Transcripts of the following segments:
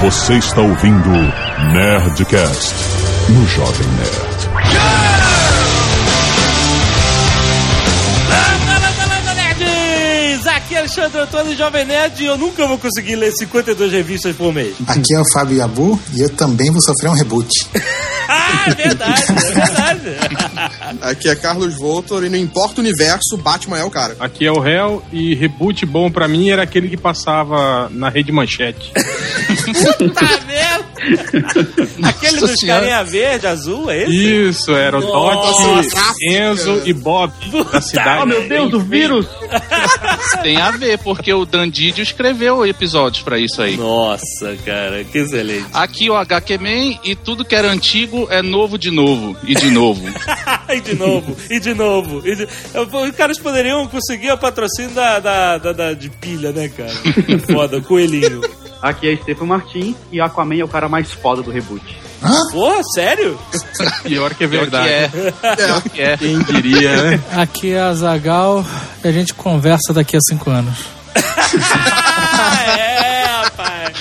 Você está ouvindo Nerdcast no Jovem Nerd. Nerds! Aqui é Alexandre Antônio, Jovem Nerd, e eu nunca vou conseguir ler 52 revistas por mês. Aqui é o Fábio Yabu e eu também vou sofrer um reboot. Ah, é verdade, é verdade. Aqui é Carlos Voltor e não importa o universo, Batman é o cara. Aqui é o réu e reboot bom pra mim era aquele que passava na rede manchete. Puta merda! Aquele dos carinha verde, azul, é esse? Isso, era o Dot, Enzo e Bob da cidade. Oh, meu Deus, o vírus! Tem a ver, porque o Dandidio escreveu episódios pra isso aí. Nossa, cara, que excelente. Aqui o HQ Man e tudo que era antigo é novo de novo. E de novo. e de novo, e de novo. E de... Os caras poderiam conseguir o patrocínio da, da, da- da- de pilha, né, cara? Foda, coelhinho. Aqui é Stephen Martins e Aquaman é o cara mais foda do reboot. Porra, sério? Pior que é Pior que verdade. é. Pior que é. Quem diria, né? Aqui é a Zagal e a gente conversa daqui a cinco anos. Ah, é, rapaz.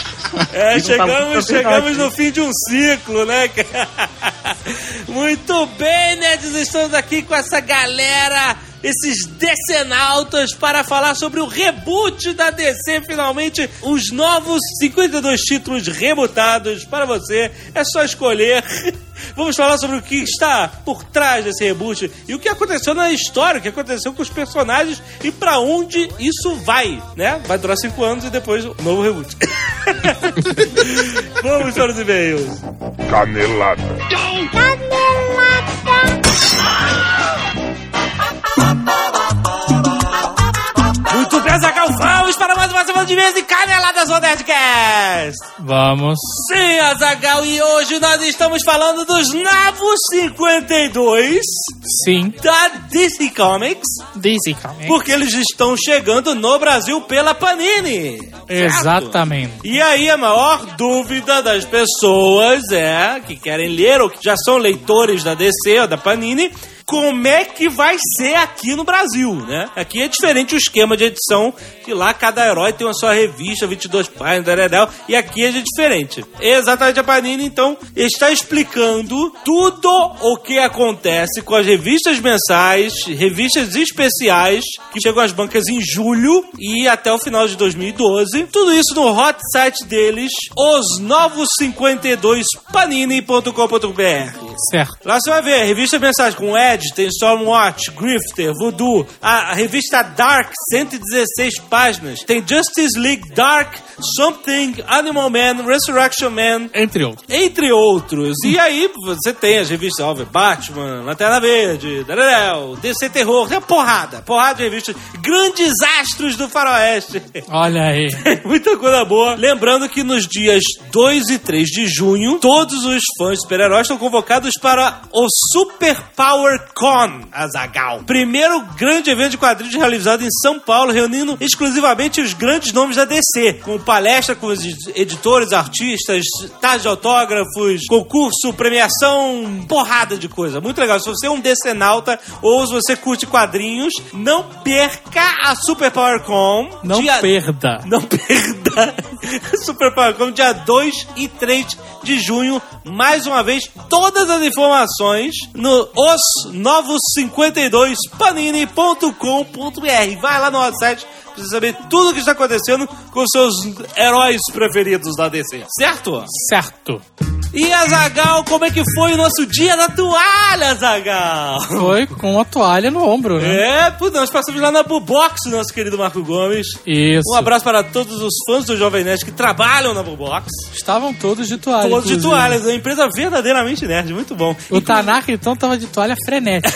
É, chegamos, chegamos no fim de um ciclo, né, cara? Muito bem, nerds, estamos aqui com essa galera, esses decenautas, para falar sobre o reboot da DC, finalmente, os novos 52 títulos rebootados para você. É só escolher. Vamos falar sobre o que está por trás desse reboot e o que aconteceu na história, o que aconteceu com os personagens e pra onde isso vai, né? Vai durar cinco anos e depois o novo reboot. Vamos para os e-mails. Canelada. Muito mais uma semana de mês e caneladas no Nerdcast. Vamos. Sim, Azagal, e hoje nós estamos falando dos novos 52 Sim. da DC Comics, DC Comics. porque eles estão chegando no Brasil pela Panini. certo? Exatamente. E aí a maior dúvida das pessoas é que querem ler ou que já são leitores da DC ou da Panini, como é que vai ser aqui no Brasil, né? Aqui é diferente o esquema de edição, que lá cada herói tem uma sua revista, 22 páginas, daredel, e aqui é diferente. Exatamente a Panini, então, está explicando tudo o que acontece com as revistas mensais, revistas especiais, que chegam às bancas em julho e até o final de 2012. Tudo isso no hot site deles, os novos 52 panini.com.br. Certo. Lá você vai ver revistas mensais com Edge, tem Stormwatch, Grifter, Voodoo, a, a revista Dark, 116 páginas, tem Justice League Dark, Something, Animal Man, Resurrection Man, Entre outros. entre outros. E aí você tem as revistas, óbvio, Batman, Lanterna Verde, Daredevil, DC Terror, tem porrada, porrada de revistas, grandes astros do faroeste. Olha aí. Muita coisa boa. Lembrando que nos dias 2 e 3 de junho, todos os fãs de super-heróis estão convocados para o Super Power Con, Azagal. Primeiro grande evento de quadrinhos realizado em São Paulo, reunindo exclusivamente os grandes nomes da DC, com palestra com os editores, artistas, tarde de autógrafos, concurso, premiação, porrada de coisa. Muito legal. Se você é um decenauta ou se você curte quadrinhos, não perca a Super Power Con. Não dia- perda. não perda Super Con dia 2 e 3 de junho. Mais uma vez, todas as informações no os novos 52 panini.com.br. Vai lá no nosso site você saber tudo o que está acontecendo com os seus heróis preferidos da DC. Certo? Certo. E Azagal, como é que foi o nosso dia da toalha, Azagal? Foi com a toalha no ombro, né? É, pô, nós passamos lá na Bubox, nosso querido Marco Gomes. Isso. Um abraço para todos os fãs do Jovem Nerd que trabalham na Bubox. Estavam todos de toalha. Todos de inclusive. toalhas, é uma empresa verdadeiramente nerd, muito bom. O Tanaka, então, tava de toalha frenética.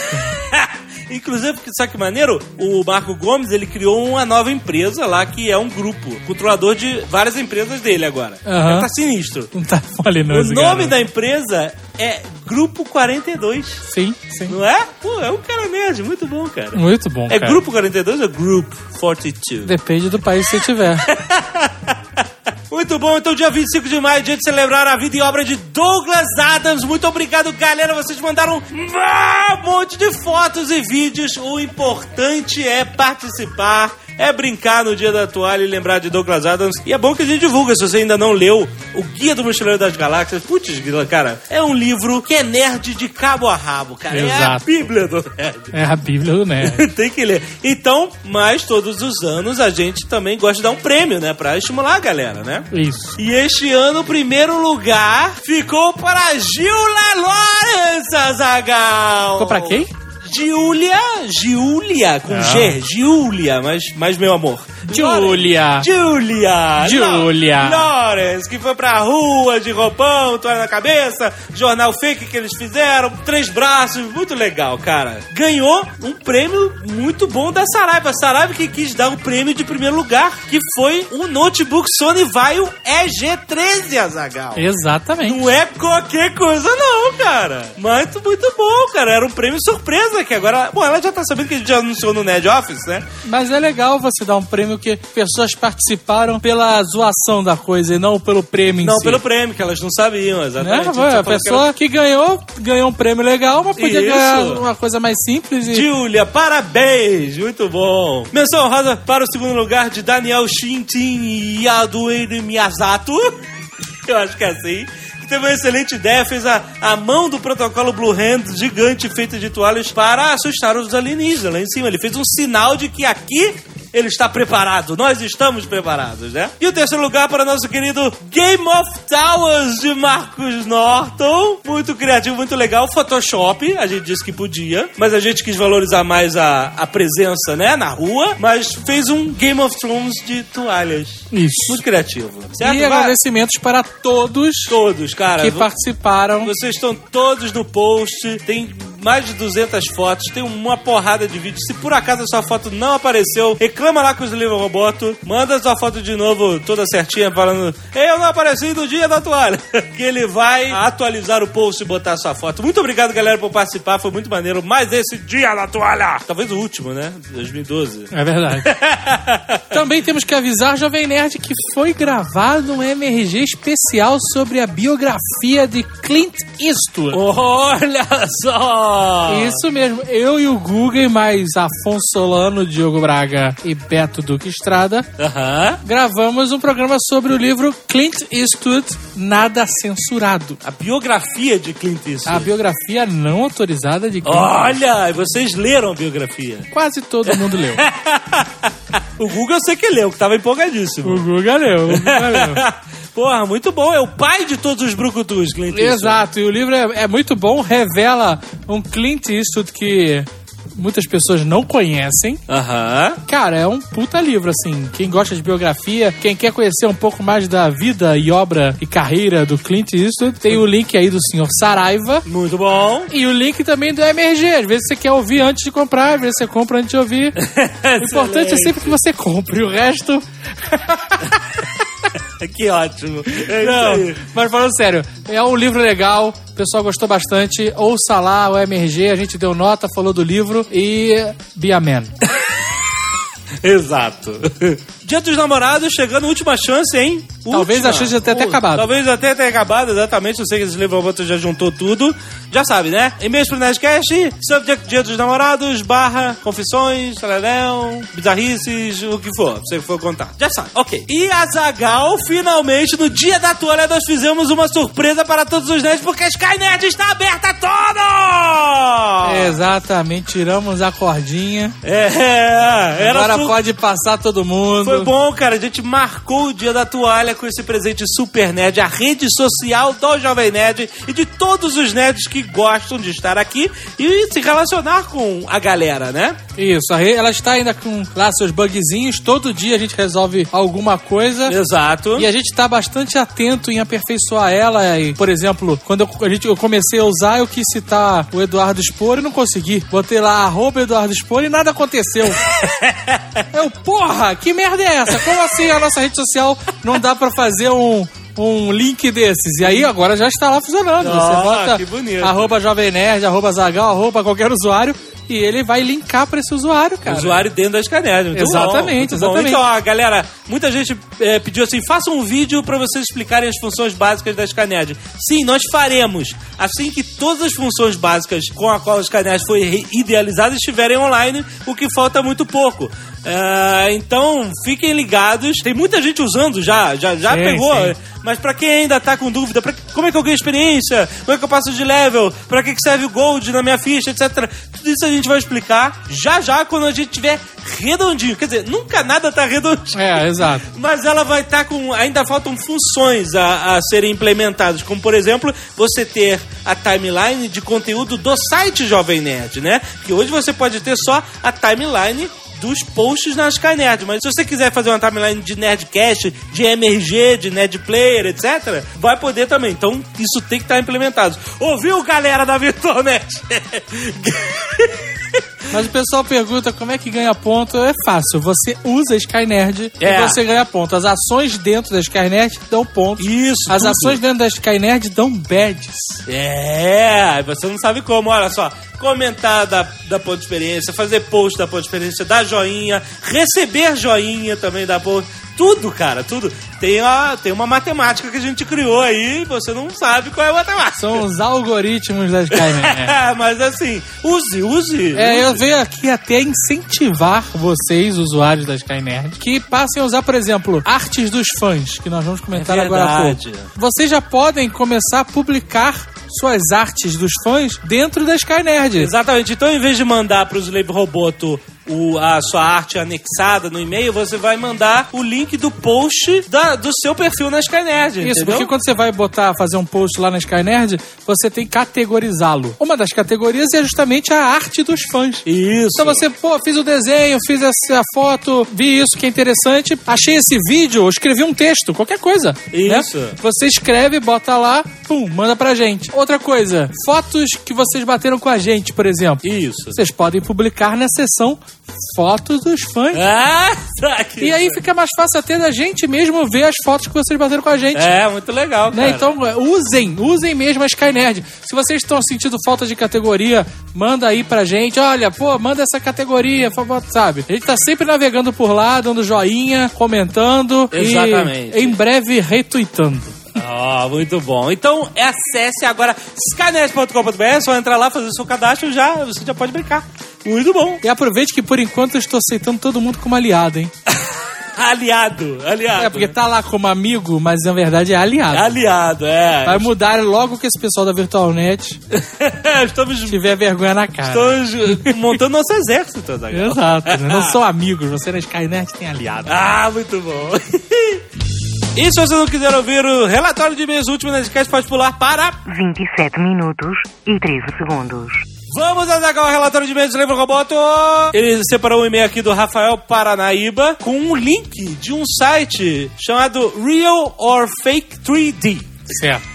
Inclusive, sabe que maneiro? O Marco Gomes, ele criou uma nova empresa lá, que é um grupo, controlador de várias empresas dele agora. Aham. Tá sinistro. Não tá O falinoso, nome garoto. da empresa é Grupo 42, Sim, sim. não é? Pô, é um cara nerd, muito bom, cara. Muito bom, É cara. Grupo 42 ou Group 42? Depende do país que você tiver. Muito bom, então dia 25 de maio, dia de celebrar a vida e obra de Douglas Adams. Muito obrigado, galera. Vocês mandaram um monte de fotos e vídeos. O importante é participar, é brincar no dia da toalha e lembrar de Douglas Adams. E é bom que a gente divulga, se você ainda não leu o Guia do Mochileiro das Galáxias. Putz, cara, é um livro que é nerd de cabo a rabo, cara. É a Exato. bíblia do nerd. É a Bíblia do Nerd. Tem que ler. Então, mas todos os anos a gente também gosta de dar um prêmio, né? Pra estimular a galera, né? Isso. E este ano, o primeiro lugar ficou para Gilda Lawrence, Azagal. Ficou pra quem? Giulia, Giulia, com Ah. G, Giulia, mas, mas meu amor. Julia. Julia! Julia. Lawrence, que foi pra rua de roupão, toalha na cabeça, jornal fake que eles fizeram, três braços, muito legal, cara. Ganhou um prêmio muito bom da Saraiva. A Saraiva que quis dar o prêmio de primeiro lugar, que foi um notebook Sony Vaio EG13, Azagal. Exatamente. Não é qualquer coisa, não, cara. Mas muito bom, cara. Era um prêmio surpresa que agora. Bom, ela já tá sabendo que a gente já anunciou no Nerd Office, né? Mas é legal você dar um prêmio que pessoas participaram pela zoação da coisa e não pelo prêmio em Não, si. pelo prêmio, que elas não sabiam, Né? exatamente. Foi, Você a falou que pessoa que ganhou, ganhou um prêmio legal, mas podia Isso. ganhar uma coisa mais simples e. Júlia, parabéns! Muito bom! Menção rosa para o segundo lugar de Daniel Shintin Yadueiro Miyazato. Eu acho que é assim. Que teve uma excelente ideia, fez a, a mão do protocolo Blue Hand gigante feita de toalhas para assustar os alienígenas lá em cima. Ele fez um sinal de que aqui ele está preparado. Nós estamos preparados, né? E o terceiro lugar para o nosso querido Game of Towers de Marcos Norton. Muito criativo, muito legal. Photoshop, a gente disse que podia, mas a gente quis valorizar mais a, a presença, né, na rua. Mas fez um Game of Thrones de toalhas. Isso. Muito criativo. Certo? E Vai- agradecimentos para todos Todos, cara. que participaram. vocês estão todos no post, tem mais de 200 fotos, tem uma porrada de vídeos. Se por acaso a sua foto não apareceu, reclama lá com os livros Roboto, manda sua foto de novo toda certinha, falando eu não apareci no dia da toalha. que ele vai atualizar o post e botar sua foto. Muito obrigado, galera, por participar, foi muito maneiro. Mais esse dia da toalha! Talvez o último, né? 2012. É verdade. Também temos que avisar, Jovem Nerd, que foi gravado um MRG especial sobre a biografia de Clint Eastwood. Olha só! Isso mesmo, eu e o Guga, mais Afonso Solano, Diogo Braga e Beto Duque Estrada, Aham. gravamos um programa sobre o livro Clint Eastwood, Nada Censurado. A biografia de Clint Eastwood. A biografia não autorizada de Clint Olha, e vocês leram a biografia. Quase todo mundo leu. o Google eu sei que leu, que tava empolgadíssimo. O Guga leu, o Guga leu. Porra, muito bom. É o pai de todos os brucutus, Clint Eastwood. Exato, e o livro é, é muito bom, revela um Clint Eastwood que muitas pessoas não conhecem. Aham. Cara, é um puta livro, assim. Quem gosta de biografia, quem quer conhecer um pouco mais da vida e obra e carreira do Clint Eastwood, tem o link aí do senhor Saraiva. Muito bom. E o link também do MRG. Às vezes você quer ouvir antes de comprar, às vezes você compra antes de ouvir. O importante é sempre que você compre. O resto. Que ótimo. É Não, mas falando sério, é um livro legal, o pessoal gostou bastante. Ouça lá o MRG, a gente deu nota, falou do livro e. Be a Man. Exato. Dia dos namorados, chegando, última chance, hein? Talvez Última. a chance de ter acabado. Talvez até tenha acabado, exatamente. Eu sei que esse livro Roboto já juntou tudo. Já sabe, né? E-mails pro Nerdcast, subject Dia dos Namorados, barra, confissões, taradão, bizarrices, o que for, você for contar. Já sabe, ok. E a Zagal, finalmente, no dia da toalha, nós fizemos uma surpresa para todos os nerds, porque a Skynet está aberta toda! Exatamente, tiramos a cordinha. É, era Agora su- pode passar todo mundo. Foi bom, cara. A gente marcou o dia da toalha com esse presente Super Nerd, a rede social do Jovem Nerd e de todos os nerds que gostam de estar aqui e se relacionar com a galera, né? Isso, a ela está ainda com lá seus bugzinhos. Todo dia a gente resolve alguma coisa. Exato. E a gente está bastante atento em aperfeiçoar ela. E, por exemplo, quando eu, a gente, eu comecei a usar, eu quis citar o Eduardo Spor e não consegui. Botei lá arroba Eduardo Spor e nada aconteceu. eu, porra, que merda é essa? Como assim a nossa rede social não dá pra fazer um. Um link desses. E aí agora já está lá funcionando. Você Ah, bota que bonito. arroba Jovem Nerd, arroba Zagal, arroba qualquer usuário e ele vai linkar pra esse usuário, cara. Usuário dentro da Skynet. Muito Exatamente, bom, muito bom. exatamente. Então, ó, galera, muita gente é, pediu assim: faça um vídeo pra vocês explicarem as funções básicas da Skynet. Sim, nós faremos. Assim que todas as funções básicas com a qual a Skynet foi re- idealizada estiverem online, o que falta é muito pouco. Ah, então, fiquem ligados. Tem muita gente usando já, já, já Sim, pegou. sim. Mas pra quem ainda tá com dúvida, pra- como é que eu ganho experiência? Como é que eu passo de level? Pra que, que serve o gold na minha ficha, etc. Tudo isso a gente vai explicar já já quando a gente tiver redondinho. Quer dizer, nunca nada tá redondinho. É, exato. Mas ela vai estar com. Ainda faltam funções a, a serem implementadas, como por exemplo, você ter a timeline de conteúdo do site Jovem Nerd, né? Que hoje você pode ter só a timeline dos posts na Skynet. Mas se você quiser fazer uma timeline de Nerdcast, de MRG, de Nerdplayer, etc., vai poder também. Então, isso tem que estar implementado. Ouviu, galera da VirtualNet? Mas o pessoal pergunta como é que ganha ponto. É fácil. Você usa a Skynerd É. e você ganha ponto. As ações dentro da Skynerd dão pontos. Isso, As tudo. ações dentro da Skynerd dão badges. É, você não sabe como. Olha só, comentar da, da ponto de experiência, fazer post da ponto de experiência, dar joinha, receber joinha também da ponto. Tudo, cara, tudo. Tem, a, tem uma matemática que a gente criou aí, você não sabe qual é a matemática. São os algoritmos da Skynerd. Mas assim, use, use. É, eu use. venho aqui até incentivar vocês, usuários da Skynerd, que passem a usar, por exemplo, artes dos fãs, que nós vamos comentar É agora há pouco. Vocês já podem começar a publicar suas artes dos fãs dentro da Skynerd. Exatamente. Então, em vez de mandar para o Slave Roboto o, a sua arte anexada no e-mail, você vai mandar o link do post da- do seu perfil na Skynerd. Isso, entendeu? porque quando você vai botar, fazer um post lá na Skynerd, você tem que categorizá-lo. Uma das categorias é justamente a arte dos fãs. Isso. Então você, pô, fiz o desenho, fiz essa foto, vi isso que é interessante, achei esse vídeo, escrevi um texto, qualquer coisa. Isso. né? Você escreve, bota lá, pum, manda pra gente. Outra coisa, fotos que vocês bateram com a gente, por exemplo. Isso. Vocês podem publicar na seção fotos dos fãs. Ah, tá aqui. E aí fica mais fácil até da gente mesmo ver as fotos que vocês bateram com a gente. É, muito legal, cara. Né? Então, é, usem, usem mesmo a Skynerd. Se vocês estão sentindo falta de categoria, manda aí pra gente. Olha, pô, manda essa categoria, sabe? A gente tá sempre navegando por lá, dando joinha, comentando. Exatamente. E em breve Ó, muito bom. Então, acesse agora skynet.com.br, só entrar lá, fazer o seu cadastro já, você já pode brincar. Muito bom. E aproveite que por enquanto eu estou aceitando todo mundo como aliado, hein? Aliado, aliado. É, porque tá lá como amigo, mas na verdade é aliado. Aliado, é. Vai mudar logo que esse pessoal da VirtualNet Estamos, tiver vergonha na cara. estamos montando nosso exército, Azaghal. Exato, né? não são amigos, você na Skynet tem aliado. Ah, muito bom. E se você não quiser ouvir o relatório de mês último Nerdcast, pode pular para... 27 minutos e 13 segundos. Vamos atacar o relatório de mês do Livro Roboto. Ele separou um e-mail aqui do Rafael Paranaíba com um link de um site chamado Real or Fake 3D. Certo.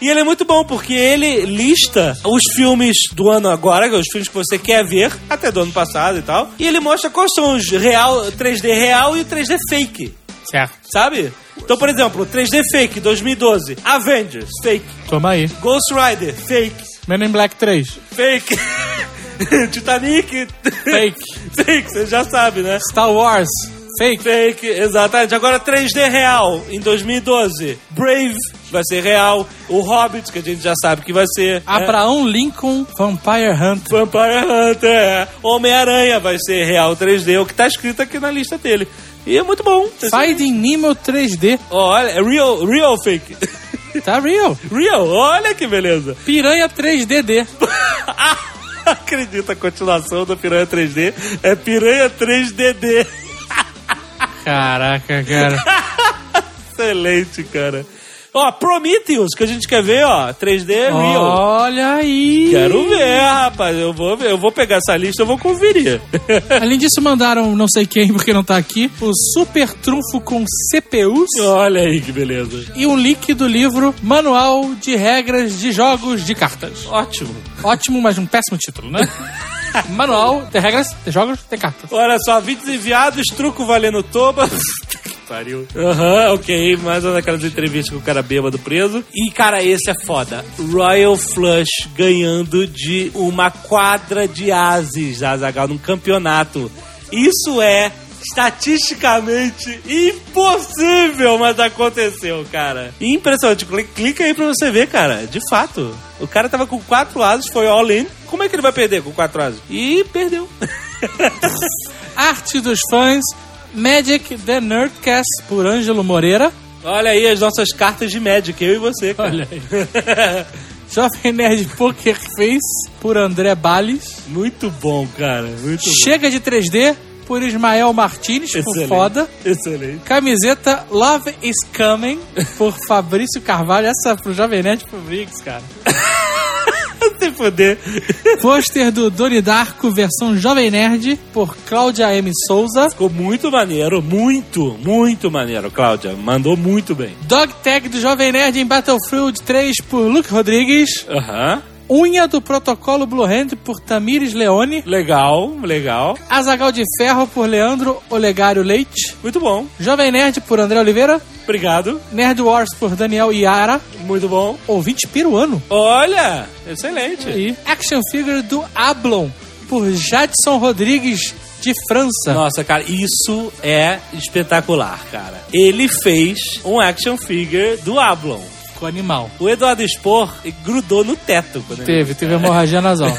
E ele é muito bom porque ele lista os filmes do ano agora, os filmes que você quer ver, até do ano passado e tal. E ele mostra quais são os real, 3D real e o 3D fake, Certo. sabe? Então, por exemplo, 3D fake 2012, Avengers, fake. Toma aí. Ghost Rider, fake. Men in Black 3. Fake. Titanic. Fake. Fake, você já sabe, né? Star Wars. Fake. Fake, exatamente. Agora 3D real, em 2012. Brave vai ser real. O Hobbit, que a gente já sabe que vai ser. Abraão Lincoln Vampire Hunter. É. Vampire Hunter, é. Homem-Aranha vai ser real 3D, é o que tá escrito aqui na lista dele. E é muito bom. Finding Nemo 3D. Olha, é real, real fake. Tá real. Real, olha que beleza. Piranha 3DD. Acredita, a continuação do Piranha 3D é Piranha 3DD. Caraca, cara. Excelente, cara. Ó, Prometheus, que a gente quer ver, ó. 3D real. Olha aí. Quero ver, rapaz. Eu vou ver, eu vou pegar essa lista, eu vou conferir. Além disso, mandaram não sei quem, porque não tá aqui, o Super Trunfo com CPUs Olha aí que beleza. e um link do livro Manual de Regras de Jogos de Cartas. Ótimo. Ótimo, mas um péssimo título, né? Manual de Regras de Jogos de Cartas. Olha só, vídeos enviados, truco valendo toba. pariu. Aham, ok. Mais uma daquelas entrevistas com o cara bêbado preso. E, cara, esse é foda. Royal Flush ganhando de uma quadra de ases, Azagal, num campeonato. Isso é estatisticamente impossível, mas aconteceu, cara. Impressionante. Cli- Clica aí pra você ver, cara. De fato. O cara tava com quatro ases, foi all in. Como é que ele vai perder com quatro ases? E perdeu. Arte dos fãs, Magic the Nerdcast por Ângelo Moreira. Olha aí as nossas cartas de Magic, eu e você, cara. Olha aí. Jovem Nerd Poker Face por André Bales. Muito bom, cara. Muito bom. Chega de 3D por Ismael Martins, por Excelente. foda. Excelente. Camiseta Love is Coming por Fabrício Carvalho. Essa é pro Jovem Nerd pro Briggs, cara. Se fuder. Pôster do Doni Darko versão Jovem Nerd por Cláudia M. Souza. Ficou muito maneiro, muito, muito maneiro, Cláudia. Mandou muito bem. Dog Tag do Jovem Nerd em Battlefield 3 por Luke Rodrigues. Aham. Unha do Protocolo Blue Hand por Tamires Leone. Legal, legal. Azagal de Ferro por Leandro Olegário Leite. Muito bom. Jovem Nerd por André Oliveira. Obrigado. Nerd Wars por Daniel Iara. Muito bom. Ouvinte peruano. Olha, excelente. E Action Figure do Ablon por Jadson Rodrigues de França. Nossa, cara, isso é espetacular, cara. Ele fez um action figure do Ablon. Ficou animal. O Eduardo Spor grudou no teto. Quando ele- Teve, teve hemorragia nasal.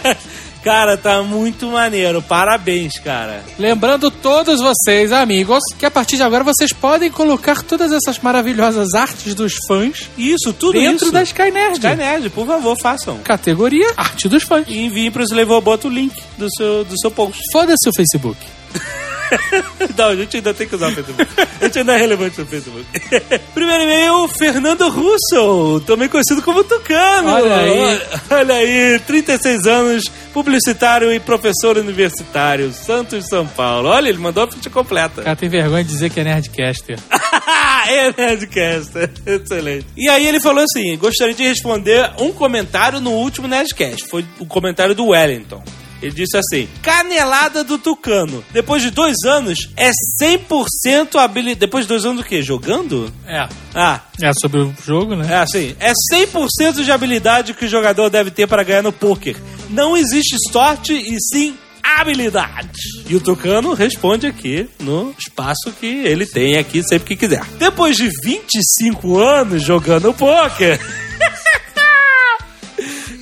cara, tá muito maneiro. Parabéns, cara. Lembrando todos vocês, amigos, que a partir de agora vocês podem colocar todas essas maravilhosas artes dos fãs Isso, tudo dentro isso. da Sky Nerd. Sky Nerd, por favor, façam. Categoria Arte dos Fãs. E enviem pro Slevobot o link do seu, do seu post. Foda-se o Facebook. Não, a gente ainda tem que usar o Facebook. A gente ainda é relevante no Facebook. Primeiro e-mail, Fernando Russo, também conhecido como Tucano. Olha aí. Olha aí, 36 anos, publicitário e professor universitário, Santos, São Paulo. Olha, ele mandou a ficha completa. Cara tem vergonha de dizer que é Nerdcaster. é Nerdcast. Excelente. E aí ele falou assim: gostaria de responder um comentário no último Nerdcast. Foi o comentário do Wellington. Ele disse assim: canelada do Tucano. Depois de dois anos, é 100% habilidade. Depois de dois anos do quê? Jogando? É. Ah, É sobre o jogo, né? é assim. É 100% de habilidade que o jogador deve ter para ganhar no poker. Não existe sorte e sim habilidade. E o Tucano responde aqui no espaço que ele tem aqui sempre que quiser. Depois de 25 anos jogando poker.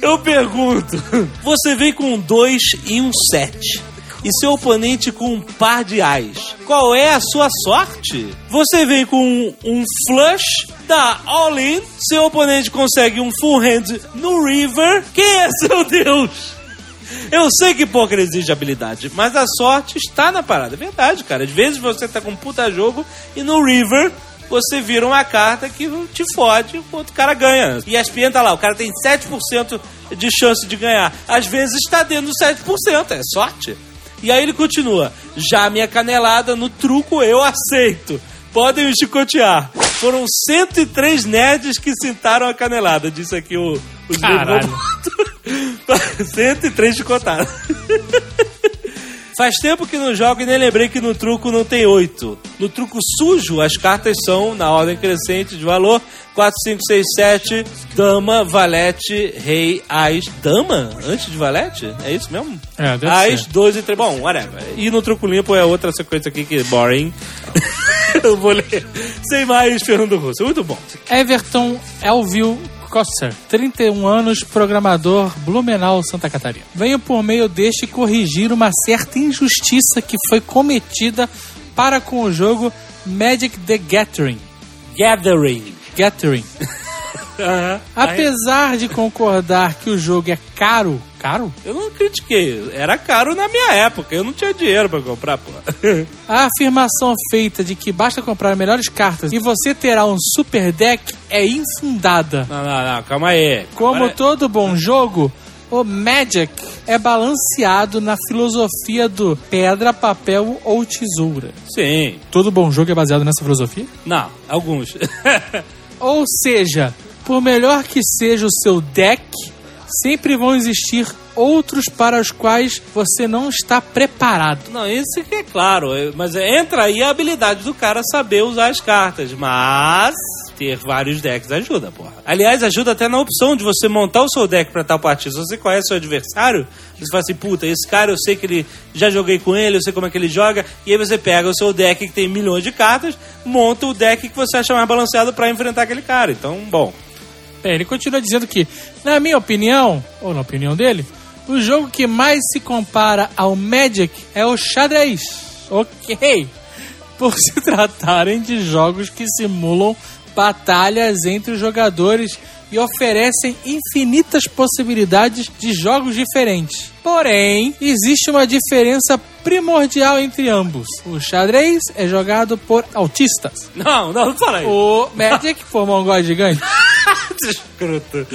Eu pergunto: você vem com um 2 e um 7 e seu oponente com um par de ais. Qual é a sua sorte? Você vem com um, um flush, dá all-in, seu oponente consegue um full hand no river. Quem é seu Deus? Eu sei que poker exige habilidade, mas a sorte está na parada. É verdade, cara. Às vezes você tá com um puta jogo e no river você vira uma carta que te fode, o outro cara ganha. E a ESPN tá lá, o cara tem 7% de chance de ganhar. Às vezes está dentro dos 7%, é sorte. E aí ele continua: já minha canelada no truco eu aceito. Podem me chicotear. Foram 103 nerds que sentaram a canelada, disse aqui o, o Caralho. 103 chicotadas. Faz tempo que não jogo e nem lembrei que no truco não tem 8. No truco sujo, as cartas são, na ordem crescente de valor, 4, 5, 6, 7, dama, valete, rei, ás. Dama? Antes de valete? É isso mesmo? É, deve Ás, ser. 12 e 3. Bom, whatever. E no truco limpo é outra sequência aqui que é boring. Eu vou ler. Sem mais, Fernando Russo. Muito bom. Everton Elvio Kosser, 31 anos, programador Blumenau, Santa Catarina. Venho por meio deste corrigir uma certa injustiça que foi cometida para com o jogo Magic the Gathering. Gathering. Gathering. Apesar de concordar que o jogo é caro, caro? Eu não critiquei. Era caro na minha época. Eu não tinha dinheiro pra comprar, pô. A afirmação feita de que basta comprar melhores cartas e você terá um super deck é infundada. Não, não, não. Calma aí. Como Agora- todo bom jogo, o Magic é balanceado na filosofia do pedra, papel ou tesoura. Sim. Todo bom jogo é baseado nessa filosofia? Não, alguns. Ou seja, por melhor que seja o seu deck, sempre vão existir outros para os quais você não está preparado. não, isso que é claro. Mas entra aí a habilidade do cara saber usar as cartas. Mas ter vários decks ajuda, porra. Aliás, ajuda até na opção de você montar o seu deck pra tal partida. Se você conhece o seu adversário, você fala assim, puta, esse cara eu sei que ele... Já joguei com ele, eu sei como é que ele joga. E aí você pega o seu deck que tem milhões de cartas, monta o deck que você acha mais balanceado pra enfrentar aquele cara. Então, bom... Bem, ele continua dizendo que, na minha opinião, ou na opinião dele, O jogo que mais se compara ao Magic é o xadrez. Ok. Por se tratarem de jogos que simulam batalhas entre os jogadores e oferecem infinitas possibilidades de jogos diferentes. Porém, existe uma diferença primordial entre ambos. O xadrez é jogado por autistas. Não, não, não fala aí. O Magic por mongol gigante. Escroto.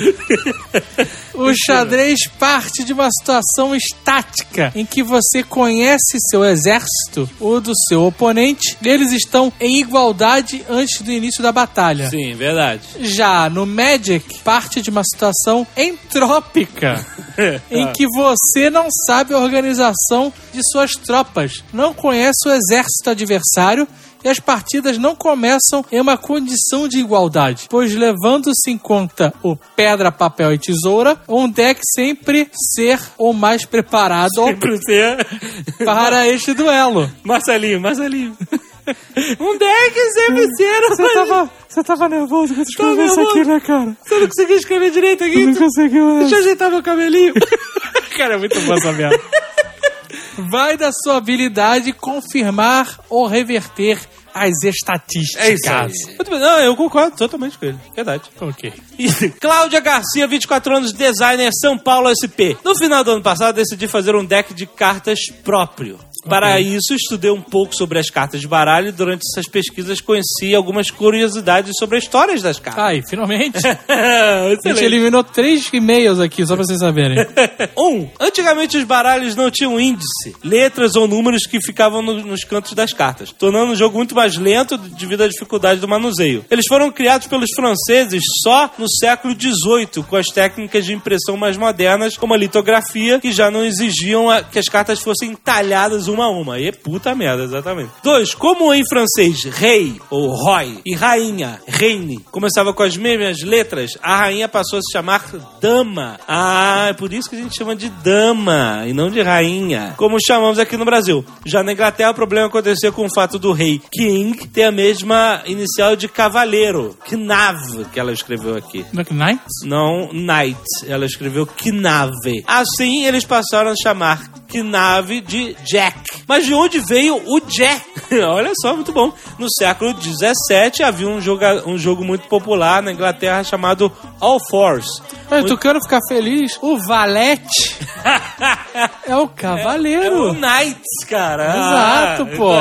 O xadrez parte de uma situação estática em que você conhece seu exército, o do seu oponente, e eles estão em igualdade antes do início da batalha. Sim, verdade. Já no Magic, parte de uma situação entrópica, em que você não sabe a organização de suas tropas, não conhece o exército adversário e as partidas não começam em uma condição de igualdade, pois levando-se em conta o pedra, papel e tesoura, um deck sempre ser o mais preparado Sempre ser. para este duelo. Marcelinho, Marcelinho. Um deck sempre ser. Você tava, você tava nervoso quando escreveu isso aqui, né, cara? Você não conseguiu escrever direito aqui? Não conseguiu, né? Deixa eu ajeitar meu cabelinho. Cara, é muito bom essa merda. Vai da sua habilidade confirmar ou reverter as estatísticas. É isso aí. Muito bem. Não, eu concordo totalmente com ele. Verdade. Ok. Cláudia Garcia, 24 anos, designer, São Paulo SP. No final do ano passado, decidi fazer um deck de cartas próprio. Para isso, estudei um pouco sobre as cartas de baralho e durante essas pesquisas conheci algumas curiosidades sobre as histórias das cartas. Ai, finalmente. A gente eliminou três e-mails aqui, só pra vocês saberem. Um, antigamente os baralhos não tinham índice, letras ou números que ficavam no- nos cantos das cartas, tornando o jogo muito mais lento devido à dificuldade do manuseio. Eles foram criados pelos franceses só no século XVIII, com as técnicas de impressão mais modernas, como a litografia, que já não exigiam a- que as cartas fossem talhadas uma a uma. Aí é puta merda, exatamente. Dois, como em francês rei ou roi e rainha, reine, começava com as mesmas letras, a rainha passou a se chamar dama. Ah, é por isso que a gente chama de dama e não de rainha, como chamamos aqui no Brasil. Já na Inglaterra, o problema aconteceu com o fato do rei King ter a mesma inicial de cavaleiro, Knav, que ela escreveu aqui. Knight? Não, Knight. Ela escreveu Knave. Assim, eles passaram a chamar Knave de Jack. Mas de onde veio o Jack? Olha só, muito bom. No século XVII havia um, joga, um jogo muito popular na Inglaterra chamado All Fours. Mas tu quero ficar feliz? O Valete é o É cavaleiro. o Knight, cara. Exato, Ah, pô.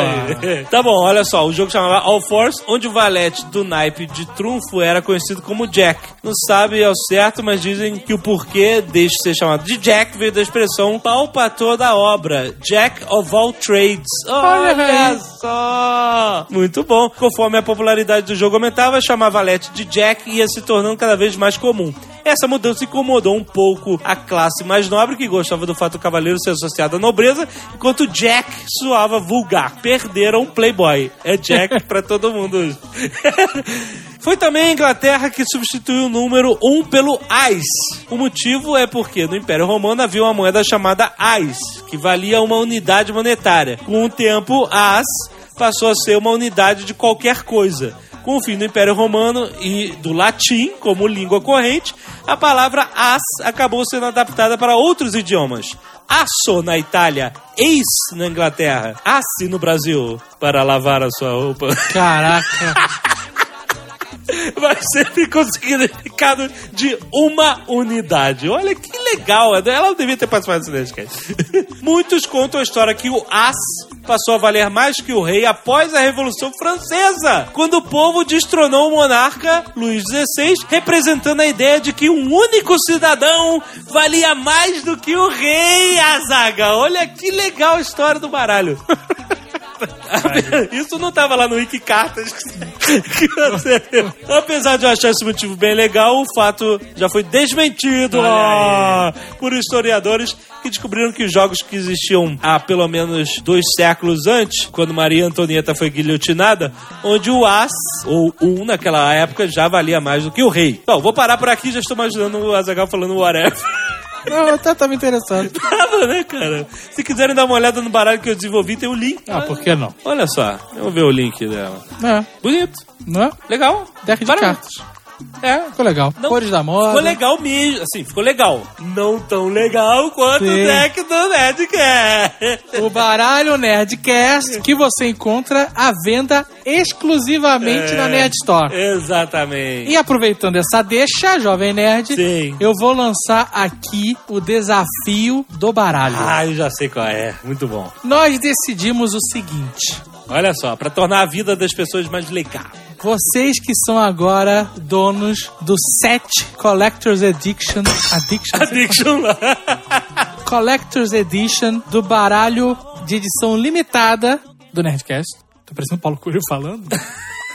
Tá bom, olha só. O jogo chamava All Force, onde o valete do naipe de trunfo era conhecido como Jack. Não sabe ao certo, mas dizem que o porquê deixe ser chamado de Jack veio da expressão palpator da obra. Jack of all trades. Olha, só! Muito bom. Conforme a popularidade do jogo aumentava, chamar valete de Jack ia se tornando cada vez mais comum. Essa mudança incomodou um pouco a classe mais nobre, que gostava do fato do cavaleiro ser associado à nobreza, enquanto Jack soava vulgar. Perderam o Playboy. É Jack pra todo mundo hoje. Foi também a Inglaterra que substituiu o número 1 pelo AIS. O motivo é porque no Império Romano havia uma moeda chamada AIS, que valia uma unidade monetária. Com o tempo, AS passou a ser uma unidade de qualquer coisa. Com o fim do Império Romano e do latim como língua corrente, a palavra as acabou sendo adaptada para outros idiomas. Aço na Itália, eis na Inglaterra, asse no Brasil para lavar a sua roupa. Caraca. Vai sempre com significado de uma unidade. Olha que legal. Ela devia ter participado desse podcast. Muitos contam a história que o as passou a valer mais que o rei após a Revolução Francesa, quando o povo destronou o monarca Luís XVI, representando a ideia de que um único cidadão valia mais do que o rei, Azaga. Olha que legal a história do baralho. Isso não tava lá no Wikicartas. Apesar de eu achar esse motivo bem legal, o fato já foi desmentido ó, por historiadores que descobriram que os jogos que existiam há pelo menos dois séculos antes, quando Maria Antonieta foi guilhotinada, onde o as, ou um naquela época, já valia mais do que o rei. Bom, vou parar por aqui, já estou imaginando o Azagal falando whatever. Não, até tava interessado. Tava, né, cara? Se quiserem dar uma olhada no baralho que eu desenvolvi, tem o link. Ah, por que não? Olha só, eu vou ver o link dela. É, Bonito, não é? legal. Deck de cartas. É. Ficou legal. Não, Cores da moda. Ficou legal mesmo, assim, ficou legal. Não tão legal quanto Sim. o deck do Nerdcast. O baralho Nerdcast que você encontra à venda exclusivamente É. na Nerd Store. Exatamente. E aproveitando essa deixa, Jovem Nerd, Sim. eu vou lançar aqui o desafio do baralho. Ah, eu já sei qual é. Muito bom. Nós decidimos o seguinte: Olha só, pra tornar a vida das pessoas mais legal. Vocês que são agora donos do set Collector's Edition, Addiction, Addiction lá. Collector's Edition do baralho de edição limitada do Nerdcast. Tô parecendo o Paulo Coelho falando.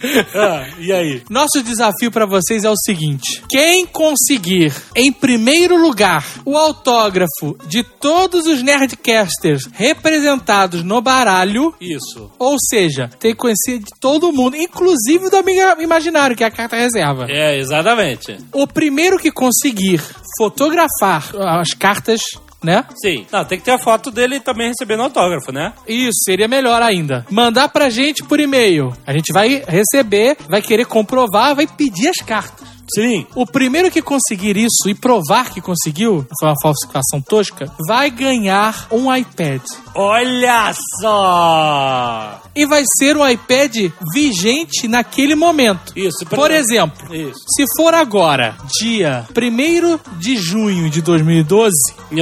Ah, e aí? Nosso desafio pra vocês é o seguinte: quem conseguir em primeiro lugar o autógrafo de todos os nerdcasters representados no baralho, Isso. ou seja, tem que conhecer de todo mundo, inclusive do amigo imaginário, que é a carta reserva. É, exatamente. O primeiro que conseguir fotografar as cartas, né? Sim. Não, tem que ter a foto dele também recebendo autógrafo, né? Isso, seria melhor ainda. Mandar pra gente por e-mail. A gente vai receber, vai querer comprovar, vai pedir as cartas. Sim. O primeiro que conseguir isso e provar que conseguiu, foi uma falsificação tosca, vai ganhar um iPad. Olha só! E vai ser um iPad vigente naquele momento. Isso, Por exemplo, Isso. se for agora, dia 1 de junho de 2012,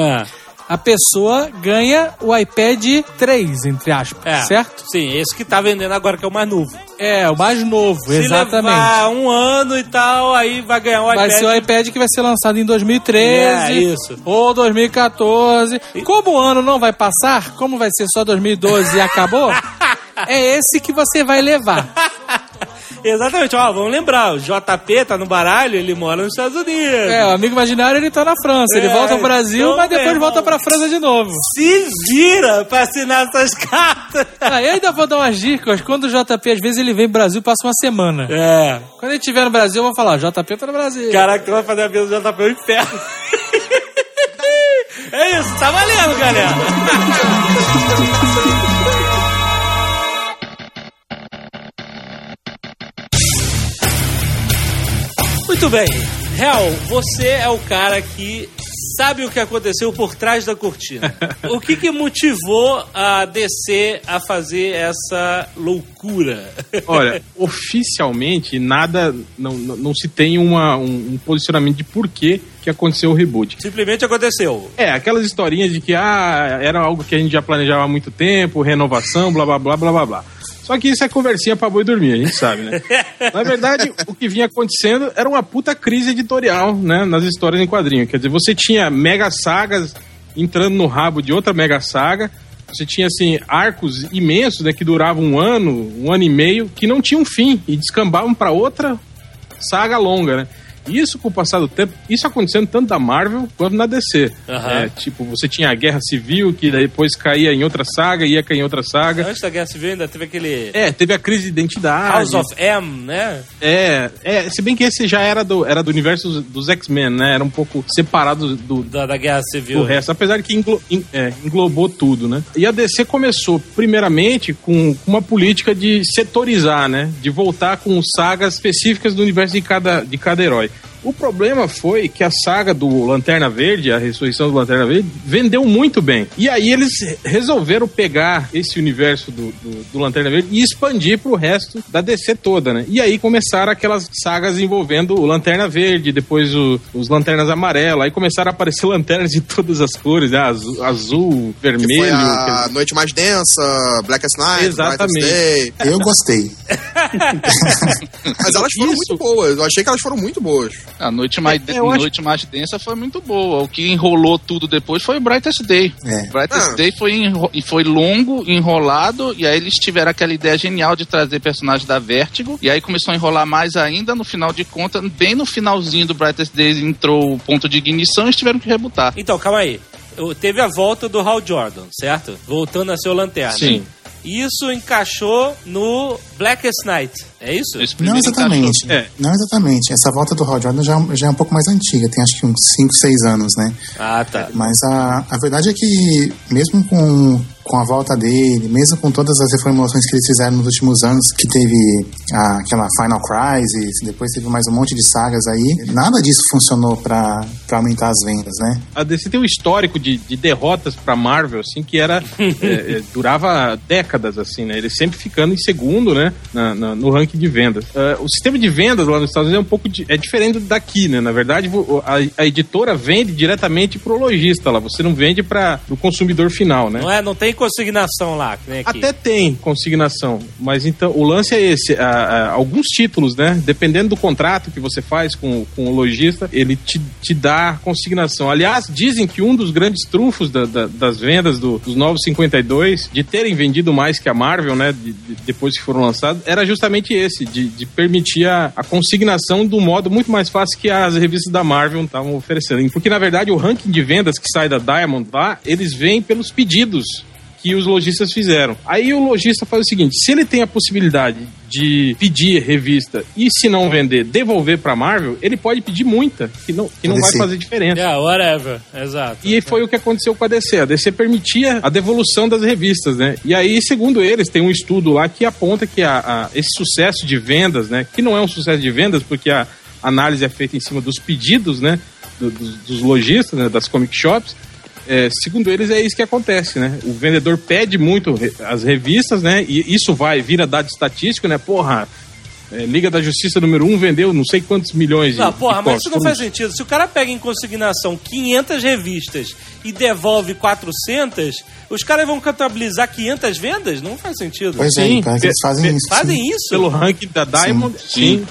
Ah, a pessoa ganha o iPad 3, entre aspas, é. certo? Sim, esse que tá vendendo agora, que é o mais novo. É, o mais novo, Se exatamente. levar um ano e tal, aí vai ganhar um Vai iPad. ser o iPad que vai ser lançado em 2013 É, isso. ou 2014. Como o ano não vai passar, como vai ser só 2012 e acabou, é esse que você vai levar. Exatamente, ó, vamos lembrar, o JP tá no baralho, ele mora nos Estados Unidos. É, o amigo imaginário ele tá na França. Ele É, volta pro Brasil, então, mas depois meu volta irmão. pra França de novo. Se vira pra assinar essas cartas. Ah, eu ainda vou dar umas dicas. Quando o JP, às vezes, ele vem pro Brasil passa uma semana. É. Quando ele estiver no Brasil, eu vou falar, JP tá no Brasil. Caraca, tu vai fazer a vida do JP no inferno. É isso, tá valendo, galera. Muito bem. Real, você é o cara que sabe o que aconteceu por trás da cortina. O que que motivou a DC a fazer essa loucura? Olha, oficialmente nada, não, não, não se tem uma, um, um posicionamento de porquê que aconteceu o reboot. Simplesmente aconteceu. É, aquelas historinhas de que ah, era algo que a gente já planejava há muito tempo, renovação, blá blá blá blá blá blá. Só que isso é conversinha pra boi dormir, a gente sabe, né? Na verdade, o que vinha acontecendo era uma puta crise editorial, né? Nas histórias em quadrinho. Quer dizer, você tinha mega sagas entrando no rabo de outra mega saga. Você tinha, assim, arcos imensos, né? Que duravam um ano, um ano e meio, que não tinham fim e descambavam pra outra saga longa, né? Isso, com o passar do tempo, isso acontecendo tanto da Marvel quanto na DC. Aham. É, tipo, você tinha a Guerra Civil, que depois caía em outra saga, ia cair em outra saga. Antes da Guerra Civil ainda teve aquele É, teve a crise de identidade. House of M, né? É, é, se bem que esse já era do, era do universo dos, dos X-Men, né? Era um pouco separado do, Da, da Guerra Civil. do resto, apesar de que englo- en- é, englobou tudo, né? E a DC começou, primeiramente, com, com uma política de setorizar, né? De voltar com sagas específicas do universo de cada, de cada herói. O problema foi que a saga do Lanterna Verde, a ressurreição do Lanterna Verde, vendeu muito bem. E aí eles resolveram pegar esse universo do, do, do Lanterna Verde e expandir pro resto da DC toda, né? E aí começaram aquelas sagas envolvendo o Lanterna Verde, depois o- os Lanternas Amarelas, aí começaram a aparecer lanternas de todas as cores, né? azul, azul, Que vermelho. foi quer a dizer- Noite Mais Densa, Blackest Night, Exatamente. Day. Eu gostei. Mas elas foram Isso. muito boas. Eu achei que elas foram muito boas. A noite mais, É, eu acho- noite mais densa foi muito boa. O que enrolou tudo depois foi o Brightest Day. É. Brightest Ah. Day foi, enro- e foi longo, enrolado, e aí eles tiveram aquela ideia genial de trazer personagens da Vertigo, e aí começou a enrolar mais ainda, no final de contas, bem no finalzinho do Brightest Day entrou o ponto de ignição e eles tiveram que rebutar. Então, calma aí. Teve a volta do Hal Jordan, certo? Voltando a ser o Lanterna. Sim. Isso encaixou no Blackest Night. É isso? Não exatamente. É. Não exatamente. Essa volta do Hal Jordan já, já é um pouco mais antiga, tem acho que uns 5, 6 anos, né? Ah, tá. Mas a, a verdade é que, mesmo com com a volta dele, mesmo com todas as reformulações que eles fizeram nos últimos anos, que teve a- aquela Final Crisis, depois teve mais um monte de sagas aí, nada disso funcionou pra pra aumentar as vendas, né? A DC tem um histórico de, de derrotas pra Marvel, assim, que era. é, é, durava décadas, assim, né? Ele sempre ficando em segundo, né? na- na- no ranking de vendas. Ah, o sistema de vendas lá nos Estados Unidos é um pouco é diferente daqui, né? Na verdade, a, a editora vende diretamente pro lojista lá. Você não vende para o consumidor final, né? Não, é, não tem consignação lá, aqui. Até tem consignação, mas então o lance é esse: a- a- alguns títulos, né? Dependendo do contrato que você faz com, com o lojista, ele te, te dá consignação. Aliás, dizem que um dos grandes trunfos da- da- das vendas do- dos novos 52, de terem vendido mais que a Marvel, né? de- de- depois que foram lançados, era justamente esse: de, de permitir a, a consignação do modo muito mais fácil que as revistas da Marvel estavam oferecendo. Porque na verdade o ranking de vendas que sai da Diamond lá, eles vêm pelos pedidos que os lojistas fizeram. Aí o lojista faz o seguinte: se ele tem a possibilidade de pedir revista e se não vender, devolver para Marvel, ele pode pedir muita, que não, que não vai fazer diferença. Yeah, whatever. Exato. E foi o que aconteceu com a DC. A DC permitia a devolução das revistas, né? E aí, segundo eles, tem um estudo lá que aponta que a, a- esse sucesso de vendas, né? Que não é um sucesso de vendas, porque a análise é feita em cima dos pedidos, né? do- dos, dos lojistas, né? Das comic shops. É, segundo eles, é isso que acontece, né? O vendedor pede muito as revistas, né? E isso vai, vira dado estatístico, né? Porra, é, Liga da Justiça número 1 um vendeu não sei quantos milhões de Não, porra, de mas isso não faz sentido. Se o cara pega em consignação 500 revistas e devolve 400, os caras vão contabilizar 500 vendas? Não faz sentido. Pois Sim, é, que eles fazem isso. Fazem sim. isso? Pelo ranking da Diamond, sim.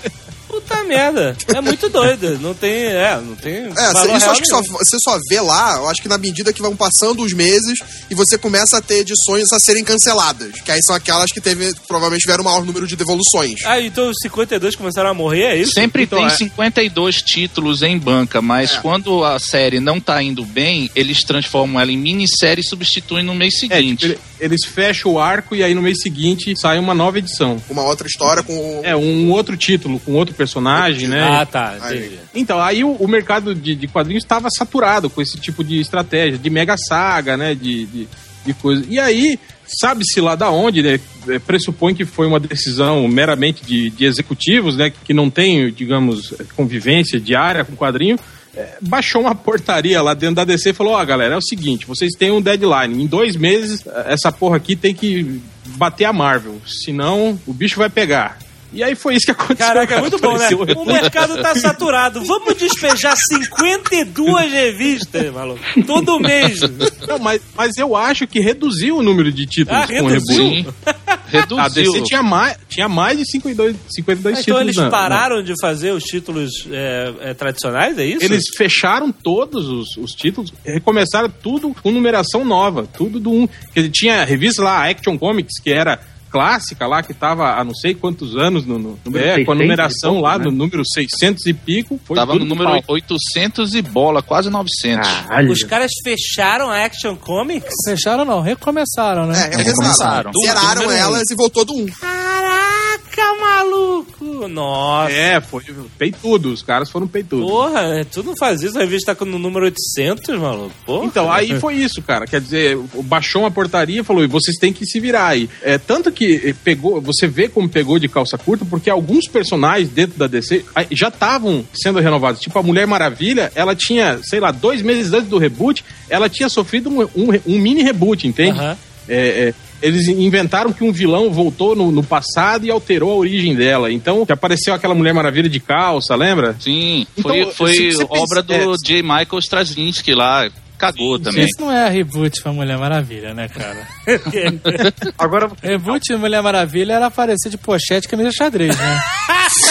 Puta merda. É muito doido. Não tem, é, não tem É, valor isso real acho que só, você só vê lá, eu acho que na medida que vão passando os meses e você começa a ter edições a serem canceladas. Que aí são aquelas que teve, provavelmente tiveram o maior número de devoluções. Ah, então os 52 começaram a morrer, é isso? Sempre Então, tem é. 52 títulos em banca, mas É. quando a série não tá indo bem, eles transformam ela em minissérie e substituem no mês É, seguinte. tipo, ele- eles fecham o arco e aí no mês seguinte sai uma nova edição. Uma outra história com. É, um outro título, com outro personagem, né? Ah, tá. Aí. Então, aí o, o mercado de, de quadrinhos estava saturado com esse tipo de estratégia, de mega saga, né? De, de, de coisa. E aí, sabe-se lá da onde, né? é, Pressupõe que foi uma decisão meramente de, de executivos, né? Que não tem, digamos, convivência diária com quadrinho. É, baixou uma portaria lá dentro da DC e falou: Ó, galera, é o seguinte, vocês têm um deadline. Em dois meses, essa porra aqui tem que bater a Marvel. Senão, o bicho vai pegar. E aí foi isso que aconteceu. Caraca, é muito bom, né? O mercado tá saturado. Vamos despejar 52 revistas, maluco. Todo mês. Não, mas, mas eu acho que reduziu o número de títulos Ah, com o reduziu? reboot. Sim. Reduziu. A DC tinha mais, tinha mais de 52, 52 Então títulos. eles na- pararam de fazer os títulos é, é, tradicionais, é isso? Eles fecharam todos os, os títulos, recomeçaram tudo com numeração nova, tudo do um. Quer dizer, tinha revista lá, a Action Comics, que era clássica lá, que tava há não sei quantos anos no, no- Número é, com a 600 numeração pouco, lá né? no número 600 e pico. Foi Tava tudo no número pau. 800 e bola, quase 900. Caralho. Os caras fecharam a Action Comics? Fecharam não, recomeçaram, né? É, eles começaram. zeraram um. elas e voltou do 1. Caraca, maluco! Nossa. É, foi peitudo, os caras foram peitudos. Porra, tu não faz isso, a revista tá com o número 800, maluco. Porra. Então, aí foi isso, cara. Quer dizer, baixou uma portaria e falou: e vocês têm que se virar aí. É, tanto que eh, pegou, você vê como pegou de calça curta, porque alguns personagens dentro da DC já estavam sendo renovados. Tipo, a Mulher Maravilha, ela tinha, sei lá, dois meses antes do reboot, ela tinha sofrido um, um- um mini reboot, entende? É, é, eles inventaram que um vilão voltou no, no passado e alterou a origem dela. Então, que apareceu aquela Mulher Maravilha de calça, lembra? Sim, Então, foi, foi obra pensa- do é, J. Michael Straczynski lá. Cagou também. Isso não é reboot pra Mulher Maravilha, né, cara? Agora, Reboot de Mulher Maravilha era aparecer de pochete e camisa xadrez, né?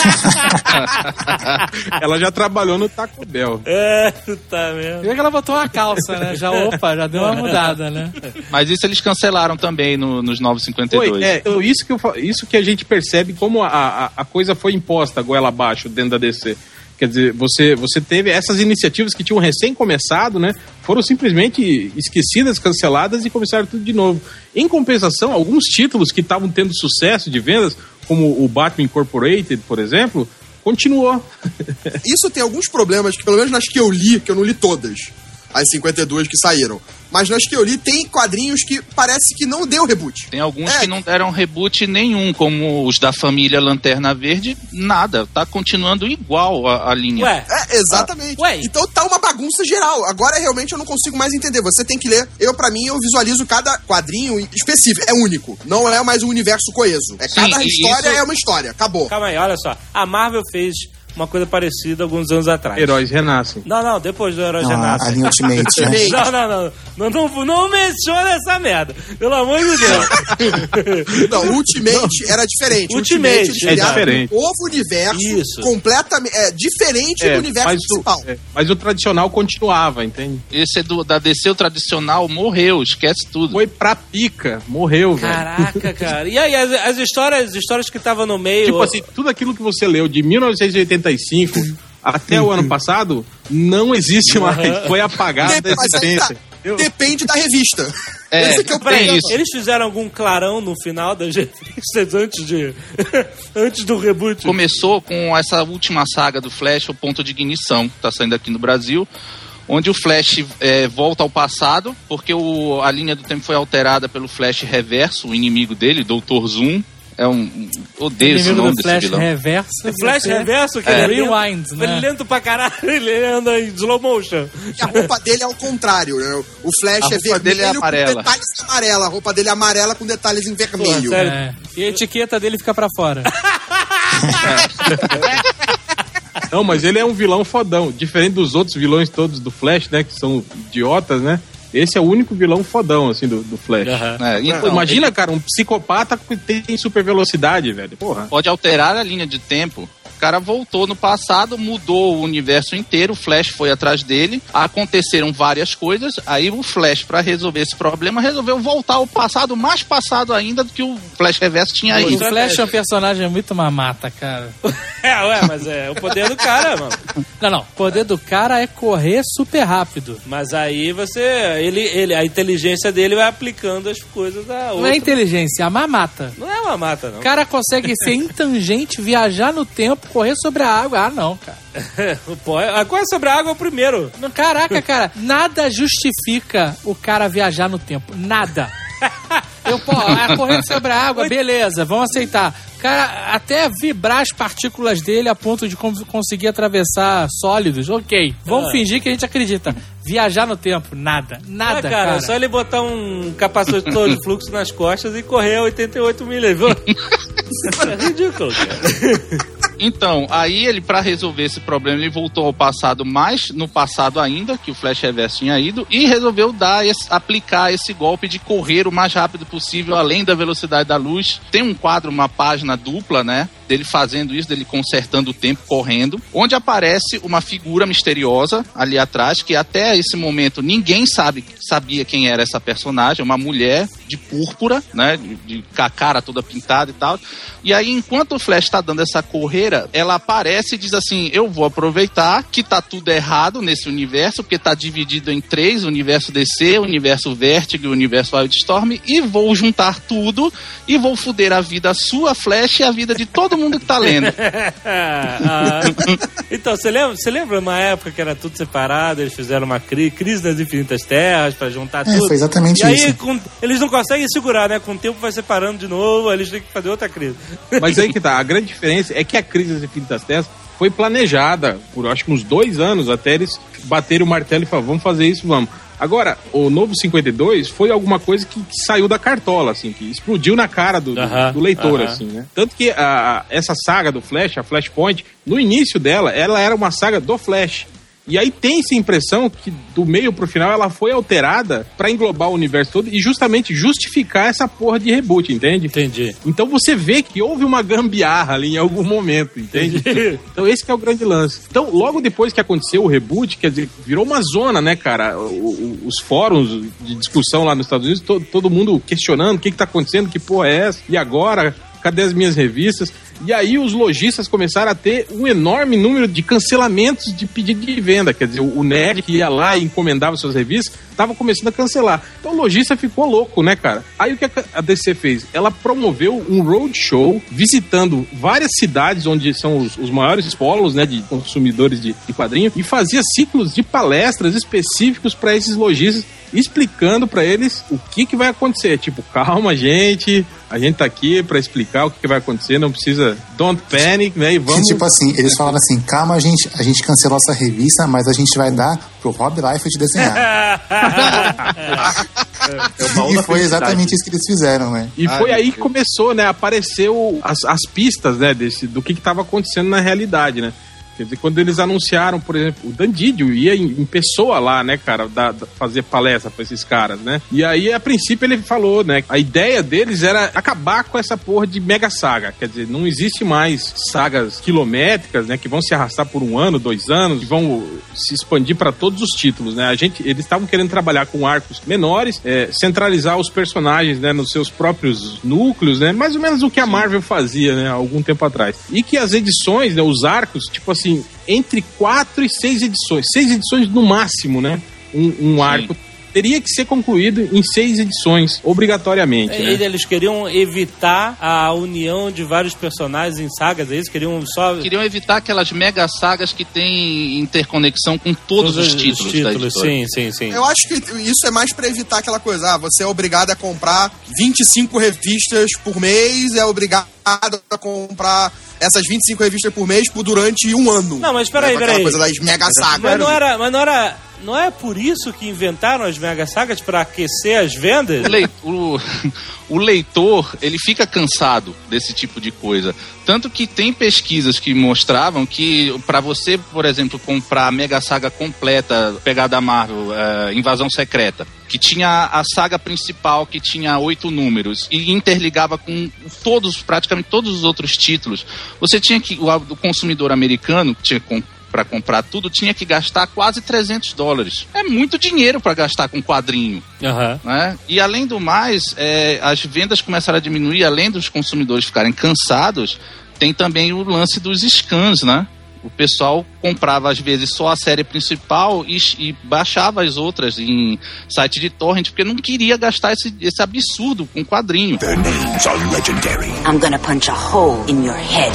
Ela já trabalhou no Taco Bell. É, tá mesmo. Vê que ela botou uma calça, né? Já, opa, já deu uma mudada, né? Mas isso eles cancelaram também no- nos Novos 52. Foi, é, isso, que eu isso que a gente percebe como a, a, a coisa foi imposta goela abaixo dentro da DC. Quer dizer, você, você teve essas iniciativas que tinham recém começado, né? Foram simplesmente esquecidas, canceladas e começaram tudo de novo. Em compensação, alguns títulos que estavam tendo sucesso de vendas, como o Batman Incorporated, por exemplo, continuou. Isso tem alguns problemas que, pelo menos nas que eu li, que eu não li todas. As 52 que saíram. Mas nas que eu li, tem quadrinhos que parece que não deu reboot. Tem alguns É. que não deram reboot nenhum, como os da família Lanterna Verde, nada. Tá continuando igual a, a linha. Ué, É, exatamente. Ué. Então tá uma bagunça geral. Agora realmente eu não consigo mais entender. Você tem que ler. Eu, pra mim, eu visualizo cada quadrinho específico. É único. Não é mais um universo coeso. É Sim, cada história isso- é uma história. Acabou. calma aí, olha só. A Marvel fez uma coisa parecida alguns anos atrás. Heróis renascem. Não, não, depois do Herói Não, a, Ultimate, né? Ultimate. Não, não, não, não, não, não menciona essa merda. Pelo amor de Deus. Não, Ultimate era diferente. Ultimate, eles é diferente. um novo universo Isso. completamente é, diferente do universo mas, principal. o, é, mas o tradicional continuava, entende? Esse é do, da DC, o tradicional, morreu, esquece tudo. Foi pra pica, morreu, velho. Caraca, cara. E aí, as, as histórias, as histórias que estavam no meio. Tipo assim, tudo aquilo que você leu de 1985 até o ano passado não existe mais. Foi apagado da Dep- mas aí tá, existência. Eu- depende da revista. É, Esse que é isso. Eles fizeram algum clarão no final das revistas antes de. antes do reboot? Começou com essa última saga do Flash, o Ponto de Ignição, que tá saindo aqui no Brasil. Onde o Flash é, volta ao passado, porque o- a linha do tempo foi alterada pelo Flash Reverso, o inimigo dele, Dr. Zoom. É um. Odeio esse Inimigo nome do desse Flash vilão. reverso. Flash reverso, que É. ele Rewind, né? Ele lento pra caralho, ele anda em slow motion. E a roupa dele é ao contrário, né? O Flash A é roupa vermelho dele é com amarela. detalhes amarela. A roupa dele é amarela com detalhes em vermelho. sério. É. E a etiqueta dele fica pra fora. Não, mas ele é um vilão fodão. Diferente dos outros vilões todos do Flash, né? Que são idiotas, né? Esse é o único vilão fodão, assim, do, do Flash. É, então, Pô, imagina, cara, um psicopata que tem super velocidade, velho. Porra. pode alterar a linha de tempo. O cara voltou no passado, mudou o universo inteiro, o Flash foi atrás dele, aconteceram várias coisas, aí o Flash, pra resolver esse problema, resolveu voltar ao passado, mais passado ainda do que o Flash Reverso tinha O ido. Flash é um personagem muito mamata, cara. É, ué, mas é o poder do cara, mano. Não, não. O poder do cara é correr super rápido. Mas aí você. Ele, ele, a inteligência dele vai aplicando as coisas da outra. Não é inteligência, é a mamata. Não é uma mata, não. O cara consegue ser intangente, viajar no tempo, correr sobre a água. Ah, não, cara. A coisa sobre a água é o primeiro. Caraca, cara, nada justifica o cara viajar no tempo. Nada. Eu, pô, é correndo sobre a água, beleza, vamos aceitar. Cara, até vibrar as partículas dele a ponto de con- conseguir atravessar sólidos, ok. Vamos Ah. fingir que a gente acredita. Viajar no tempo, nada. Nada, Ah, cara, cara. é só ele botar um capacitor de fluxo nas costas e correr a 88 milhas, viu? é ridículo, cara. Então, aí ele, pra resolver esse problema, ele voltou ao passado, mais no passado ainda, que o Flash Reverso tinha ido, e resolveu dar esse- aplicar esse golpe de correr o mais rápido possível, além da velocidade da luz. Tem um quadro, uma página dupla, né? Dele fazendo isso, dele consertando o tempo, correndo, onde aparece uma figura misteriosa ali atrás, que até esse momento ninguém sabe, sabia quem era essa personagem, uma mulher de púrpura, né? De, de- a cara toda pintada e tal. E aí, enquanto o Flash tá dando essa correira, ela aparece e diz assim: Eu vou aproveitar que tá tudo errado nesse universo, porque tá dividido em três: o universo DC, o universo Vertigo e o universo Wildstorm, e vou juntar tudo e vou foder a vida sua, Flash, e a vida de todo mundo que tá lendo. Ah, então, você lembra, você lembra uma época que era tudo separado, eles fizeram uma cri crise das infinitas terras pra juntar É, tudo. foi exatamente e aí, isso. com- eles não conseguem segurar, né? Com o tempo vai separando de novo, aí eles têm que fazer outra crise. Mas aí que tá, a grande diferença é que a crise das infinitas terras foi planejada por acho que uns dois anos até eles baterem o martelo e falar, vamos fazer isso, vamos. Agora, o novo 52 foi alguma coisa que, que saiu da cartola, assim, que explodiu na cara do, do- leitor, assim, né? Tanto que a- essa saga do Flash, a Flashpoint, no início dela, ela era uma saga do Flash. E aí tem essa impressão que do meio pro final ela foi alterada pra englobar o universo todo e justamente justificar essa porra de reboot, entende? Entendi. Então você vê que houve uma gambiarra ali em algum momento, entende? então esse que é o grande lance. Então, logo depois que aconteceu o reboot, quer dizer, virou uma zona, né, cara? O- o- os fóruns de discussão lá nos Estados Unidos, to- todo mundo questionando o que, que tá acontecendo, que porra é essa? E agora? Cadê as minhas revistas? E aí os lojistas começaram a ter um enorme número de cancelamentos de pedido de venda. Quer dizer, o nerd que ia lá e encomendava suas revistas, estava começando a cancelar. Então o lojista ficou louco, né, cara? Aí o que a DC fez? Ela promoveu um roadshow visitando várias cidades onde são os, os maiores polos, né, de consumidores de, de quadrinhos e fazia ciclos de palestras específicos para esses lojistas explicando para eles o que, que vai acontecer. Tipo, calma, gente, a gente tá aqui para explicar o que, que vai acontecer, não precisa. Don't panic, né? E vamos. Tipo assim, eles falaram assim: calma, a gente, a gente cancelou essa revista, mas a gente vai dar pro Rob Liefeld desenhar. É o baú e foi exatamente isso que eles fizeram, né? E Ah, foi meu aí que começou, né? Apareceu as, as pistas, né? Desse, do que estava acontecendo na realidade, né? Quer dizer, quando eles anunciaram, por exemplo, o Dandidio ia em, em pessoa lá, né, cara, da- da- fazer palestra pra esses caras, né? E aí, a princípio, ele falou, né? A ideia deles era acabar com essa porra de mega saga. Quer dizer, não existe mais sagas quilométricas, né? Que vão se arrastar por um ano, dois anos, que vão se expandir para todos os títulos, né? A gente, eles estavam querendo trabalhar com arcos menores, é, centralizar os personagens, né, nos seus próprios núcleos, né? Mais ou menos o que a Marvel fazia, né, algum tempo atrás. E que as edições, né, os arcos, tipo assim, entre quatro e seis edições, seis edições no máximo, né? Um, um arco teria que ser concluído em seis edições, obrigatoriamente. né? E Eles queriam evitar a união de vários personagens em sagas, é isso? Queriam só. Queriam evitar aquelas mega sagas que têm interconexão com todos, os títulos, da editora. Sim, sim, sim. Eu acho que isso é mais pra evitar aquela coisa, ah, você é obrigado a comprar 25 revistas por mês, é obrigado a comprar essas 25 revistas por mês por durante um ano. Não, mas peraí, Né, peraí. coisa das mega sagas. Mas não era. Mas não era. Não é por isso que inventaram as mega sagas pra aquecer as vendas? O, lei- o- o leitor, ele fica cansado desse tipo de coisa. Tanto que tem pesquisas que mostravam que para você, por exemplo, comprar a Mega Saga completa, pegada Marvel, eh, Invasão Secreta, que tinha a saga principal, que tinha oito números, e interligava com todos, praticamente todos os outros títulos, você tinha que, o, o consumidor americano, que tinha para comprar tudo, tinha que gastar quase 300 dólares. É muito dinheiro para gastar com quadrinho Aham. né? E além do mais, é, as vendas começaram a diminuir, além dos consumidores ficarem cansados, tem também o lance dos scans, né? O pessoal comprava às vezes só a série principal e, e baixava as outras em site de torrent, porque não queria gastar esse, esse absurdo com quadrinho. I'm gonna punch a hole in your head.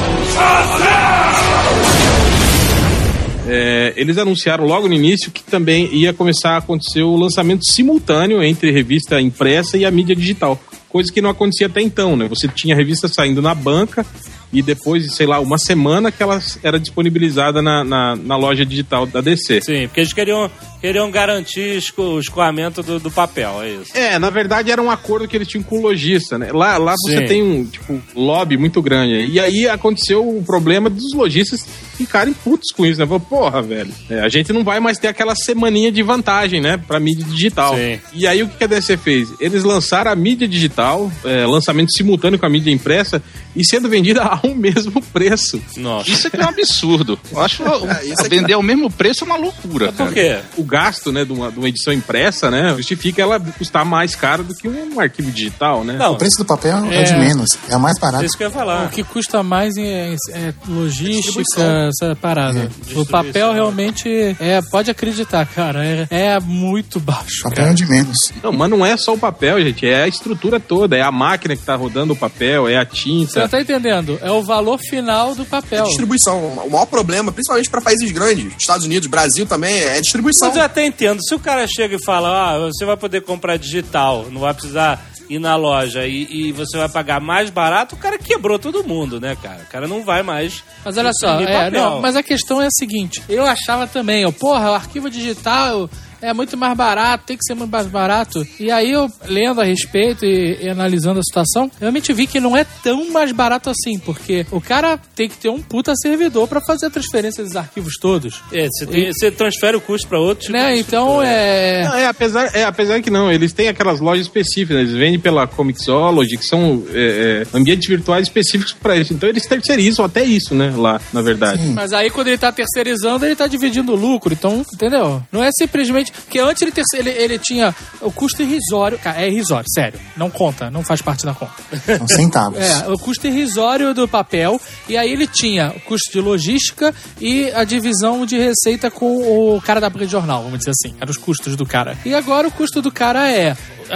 É, eles anunciaram logo no início que também ia começar a acontecer o lançamento simultâneo entre revista impressa e a mídia digital. Coisa que não acontecia até então, né? Você tinha a revista saindo na banca e depois de, sei lá, uma semana que ela era disponibilizada na, na, na loja digital da DC. Sim, porque eles queriam, queriam garantir o escoamento do, do papel, é isso. É, na verdade era um acordo que eles tinham com o lojista, né? Lá, lá você Sim. tem um, tipo, lobby muito grande. E aí aconteceu o problema dos lojistas ficarem putos com isso, né? Falou, porra, velho, é, a gente não vai mais ter aquela semaninha de vantagem, né? Pra mídia digital. Sim. E aí o que a DC fez? Eles lançaram a mídia digital, é, lançamento simultâneo com a mídia impressa e sendo vendida ao mesmo preço. Nossa. Isso é que é um absurdo. Eu acho É, isso é que- vender ao mesmo preço é uma loucura. Por cara. quê? O gasto, né, de uma, de uma edição impressa, né, justifica ela custar mais caro do que um arquivo digital, né? Não, O preço do papel é, É. de menos, é o mais barato. isso que eu ia falar. O que custa mais é, é logística, essa parada. o papel realmente é, pode acreditar, cara, é, é muito baixo. O papel Cara. é de menos. Não, mas não é só o papel, gente. É a estrutura toda. É a máquina que tá rodando o papel, é a Você tinta. tá entendendo? É o valor final do papel. Distribuição. O maior problema, principalmente para países grandes, Estados Unidos, Brasil também, é distribuição. Mas eu até entendo. Se o cara chega e fala, ah, você vai poder comprar digital, não vai precisar ir na loja e, e você vai pagar mais barato, o cara quebrou todo mundo, né, cara? O cara não vai mais. Mas olha só, é, não, mas a questão é a seguinte: eu achava também, eu, porra, o arquivo digital é muito mais barato, tem que ser muito mais barato. E aí eu, lendo a respeito e, e analisando a situação, realmente vi que não é tão mais barato assim, porque o cara tem que ter um puta servidor pra fazer a transferência dos arquivos todos. É, você, transfere o custo pra outro tipo Né? Então estrutura. é. Não, é, apesar, é, apesar que não, eles têm aquelas lojas específicas, eles vendem pela Comixology, que são é, é, ambientes virtuais específicos para isso. Então eles terceirizam até isso, né, lá, na verdade. Mas aí quando ele tá terceirizando, ele tá dividindo o lucro. Então, entendeu? Não é simplesmente Exatamente. Porque antes ele, ter- ele, ele tinha o custo irrisório. Cara, é irrisório, sério. Não conta, não faz parte da conta. São centavos. É, o custo irrisório do papel. E aí ele tinha o custo de logística e a divisão de receita com o cara da banca de jornal, vamos dizer assim. Eram os custos do cara. E agora o custo do cara é.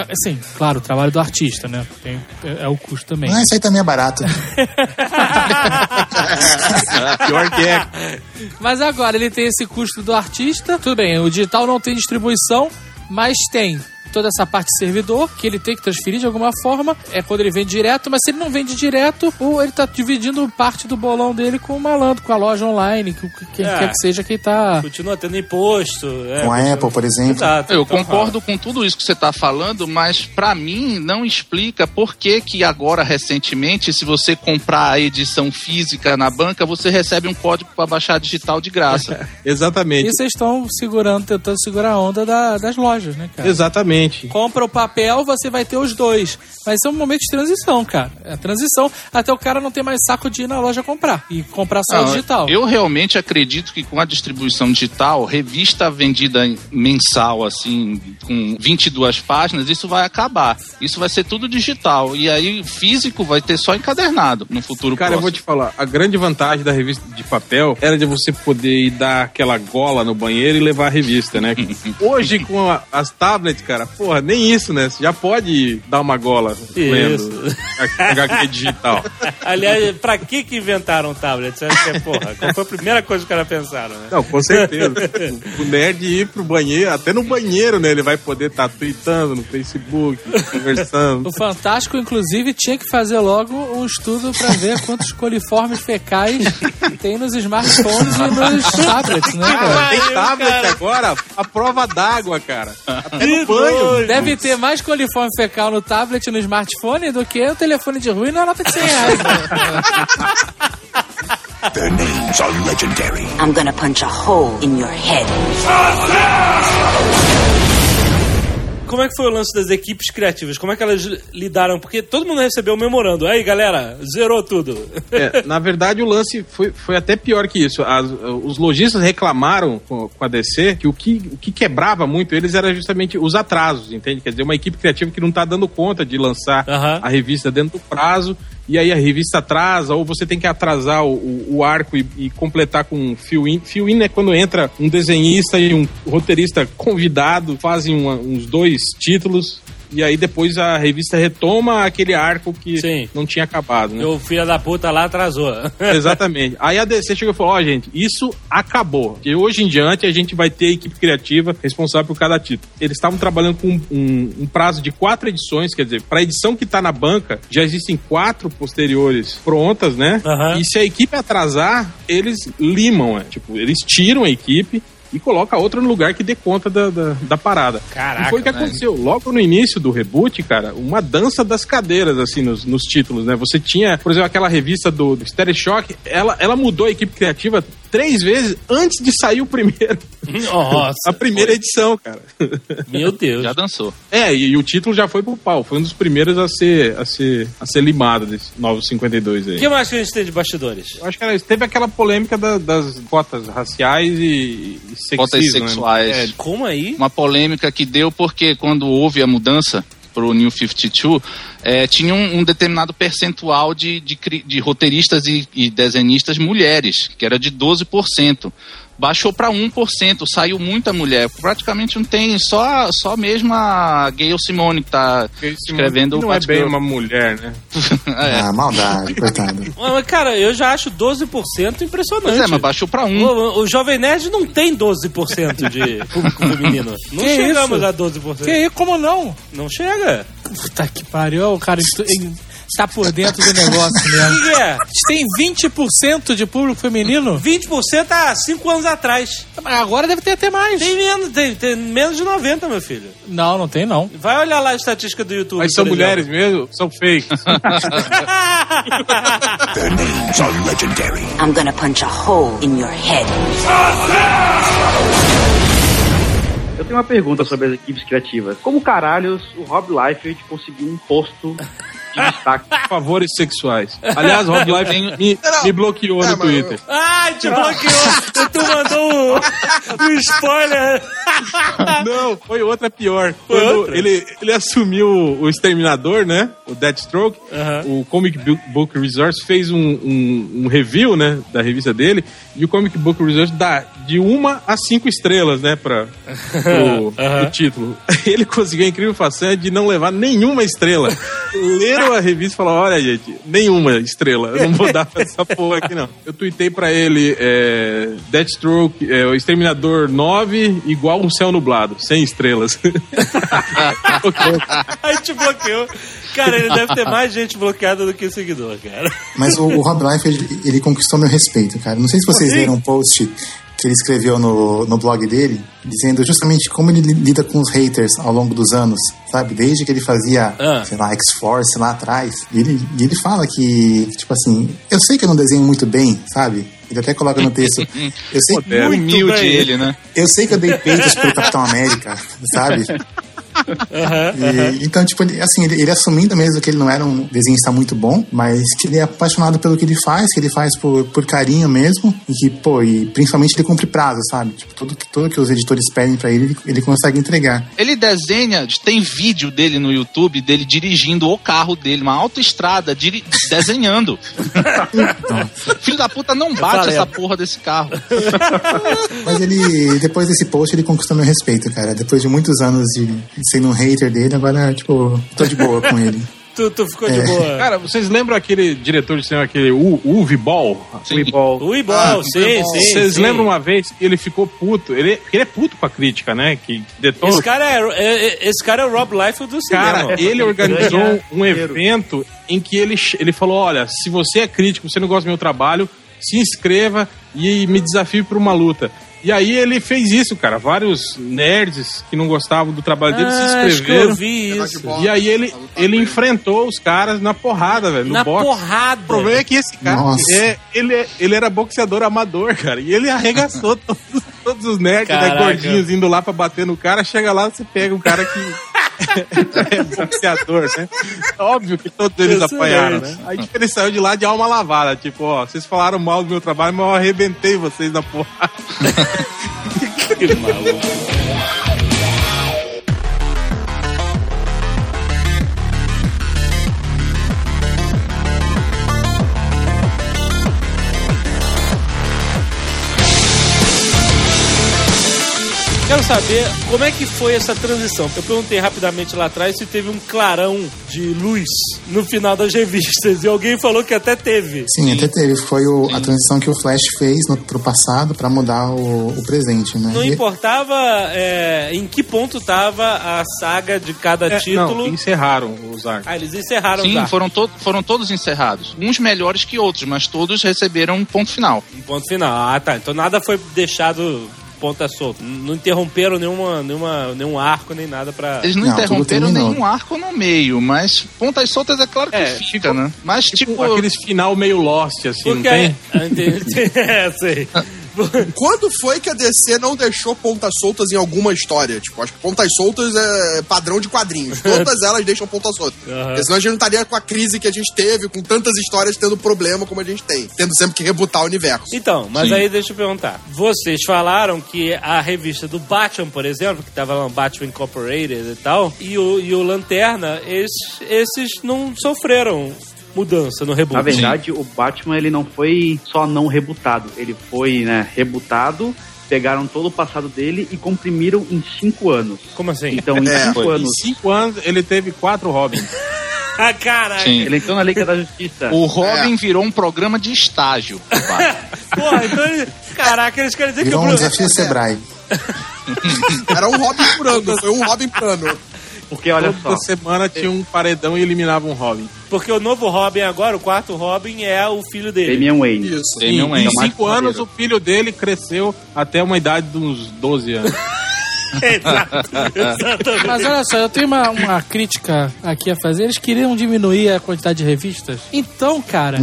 Assim, claro, o trabalho do artista, né? Tem, é, é o custo também. Ah, isso aí também é barato. Pior que é. Mas agora ele tem esse custo do artista. Tudo bem, o digital não tem distribuição, mas tem toda essa parte de servidor que ele tem que transferir de alguma forma. É quando ele vende direto, mas se ele não vende direto, ou ele tá dividindo parte do bolão dele com o malandro, com a loja online, que quem É. quer que seja quem tá. Continua tendo imposto. é, Com a continua- Apple, por exemplo. Exato. Eu Então, concordo com tudo isso que você está falando, mas pra mim não explica por que que agora recentemente, se você comprar a edição física na banca, você recebe um código para baixar digital de graça. Exatamente. E vocês estão segurando, tentando segurar a onda da- das lojas, né, cara? Exatamente. Compra o papel, você vai ter os dois. Mas isso é um momento de transição, cara. É transição até o cara não ter mais saco de ir na loja comprar. E comprar só o Não, digital. Eu realmente acredito que com a distribuição digital, revista vendida mensal, assim, com 22 páginas, isso vai acabar. Isso vai ser tudo digital. E aí, físico vai ter só encadernado no futuro Cara, eu vou próximo. te falar, a grande vantagem da revista de papel era de você poder ir dar aquela gola no banheiro e levar a revista, né? Hoje, com a- as tablets, cara, porra, nem isso, né? Você já pode dar uma gola lendo a- HQ digital. Aliás, pra que que inventaram o tablet? Você acha que é, porra, qual foi a primeira coisa que os caras pensaram, né? Não, com certeza. o nerd ir pro banheiro, até no banheiro, né? Ele vai poder estar tweetando no Facebook, conversando. O Fantástico, inclusive, tinha que fazer logo um estudo pra ver quantos coliformes fecais tem nos smartphones e nos tablets, né, cara? Tem tablet agora, a prova d'água, cara. Até no banho. Deve ter mais coliforme fecal no tablet e no smartphone do que o telefone de rua e na nota de 100 reais. né? Their names are legendary. I'm gonna punch a hole in your head. Como é que foi o lance das equipes criativas? Como é que elas lidaram? Porque todo mundo recebeu o memorando. Aí, galera, zerou tudo. É, na verdade, o lance foi, foi até pior que isso. As- os lojistas reclamaram com, com a DC que o, que o que quebrava muito eles era justamente os atrasos, entende? Quer dizer, uma equipe criativa que não tá dando conta de lançar a revista dentro do prazo. E aí a revista atrasa, ou você tem que atrasar o, o- o arco e, e completar com um fill-in. Fill-in é quando entra um desenhista e um roteirista convidado, fazem uma- uns dois títulos, e aí depois a revista retoma aquele arco que Sim. não tinha acabado, né? E o filho da puta lá atrasou. Exatamente. Aí a DC chegou e falou: Ó, gente, isso acabou. E hoje em diante a gente vai ter equipe criativa responsável por cada título. Eles estavam trabalhando com um, um prazo de quatro edições, quer dizer, para a edição que tá na banca, já existem quatro posteriores prontas, né? Aham. E se a equipe atrasar, eles limam, é. Tipo, eles tiram a equipe. E coloca outra no lugar que dê conta da, da, da parada. Caraca, e foi o que né? aconteceu. Logo no início do reboot, cara, uma dança das cadeiras, assim, nos, nos títulos, né? Você tinha, por exemplo, aquela revista do, do Stereo Shock, ela, ela mudou a equipe criativa três vezes antes de sair o primeiro. Nossa. a primeira edição, cara. Meu Deus. Já dançou. É, e, e o título já foi pro pau. Foi um dos primeiros a ser, a ser, a ser limado desse novo 52 aí. O que mais que a gente tem de bastidores? Eu acho que era, isso. teve aquela polêmica da- das cotas raciais e, e sexismo, Cotas né? sexuais. É, Como aí? Uma polêmica que deu porque quando houve a mudança pro New 52, é, tinha um, um determinado percentual de, de, de roteiristas e, e desenhistas mulheres, que era de 12%. Baixou para 1%, saiu muita mulher. Praticamente não tem, só, só mesmo a Gayle Simone que tá esse escrevendo não o é bem uma mulher, né? É. Ah, maldade, coitado. Mas, Cara, eu já acho 12% impressionante. Pois é, mas baixou para 1%. O, o Jovem Nerd não tem 12% de público feminino. Não Que chegamos isso? a 12%. Que aí, como não? Não chega. Puta que pariu, o cara tá por dentro do negócio O mesmo. que que é? Tem 20% de público feminino? 20% há 5 anos atrás. Mas agora deve ter até mais. Tem menos, tem, tem menos de 90, meu filho. Não, não tem não. Vai olhar lá a estatística do YouTube. Mas são mulheres mesmo? São fakes. Their names are legendary. I'm gonna punch a hole in your head. Eu tenho uma pergunta sobre as equipes criativas. Como caralhos o Rob Liefeld conseguiu um posto Favores sexuais. Aliás, Rob Life me, me bloqueou É, no mas- Twitter. Ai, te bloqueou! tu mandou um, um spoiler! Não, foi outra pior. Foi Quando outra? Ele, ele assumiu o Exterminador, né? O Deathstroke. O Comic Book Resource fez um, um, um review, né? Da revista dele. E o Comic Book Resource dá de uma a cinco estrelas, né? Pra, pro, pro título. Ele conseguiu a incrível façanha de não levar nenhuma estrela. Leram a revista e falaram: olha, gente, nenhuma estrela. Eu não vou dar pra essa porra aqui, não. Eu tuitei pra ele é, Deathstroke, é, o Exterminador 9 igual um céu nublado, sem estrelas. Aí te bloqueou. Cara, ele deve ter mais gente bloqueada do que seguidor, cara. Mas o, o Rob Life, ele, ele conquistou meu respeito, cara. Não sei se vocês Sim. viram um post que ele escreveu no, no blog dele, dizendo justamente como ele li- lida com os haters ao longo dos anos, sabe? Desde que ele fazia, Ah. sei lá, X-Force lá atrás. E ele, e ele fala que, tipo assim, eu sei que eu não desenho muito bem, sabe? Ele até coloca no texto. Eu sei, É humilde ele, né? eu sei que eu dei peitos pro Capitão América, sabe? E, então, tipo, ele, assim, ele, ele assumindo mesmo que ele não era um desenhista muito bom, mas que ele é apaixonado pelo que ele faz, que ele faz por, por carinho mesmo, e que, pô, e principalmente ele cumpre prazo, sabe? Tipo, tudo, que- tudo que os editores pedem pra ele, ele, ele consegue entregar. Ele desenha, tem vídeo dele no YouTube, dele dirigindo o carro dele, uma autoestrada, diri- desenhando. Filho da puta, não bate essa porra desse carro. Mas ele, depois desse post, ele conquistou meu respeito, cara. Depois de muitos anos de sendo um hater dele, agora, tipo, tô de boa com ele. Tu, tu ficou de É. boa. Cara, vocês lembram aquele diretor de cinema, aquele U- Uwe Ball? Sim. O Ibol, sim, sim. Vocês sim. lembram uma vez que ele ficou puto? Ele, porque ele é puto com a crítica, né? Que detona. Esse cara é, é- é- esse cara é o Rob Life do cinema. Cara, ele organizou um evento em que ele, ele falou: olha, se você é crítico, você não gosta do meu trabalho, se inscreva e me desafie para uma luta. E aí ele fez isso, cara. Vários nerds que não gostavam do trabalho dele se Ah, acho que eu inscreveram. vi isso. E aí ele, ele enfrentou os caras na porrada, velho, no Na boxe. porrada. O problema é que esse cara, é, ele, ele era boxeador amador, cara. E ele arregaçou todos, todos os nerds, né, gordinhos, indo lá pra bater no cara. Chega lá, você pega um cara que é boxeador, né? Óbvio que todos eles Excelente. apanharam, né? Aí tipo, ele saiu de lá de alma lavada. Tipo, ó, vocês falaram mal do meu trabalho, mas eu arrebentei vocês na porrada. Que maluco. Quero saber como é que foi essa transição. Eu perguntei rapidamente lá atrás se teve um clarão de luz no final das revistas. E alguém falou que até teve. Sim, até teve. Foi o- a transição que o Flash fez no, pro passado pra mudar o, o presente, né? Não E- importava é, em que ponto tava a saga de cada É, título. Não, encerraram os arcos. Ah, eles encerraram Sim, os arcos. foram, to foram todos encerrados. Uns melhores que outros, mas todos receberam um ponto final. Um ponto final. Ah, tá. Então nada foi deixado ponta solta. N- Não interromperam nenhuma, nenhuma, nenhum arco nem nada pra. Eles não, Não, interromperam nenhum arco no meio, mas pontas soltas é claro que É, fica, ficou- né? Mas Tipo, tipo, aqueles final meio lost, assim, Porque não tem? Entendi. é, sei. Quando foi que a DC não deixou pontas soltas em alguma história? Tipo, acho que pontas soltas é padrão de quadrinhos. Todas elas deixam pontas soltas. Porque senão a gente não estaria com a crise que a gente teve, com tantas histórias tendo problema como a gente tem. Tendo sempre que rebutar o universo. Então, mas Sim. aí deixa eu perguntar. Vocês falaram que a revista do Batman, por exemplo, que tava lá no Batman Incorporated e tal, e o, e o Lanterna, esses, esses não sofreram mudança no reboot. Na verdade, o Batman ele não foi só não rebutado, ele foi né, rebutado, pegaram todo o passado dele e comprimiram em cinco anos. Como assim? Então, em É, cinco Em anos, cinco anos ele teve quatro Robins. Ah, caralho. sim. ele entrou na Liga da Justiça. O Robin virou um programa de estágio. Porra, então ele... Caraca, eles querem dizer Virou que um o... desafio Sebrae. Era um Robin por ano, foi um Robin por ano. Porque olha só, Toda semana tinha um paredão e eliminava um Robin. Porque o novo Robin agora, o quarto Robin, é o filho dele. Damian Wayne. Isso. Damian Em Wayne. mais cinco anos, maneiro. o filho dele cresceu até uma idade de uns 12 anos. Exato, exatamente. Mas olha só, eu tenho uma, uma crítica aqui a fazer. Eles queriam diminuir a quantidade de revistas. Então, cara,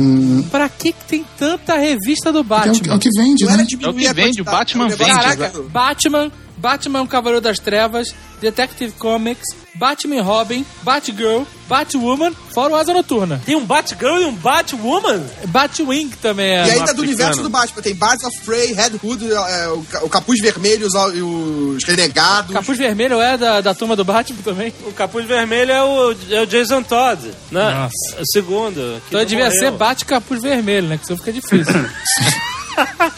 pra que, que tem tanta revista do É o, que- é Batman? o que vende, né? É o que vende, o Batman é negócio vende, caraca. Batman, Batman é um Cavaleiro das Trevas, Detective Comics, Batman e Robin, Batgirl, Batwoman, fora o Asa Noturna. Tem um Batgirl e um Batwoman? Batwing também é. E ainda do universo do Batman. Tem Birds of Prey, Red Hood, é, o, ca- o Capuz Vermelho os- e os Renegados. Capuz Vermelho é da, da turma do Batman também? O capuz vermelho é o, é o Jason Todd. Né? Nossa. O segundo. Então devia morreu. ser Bate Capuz Vermelho, né? Que senão fica difícil.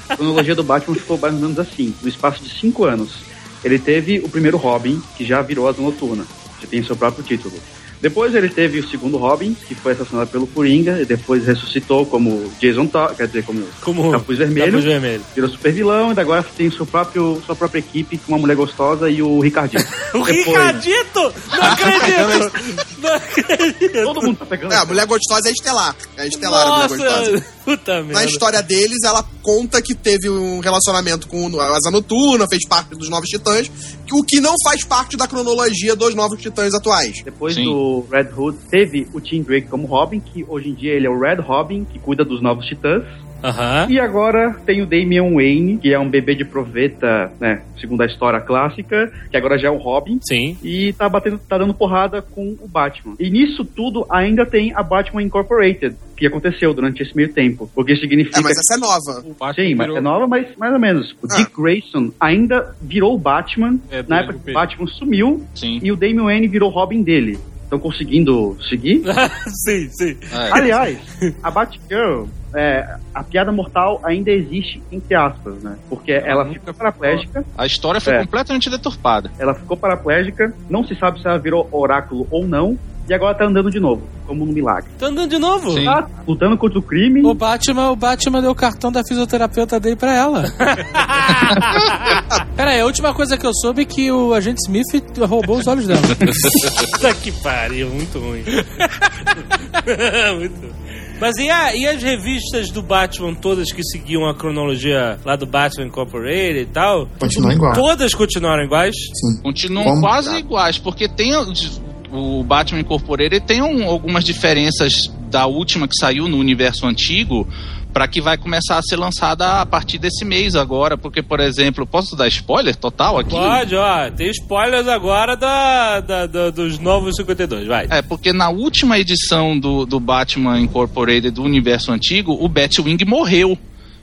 A cronologia do Batman ficou mais ou menos assim. No espaço de cinco anos, ele teve o primeiro Robin, que já virou Asa Noturna, que tem seu próprio título. Depois ele teve o segundo Robin, que foi assassinado pelo Coringa, e depois ressuscitou como Jason Todd, quer dizer, como, Como Capuz Vermelho. Capuz Vermelho. Virou super vilão e agora tem seu próprio, sua própria equipe com uma mulher gostosa e o Ricardinho. O Depois- Ricardito! Não acredito! Não acredito! Todo mundo tá pegando. É, a mulher gostosa é estelar. É estelar a mulher gostosa. Nossa! Puta Na merda. história deles, ela conta que teve um relacionamento com o Asa Noturna, fez parte dos Novos Titãs, o que não faz parte da cronologia dos Novos Titãs atuais. Depois Sim. do Red Hood, teve o Tim Drake como Robin, que hoje em dia ele é o Red Robin, que cuida dos novos titãs. Aham. E agora tem o Damian Wayne, que é um bebê de proveta, né, segundo a história clássica, que agora já é o Robin. Sim. E tá batendo, tá dando porrada com o Batman. E nisso tudo ainda tem a Batman Incorporated, que aconteceu durante esse meio tempo. Porque significa. É, mas essa é nova. O Batman Sim, mas virou- é nova, mas mais ou menos. O Ah. Dick Grayson ainda virou o Batman É, na época que o Batman sumiu Sim. e o Damian Wayne virou Robin dele. Estão conseguindo seguir? sim, sim. É. Aliás, a Batgirl, é, a piada mortal ainda existe, entre aspas, né? Porque ela ficou ficou. paraplégica, A história foi É. completamente deturpada. ela ficou paraplégica, não se sabe se ela virou oráculo ou não, e agora tá andando de novo, como um milagre. Tá andando de novo? Sim. Tá lutando contra o crime. o Batman, o Batman deu o cartão da fisioterapeuta dele pra ela. Pera aí, a última coisa que eu soube é que o agente Smith roubou os olhos dela. Puta que pariu, muito ruim. muito ruim. Mas e, a- e as revistas do Batman, todas que seguiam a cronologia lá do Batman Incorporated e tal? Continua igual. Todas continuaram iguais? Sim. Continuam Como? quase iguais, porque tem o- Batman Incorporated tem um- algumas diferenças da última que saiu no universo antigo para que vai começar a ser lançada a partir desse mês agora, porque por exemplo, posso dar spoiler total aqui? Pode, ó. Tem spoilers agora da, da- da- dos novos 52, vai. É, porque na última edição do, do Batman Incorporated do universo antigo, o Batwing morreu.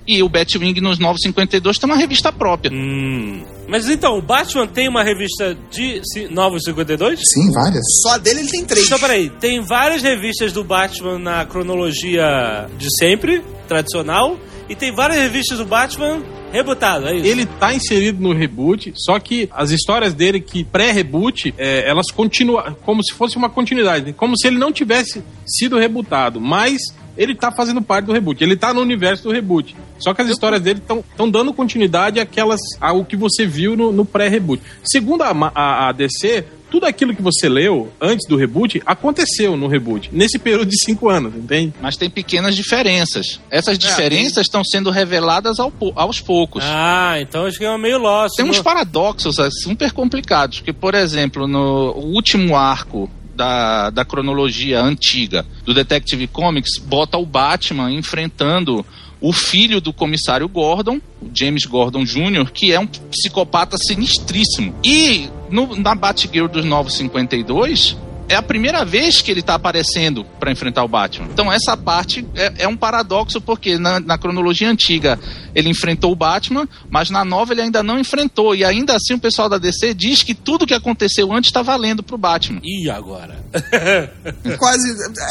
E o Batwing nos 952 tem uma revista própria. Hum. Mas então, o Batman tem uma revista de novos 52? Sim, várias. Só a dele ele tem três. Então, peraí, tem várias revistas do Batman na cronologia de sempre, tradicional, e tem várias revistas do Batman rebutado, é isso? Ele tá inserido no reboot, só que as histórias dele que pré-reboot, é, elas continuam como se fosse uma continuidade, como se ele não tivesse sido rebutado, mas ele tá fazendo parte do reboot, ele tá no universo do reboot. Só que as histórias dele estão dando continuidade àquelas ao que você viu no, no pré-reboot. Segundo a, a, a DC, tudo aquilo que você leu antes do reboot aconteceu no reboot, nesse período de cinco anos, entende? Mas tem pequenas diferenças. Essas diferenças estão sendo reveladas ao aos poucos. Ah, então acho que é meio lost. Tem uns no- paradoxos assim, super complicados, porque, por exemplo, no último arco da, da cronologia antiga do Detective Comics, bota o Batman enfrentando o filho do comissário Gordon, James Gordon Jr., que é um psicopata sinistríssimo. E no, na Batgirl dos 952, é a primeira vez que ele tá aparecendo para enfrentar o Batman. Então essa parte é, é um paradoxo porque na, na cronologia antiga ele enfrentou o Batman, mas na nova ele ainda não enfrentou e ainda assim o pessoal da DC diz que tudo que aconteceu antes está valendo pro Batman. E agora? Quase.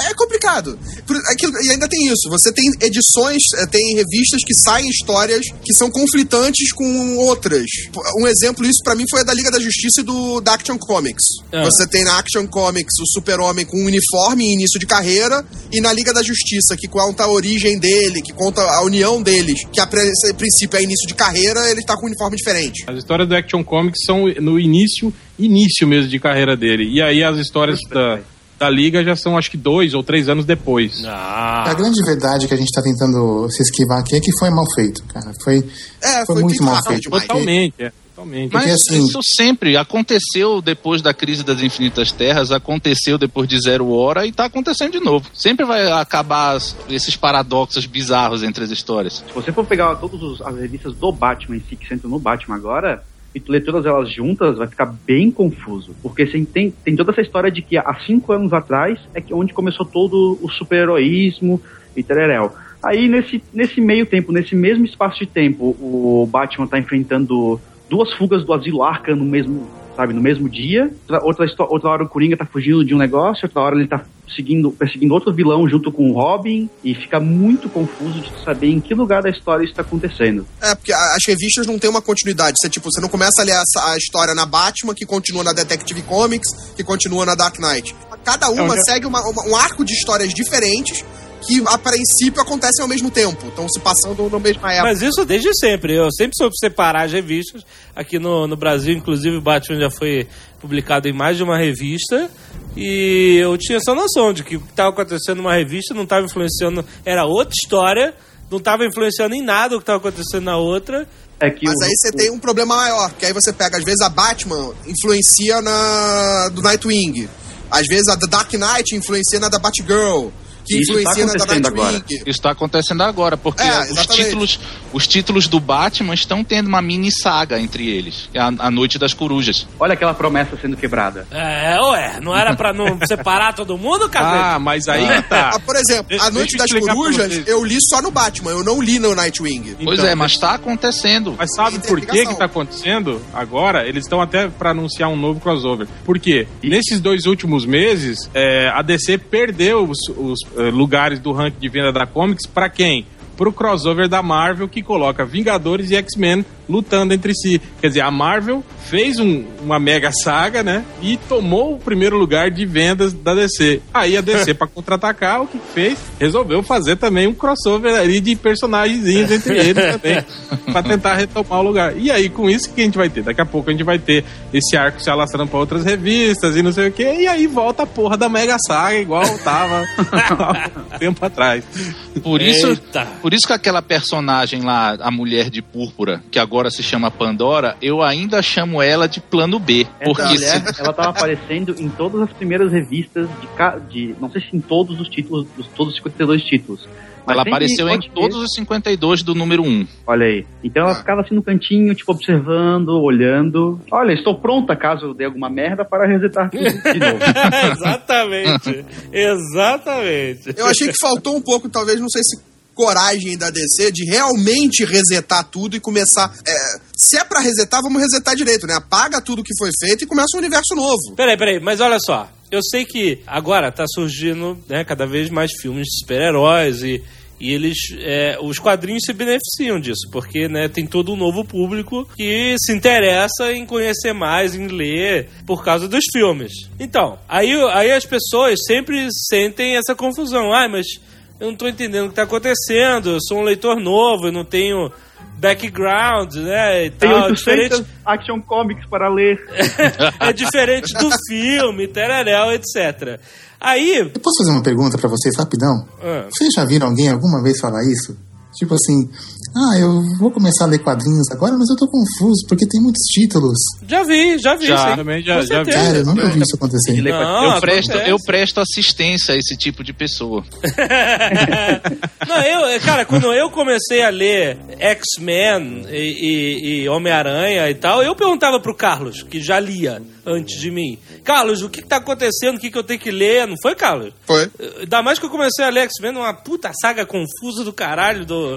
É complicado. Por- aquilo- e ainda tem isso. Você tem edições, eh, tem revistas que saem histórias que são conflitantes com outras. Um exemplo disso pra mim foi a da Liga da Justiça e do da Action Comics. Ah. Você tem na Action Comics o Super-Homem com um uniforme em início de carreira e na Liga da Justiça, que conta a origem dele, que conta a união deles, que a princípio é início de carreira, ele tá com um uniforme diferente. As histórias do Action Comics são no início, início mesmo de carreira dele. E aí as histórias da, da Liga já são acho que dois ou três anos depois. Ah. A grande verdade que a gente tá tentando se esquivar aqui é que foi mal feito, cara. Foi, É, foi, foi muito mal feito. Totalmente, é. Totalmente. Mas Porque, assim- isso sempre aconteceu depois da crise das infinitas terras, aconteceu depois de Zero Hora e tá acontecendo de novo. Sempre vai acabar as- esses paradoxos bizarros entre as histórias. Se você for pegar todas os- as revistas do Batman em si, que sentam no Batman agora, e tu lê todas elas juntas, vai ficar bem confuso. Porque assim, tem, tem toda essa história de que há cinco anos atrás é que onde começou todo o super-heroísmo e tereréu. Aí, nesse, nesse meio tempo, nesse mesmo espaço de tempo, o Batman tá enfrentando duas fugas do asilo Arkham no mesmo, sabe, no mesmo dia. Outra, outra, hora o Coringa tá fugindo de um negócio, outra hora ele tá seguindo, perseguindo outro vilão junto com o Robin, e fica muito confuso de saber em que lugar da história isso tá acontecendo. É, porque as revistas não tem uma continuidade. Você, tipo, você não começa a ler a, a história na Batman, que continua na Detective Comics, que continua na Dark Knight. Cada uma É, segue uma- uma- um arco de histórias diferentes que a princípio acontecem ao mesmo tempo. Estão se passando na mesma época. Mas isso desde sempre. Eu sempre soube separar as revistas. Aqui no, no Brasil, inclusive, o Batman já foi publicado em mais de uma revista. E eu tinha essa noção de que o que estava acontecendo numa revista não estava influenciando. Era outra história, não estava influenciando em nada o que estava acontecendo na outra. É que Mas o- aí você o- tem um problema maior, que aí você pega, às vezes a Batman influencia na do Nightwing. Às vezes a da Dark Knight influencia na da Batgirl. Que Isso tá da acontecendo Nightwing. agora. Isso está acontecendo agora, porque É, os, títulos, os títulos do Batman estão tendo uma mini saga entre eles. que é a, a Noite das Corujas. Olha aquela promessa sendo quebrada. É, ué, não era pra não separar todo mundo, cara? Ah, mas aí tá. Ah, por exemplo, Deixa- A Noite das pra Corujas eu li só no Batman, eu não li no Nightwing. pois Então, é, mas está acontecendo. Mas sabe por que que tá acontecendo agora? Eles estão até para anunciar um novo crossover. Por quê? Nesses dois últimos meses, é, a DC perdeu os, os, lugares do ranking de venda da Comics para quem? Pro crossover da Marvel que coloca Vingadores e X-Men lutando entre si. Quer dizer, a Marvel fez um- uma mega saga, né? E tomou o primeiro lugar de vendas da DC. Aí a DC, para contra-atacar, o que fez? Resolveu fazer também um crossover ali de personagens entre eles também. pra tentar retomar o lugar. E aí, com isso, o que a gente vai ter? Daqui a pouco a gente vai ter esse arco se alastrando pra outras revistas e não sei o que. E aí volta a porra da mega saga, igual tava há um tempo atrás. Por isso, Eita. por isso que aquela personagem lá, a mulher de púrpura, que agora se chama Pandora, eu ainda chamo ela de plano B. Essa Porque mulher, se- ela tava aparecendo em todas as primeiras revistas de, ca- de não sei se em todos os títulos, dos, todos os 52 títulos. Mas ela apareceu em todos os 52 do número 1. Olha aí. Então ela ficava assim no cantinho, tipo, observando, olhando. Olha, estou pronta caso dê alguma merda para resetar tudo de novo. Exatamente. Exatamente. Eu achei que faltou um pouco, talvez, não sei se coragem da DC de realmente resetar tudo e começar. é, se é pra resetar, vamos resetar direito, né? Apaga tudo que foi feito e começa um universo novo. Peraí, peraí, mas olha só. Eu sei que agora tá surgindo né, cada vez mais filmes de super-heróis e, e eles. é, os quadrinhos se beneficiam disso, porque né, tem todo um novo público que se interessa em conhecer mais, em ler, por causa dos filmes. Então, aí, aí as pessoas sempre sentem essa confusão. Ai, mas eu não tô entendendo o que tá acontecendo, eu sou um leitor novo, eu não tenho background, né? E Tem tal, 800 diferente action comics para ler. é diferente do filme, tereréu, etc. Aí. Eu posso fazer uma pergunta pra vocês rapidão? Ah. Vocês já viram alguém alguma vez falar isso? Tipo assim, ah, eu vou começar a ler quadrinhos agora, mas eu tô confuso porque tem muitos títulos. Já vi, já vi. Já. sim. Também já- já vi. Cara, eu nunca vi isso acontecer. Não, eu, presto, acontece. eu presto assistência a esse tipo de pessoa. Não, eu, cara, quando eu comecei a ler X-Men e, e- e Homem-Aranha e tal, eu perguntava pro Carlos, que já lia antes de mim. Carlos, o que, que tá acontecendo? O que, que eu tenho que ler? Não foi, Carlos? Foi. Ainda mais que eu comecei a ler X-Men, uma puta saga confusa do caralho do.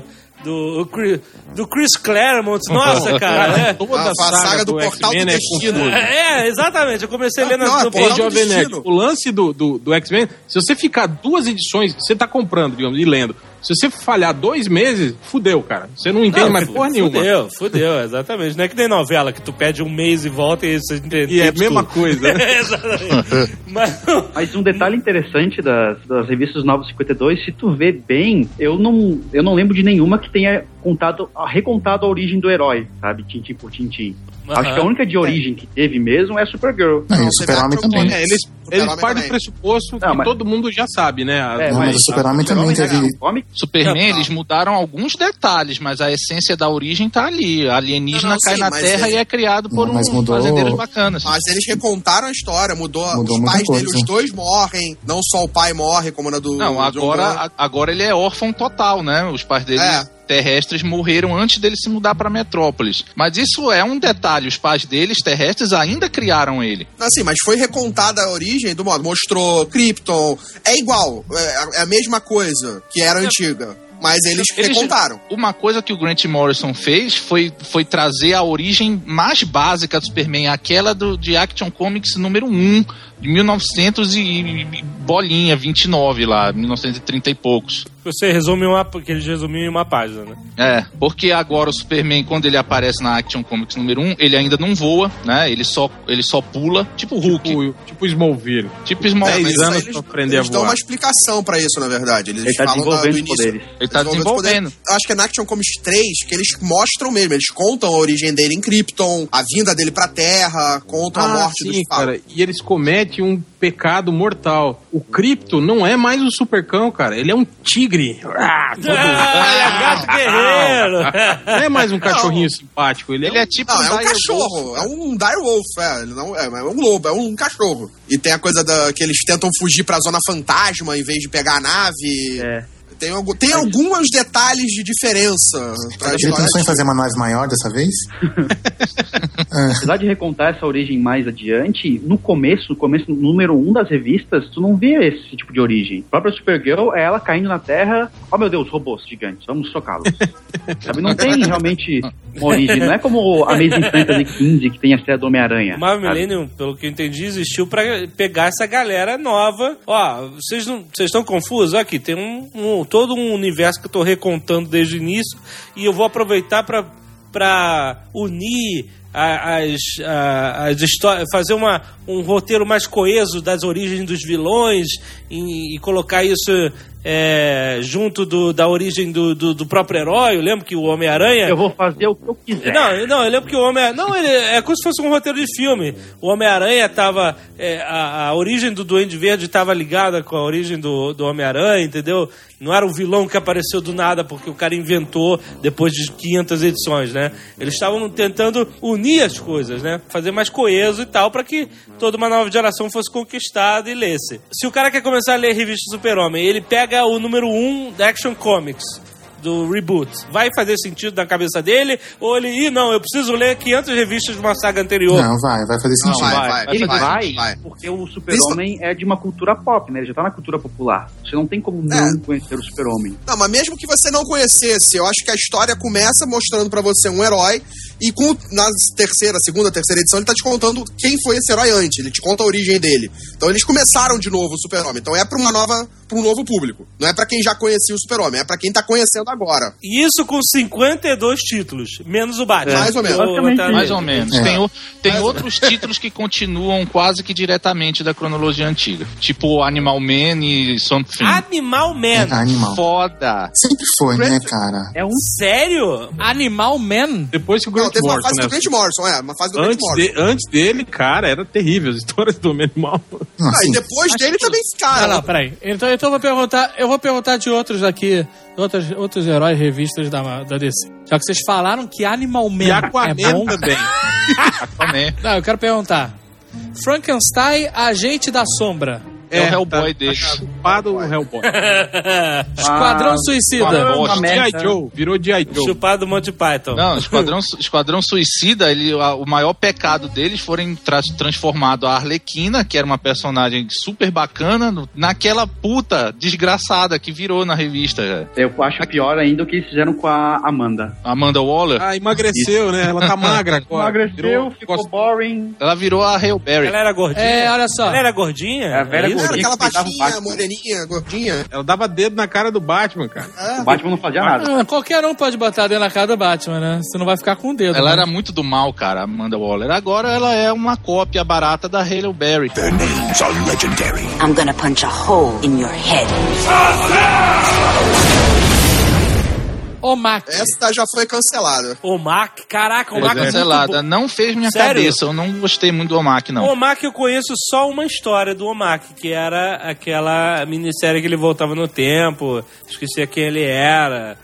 Do, Chris- do Chris Claremont, nossa, cara, é. Toda A- a saga do Portal X-Men do é Destino. confusa. É, exatamente. Eu comecei a ler Não, na, é no Portal do Destino. o lance do, do, do X-Men, se você ficar duas edições, você tá comprando, digamos, e lendo. Se você falhar dois meses, fudeu, cara. Você não entende Não, mais porra nenhuma. Fudeu, fudeu, exatamente. Não é que nem novela, que tu pede um mês e volta e você entende. E é a tudo. mesma coisa. Exatamente. Mas, Mas um detalhe interessante das, das revistas Novos 52, se tu vê bem, eu não, eu não lembro de nenhuma que tenha contado, recontado a origem do herói, sabe? Tintim por tintim. Aham. Acho que a única de origem que teve mesmo é Supergirl. Não, e o Super-Homem também. É, eles, eles partem do pressuposto Não, que mas- todo mundo já sabe, né? A- É, Não, mas o Super-Homem também teve. Superman, Não. eles mudaram alguns detalhes, mas a essência da origem tá ali. A alienígena Não, não, cai sim, na Terra ele- e é criado por Não, mas uns mudou- fazendeiros bacanas. Mas eles recontaram a história, mudou, Mudou os pais dele, coisa. os dois morrem, não só o pai morre, como na do Não, agora, agora ele é órfão total, né? Os pais dele É. terrestres morreram antes dele se mudar para Metrópolis. Mas isso é um detalhe, os pais deles, terrestres, ainda criaram ele. Assim, mas foi recontada a origem do modo. Mostrou Krypton. É igual, é, é a mesma coisa que era antiga. Mas eles, Eles- recontaram. Uma coisa que o Grant Morrison fez foi, foi trazer a origem mais básica do Superman, aquela do, de Action Comics número 1, de 1900 e, e bolinha, 29 lá, 1930 e poucos. Você resume uma. Porque eles resumiram em uma página, né? É, porque agora o Superman, quando ele aparece na Action Comics número 1, ele ainda não voa, né? Ele só, ele só pula, tipo Hulk. Tipo, tipo Smallville. Tipo Smallville. mas Dez isso anos eles, pra aprender a eles dão voar. uma explicação pra isso, na verdade. Eles Ele tá falam da- do desenvolvendo início. poderes. Ele tá Desenvolvendo desenvolvendo. acho que é na Action Comics 3 que eles mostram mesmo. Eles contam a origem dele em Krypton, a vinda dele pra Terra, contam a Ah, morte sim, dos cara. E eles cometem um pecado mortal. O Krypto não é mais um supercão, cara. Ele é um tigre. Ah, todo- Ah, é gato guerreiro! Não é mais um cachorrinho simpático. Ele é, Ele é tipo Não, é um Dire cachorro, é um direwolf, é, não, é, é um lobo, é um cachorro. E tem a coisa da, que eles tentam fugir pra zona fantasma em vez de pegar a nave. É. Tem, algu- tem alguns detalhes de diferença pra Ele pensou em fazer uma nave maior dessa vez? Apesar de recontar essa origem mais adiante, no começo, no começo número um das revistas, tu não vê esse tipo de origem. A própria Supergirl é ela caindo na Terra, oh meu Deus, robôs gigantes, vamos socá-los. Sabe, não tem realmente uma origem, não é como a Amazing Fantasy 15 que tem a série do Homem-Aranha. Sabe? Millennium, pelo que eu entendi, existiu pra pegar essa galera nova. Ó, vocês não, vocês estão confusos? Aqui tem um, um- todo um universo que eu tô recontando desde o início e eu vou aproveitar para unir as, as histórias, fazer uma, um roteiro mais coeso das origens dos vilões e, e colocar isso é, junto do- da origem do, do, do próprio herói. Eu lembro que o Homem-Aranha. Eu vou fazer o que eu quiser. Não, não, eu lembro que o Homem Não, ele é como se fosse um roteiro de filme. O Homem-Aranha tava. é, a, a origem do Duende Verde estava ligada com a origem do, do Homem-Aranha, entendeu? Não era um vilão que apareceu do nada porque o cara inventou depois de 500 edições, né? Eles estavam tentando unir as coisas, né? Fazer mais coeso e tal, para que toda uma nova geração fosse conquistada e lesse. Se o cara quer começar a ler revista Super-Homem, ele pega o número 1 da Action Comics do reboot. Vai fazer sentido na cabeça dele? Ou ele, ih, não, eu preciso ler 500 revistas de uma saga anterior? Não, vai, vai fazer Não, sentido. vai, vai, Ele vai, vai, vai. porque o Super-Homem é de uma cultura pop, né? Ele já tá na cultura popular. Você não tem como não É. conhecer o Super-Homem. Não, mas mesmo que você não conhecesse, eu acho que a história começa mostrando pra você um herói e com na terceira, segunda, terceira edição ele tá te contando quem foi esse herói antes, ele te conta a origem dele. Então eles começaram de novo o Super-Homem. Então é pra uma nova, para um novo público. Não é pra quem já conhecia o Super-Homem, é pra quem tá conhecendo agora. E isso com 52 títulos, menos o Batman. Mais ou menos. Mais ou menos. É. Tem, o- tem Mais ou outros títulos que continuam quase que diretamente da cronologia antiga. Tipo Animal Man e Something. Animal Man. É animal. Foda. Sempre foi, né, cara? É um Sério? Animal Man? Depois que o Grant teve uma Morrison, fase né? do Grant Morrison, é, uma fase do Grant Antes, Morrison. de- antes dele, cara, era terrível as histórias do Homem-Animal. Não, Ah, e depois dele também ficaram. Não, não, peraí. Então, então eu vou perguntar, eu vou perguntar de outros aqui, outros, outros heróis, revistas da, da DC. Já que vocês falaram que Animal Man E é Aquaman bom. também. Aquaman. Não, eu quero perguntar. Frankenstein, agente da sombra. É, o Hellboy tá, dele. Tá chupado o Hellboy. Esquadrão Ah, Suicida. Bosta. uma G.I. merda. Joe, virou G.I. Joe. Chupado Monty Python. Não, Esquadrão, Esquadrão Suicida, ele, a- o maior pecado deles foi tra transformado a Arlequina, que era uma personagem super bacana, no- naquela puta desgraçada que virou na revista. já. Eu acho pior ainda o que eles fizeram com a Amanda. Amanda Waller, Ah, emagreceu, né? Ela tá magra agora. Emagreceu, Virou- ficou boring. ela virou a Hailberry. Ela era gordinha? É, olha só. Ela era gordinha? É a velha Era gordinha. aquela baixinha, moreninha, gordinha. Ela dava dedo na cara do Batman, cara. O Batman não fazia nada. Ah, qualquer um pode botar dentro da cara do Batman, né? Você não vai ficar com o dedo. Ela né? era muito do mal, cara, Amanda Waller. Agora ela é uma cópia barata da Hailberry. Their names are legendary. I'm gonna punch a hole in your head. O Mac. Essa já foi cancelada. O Mac, caraca, o Foi Mac é cancelada. bom. Não fez minha Sério? cabeça. Eu não gostei muito do Omak, não. O Omak eu conheço só uma história do Omak, que era aquela minissérie que ele voltava no tempo, esquecia quem ele era.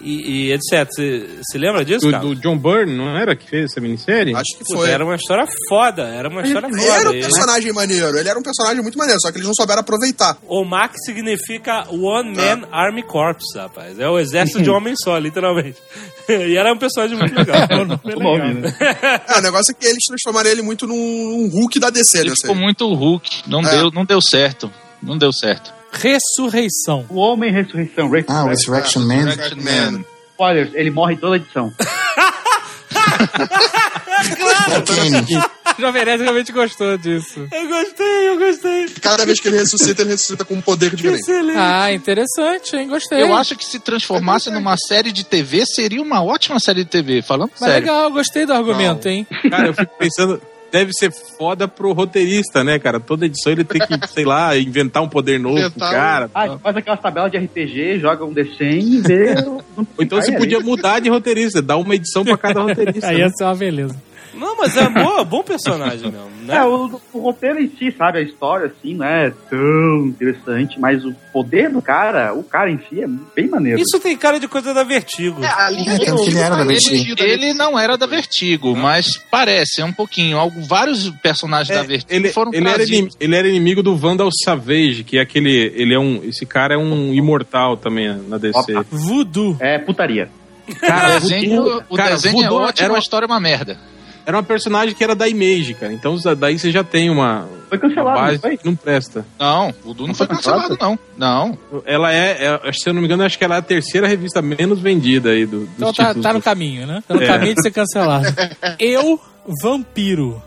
E, e etc. Você se lembra disso, Do, cara? do John Byrne, não era que fez essa minissérie? Acho que Puta, foi. era uma história foda, era uma história Ele era foda. um E- personagem maneiro, ele era um personagem muito maneiro, só que eles não souberam aproveitar. OMAC significa One Man Army Corps, rapaz. É o exército de um homem só, literalmente. e era um personagem muito legal. Muito bom, né? É, o negócio é que eles transformaram ele muito num, num Hulk da DC, Ele né? ficou muito Hulk. Não, É. deu, não deu certo. Não deu certo. Ressurreição. O Homem Ressurreição, Ray Ah, o Resurrection Man. Resurrection Man. Spoilers, ele morre em toda edição. Kane. O Jovem Nerd realmente gostou disso. Eu gostei, eu gostei. Cada vez que ele ressuscita, ele ressuscita com um poder diferente. Excelente. Ah, interessante, hein? Gostei. Eu acho que se transformasse numa série de TV, seria uma ótima série de TV. Falando Mas sério. legal, gostei do argumento, hein? Cara, eu fico pensando, deve ser foda pro roteirista, né, cara? Toda edição ele tem que, sei lá, inventar um poder novo pro Inventar cara. Ah, faz aquelas tabelas de RPG, joga um D100 e vê. Ou então você Aí, podia mudar de roteirista, dar uma edição pra cada roteirista. Aí né? ia ser uma beleza. Não, mas é boa, bom personagem mesmo, né? É, o, o roteiro em si, sabe? A história, assim, não é tão interessante, mas o poder do cara, o cara em si, é bem maneiro. Isso tem cara de coisa da Vertigo. É, tanto que ele era da Vertigo. Ele, ele não era da Vertigo, mas parece, é um pouquinho. Algo, vários personagens da É, Vertigo ele, foram ele, era inimigo, ele era inimigo do Vandal Savage, que é aquele. Ele é um. Esse cara é um imortal também na DC. Opa. Voodoo. É putaria. Cara, o desenho, o cara, desenho é ótimo, era a uma- história é uma merda. Era uma personagem que era da Image, cara. Então daí você já tem uma, Foi uma cancelado, base não foi? que não presta. Não, o Du não foi cancelado, não. Não. Ela é, é, se eu não me engano, acho que ela é a terceira revista menos vendida aí do, dos Então tá, tá no caminho, né? Tá no É. caminho de ser cancelado. Eu, vampiro.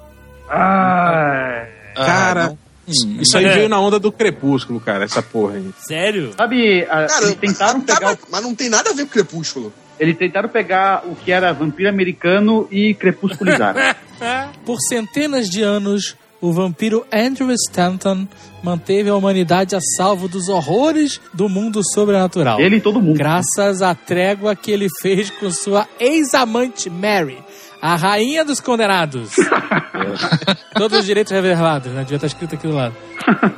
Ah, Cara, não. Hum, isso aí É. veio na onda do Crepúsculo, cara, essa porra aí. Sério? sabe, a- Cara, eles tentaram tá, pegar. mas, mas não tem nada a ver com Crepúsculo. Eles tentaram pegar o que era vampiro americano e crepusculizar. Por centenas de anos, o vampiro Andrew Stanton manteve a humanidade a salvo dos horrores do mundo sobrenatural. Ele e todo mundo. Graças à trégua que ele fez com sua ex-amante Mary, a rainha dos condenados. Todos os direitos reservados, né? Devia estar escrito aqui do lado.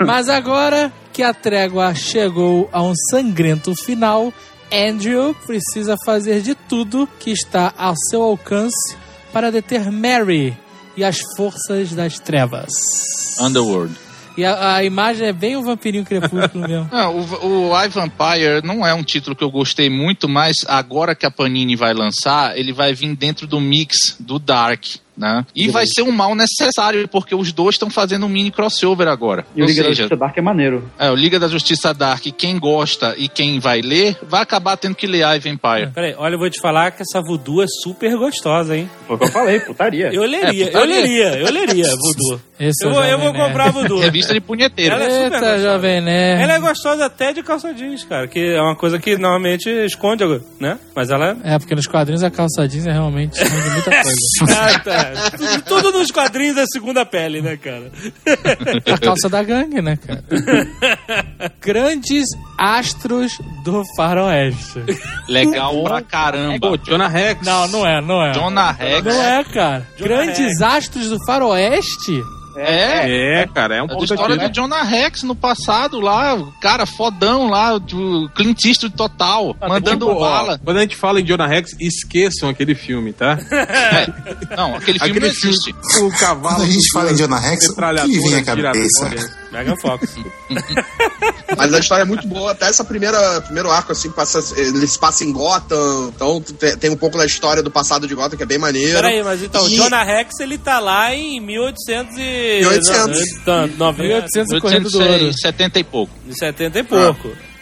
Mas agora que a trégua chegou a um sangrento final, Andrew precisa fazer de tudo que está ao seu alcance para deter Mary e as forças das trevas. Underworld. E a, a imagem é bem o vampirinho crepúsculo mesmo. Não, o, o I Vampire não é um título que eu gostei muito, mas agora que a Panini vai lançar, ele vai vir dentro do mix do Dark, né? E vai ser um mal necessário, porque os dois estão fazendo um mini crossover agora. E o Liga da seja, Justiça Dark é maneiro. é, o Liga da Justiça Dark, quem gosta e quem vai ler, vai acabar tendo que ler I Vampire. Peraí, olha, eu vou te falar que essa voodoo é super gostosa, hein? Foi o que eu falei, putaria. Eu leria, É, eu putaria. leria, eu leria voodoo. Esse é Eu vou, eu vou comprar voodoo. Revista de punheteiro. Ela é super Eita, gostosa. Jovem Nerd. Ela é gostosa até de calça jeans, cara, que é uma coisa que normalmente esconde, né? Mas ela É, porque nos quadrinhos a calça jeans é realmente esconde muita coisa. Ah, tá. Tudo, tudo nos quadrinhos é segunda pele, né, cara? A calça da gangue, né, cara? Grandes astros do faroeste. Legal pra caramba. Pô, Jonah Rex. Não, não é, não é. Jonah Rex. Não é, cara. Jonah Grandes Rex. astros do faroeste? É, É, cara, é um É da puta história do Jonah Rex no passado lá, o cara fodão lá, do Clint Eastwood total, mandando Tipo, ó, bala. quando a gente fala em Jonah Rex, esqueçam aquele filme, tá? É, não, aquele filme aquele não existe. filme, o cavalo. Quando a gente fala em Jonah Rex, o que vem à cabeça? Mega Fox. Mas a história é muito boa, até essa primeira primeiro arco, assim, passa, ele se passa em Gotham, então te- tem um pouco da história do passado de Gotham, que é bem maneiro. Peraí, mas então, o E- Jonah Rex, ele tá lá em 1800 e... 1800. Não, 90, 1800 correndo do ouro. 70 e pouco. de 70 e pouco. Ah,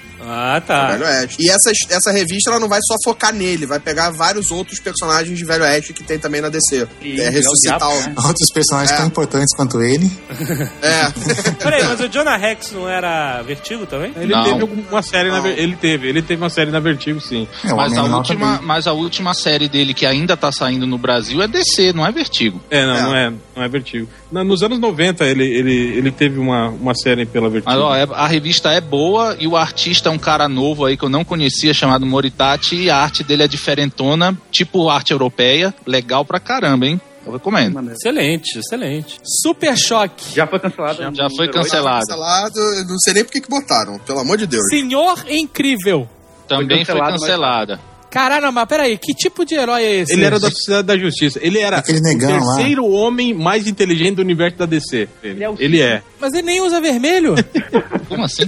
tá. Velho Oeste. E essa, essa revista ela não vai só focar nele, vai pegar vários outros personagens de Velho Oeste que tem também na DC. E é ressuscitar é o o. diabo, Outros personagens É. tão importantes quanto ele. É. Peraí, mas o Jonah Rex não era Vertigo também? Ele Não. teve alguma série na Não. Ver- ele teve, ele teve uma série na Vertigo, sim. É, Mas a, última, também. mas a última série dele que ainda tá saindo no Brasil é DC, não é Vertigo. É, não, É. não é, não é Vertigo. Na- nos anos 90 ele, ele, ele teve uma, uma série pela Vertigo. Mas ó, é- a revista é boa e o artista é um cara novo aí que eu não conhecia, chamado Moritati, e a arte dele é diferentona, tipo arte europeia, legal pra caramba, hein? Eu recomendo. Excelente, excelente. Super Choque. Já foi cancelado. Já, já foi cancelado. Cancelado, não sei nem por que que botaram, pelo amor de Deus. Senhor Incrível. Também foi cancelado, mas- cancelada. Caralho, mas peraí, que tipo de herói é esse? Ele era da Sociedade da Justiça. Ele era Aquele o negão lá. terceiro homem mais inteligente do universo da DC. Ele, é o ele é. Mas ele nem usa vermelho. Como assim?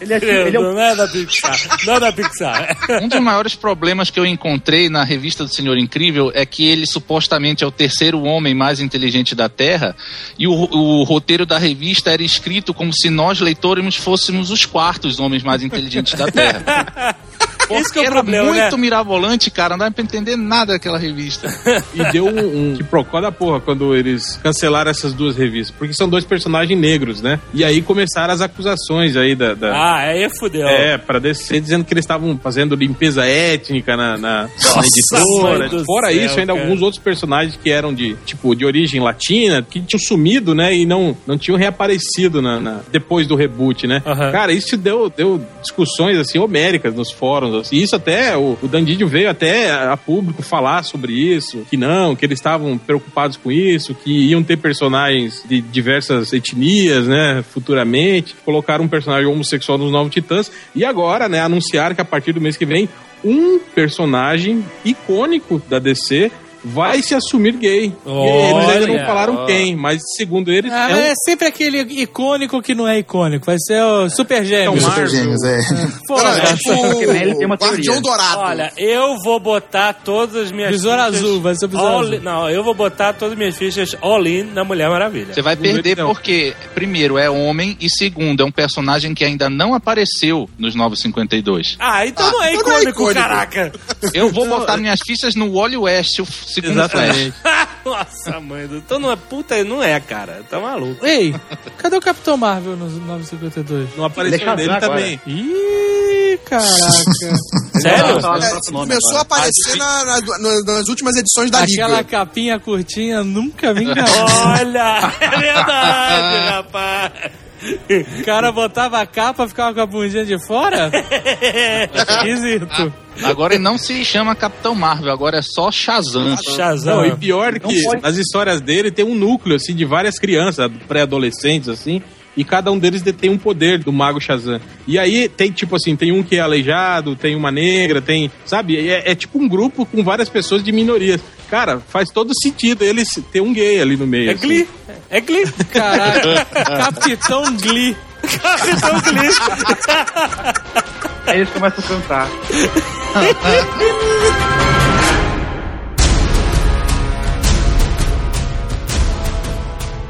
Ele é, ele é o Não é da Pixar. Não é da Pixar. Um dos maiores problemas que eu encontrei na revista do Senhor Incrível é que ele supostamente é o terceiro homem mais inteligente da Terra e o, o roteiro da revista era escrito como se nós, leitores, fôssemos os quartos homens mais inteligentes da Terra. Porque Esse que é o era problema, muito né? mirabolante, cara. Não dá pra entender nada daquela revista. E deu um, um quiprocó da porra quando eles cancelaram essas duas revistas. Porque são dois personagens negros, né? E aí começaram as acusações aí da. da- Ah, aí fudeu. É, pra descer dizendo que eles estavam fazendo limpeza étnica na, na, na mãe editora. do Fora céu, isso, ainda cara. alguns outros personagens que eram de, tipo, de origem latina, que tinham sumido, né? E não, não tinham reaparecido na, na- depois do reboot, né? Aham. Cara, isso deu, deu discussões, assim, homéricas nos fóruns, assim. Isso até, o, o Dandidio veio até a público falar sobre isso, que não, que eles estavam preocupados com isso, que iam ter personagens de diversas etnias, né, futuramente. Colocaram um personagem homossexual nos Novos Titãs. E agora, né, anunciaram que a partir do mês que vem, um personagem icônico da DC vai se assumir gay. eles ainda não Olha, falaram quem, mas segundo eles, Ah, é um é sempre aquele icônico que não é icônico. Vai ser o Super Gêmeos. Então, Super. Gêmeos, é. Porra, Não, é tipo o Guardião. Dourado. Olha, eu vou botar todas as minhas Besouro fichas azul, vai ser o besouro all azul. in- Não, eu vou botar todas as minhas fichas all-in na Mulher Maravilha. Você vai perder Não. porque, primeiro, é homem e, segundo, é um personagem que ainda não apareceu nos Novos 52. Ah, então Ah, não é então não é icônico, icônico. caraca. Eu vou botar minhas fichas no Wally West, o segundo Flash. Exatamente. Nossa, mãe do... Então não é puta, não é, cara. Tá maluco. Ei, cadê o Capitão Marvel nos 952? Não apareceu Deixa dele agora. também. Ih, caraca. Sério? É, começou a aparecer na- na- na- nas últimas edições da Aquela Liga. capinha curtinha nunca me enganou. Olha, é verdade, rapaz. O cara botava a capa, ficava com a bundinha de fora? Esquisito. Agora ele não se chama Capitão Marvel, agora é só Shazam. Shazam. Não, e pior que pode- nas histórias dele tem um núcleo, assim, de várias crianças, pré-adolescentes, assim, e cada um deles detém um poder do Mago Shazam. E aí tem, tipo assim, tem um que é aleijado, tem uma negra, tem, sabe? É, é tipo um grupo com várias pessoas de minorias. Cara, faz todo sentido eles ter um gay ali no meio. É assim. Glee. É Glee. Caraca, Capitão Glee. Capitão Glee. Aí eles começam a cantar.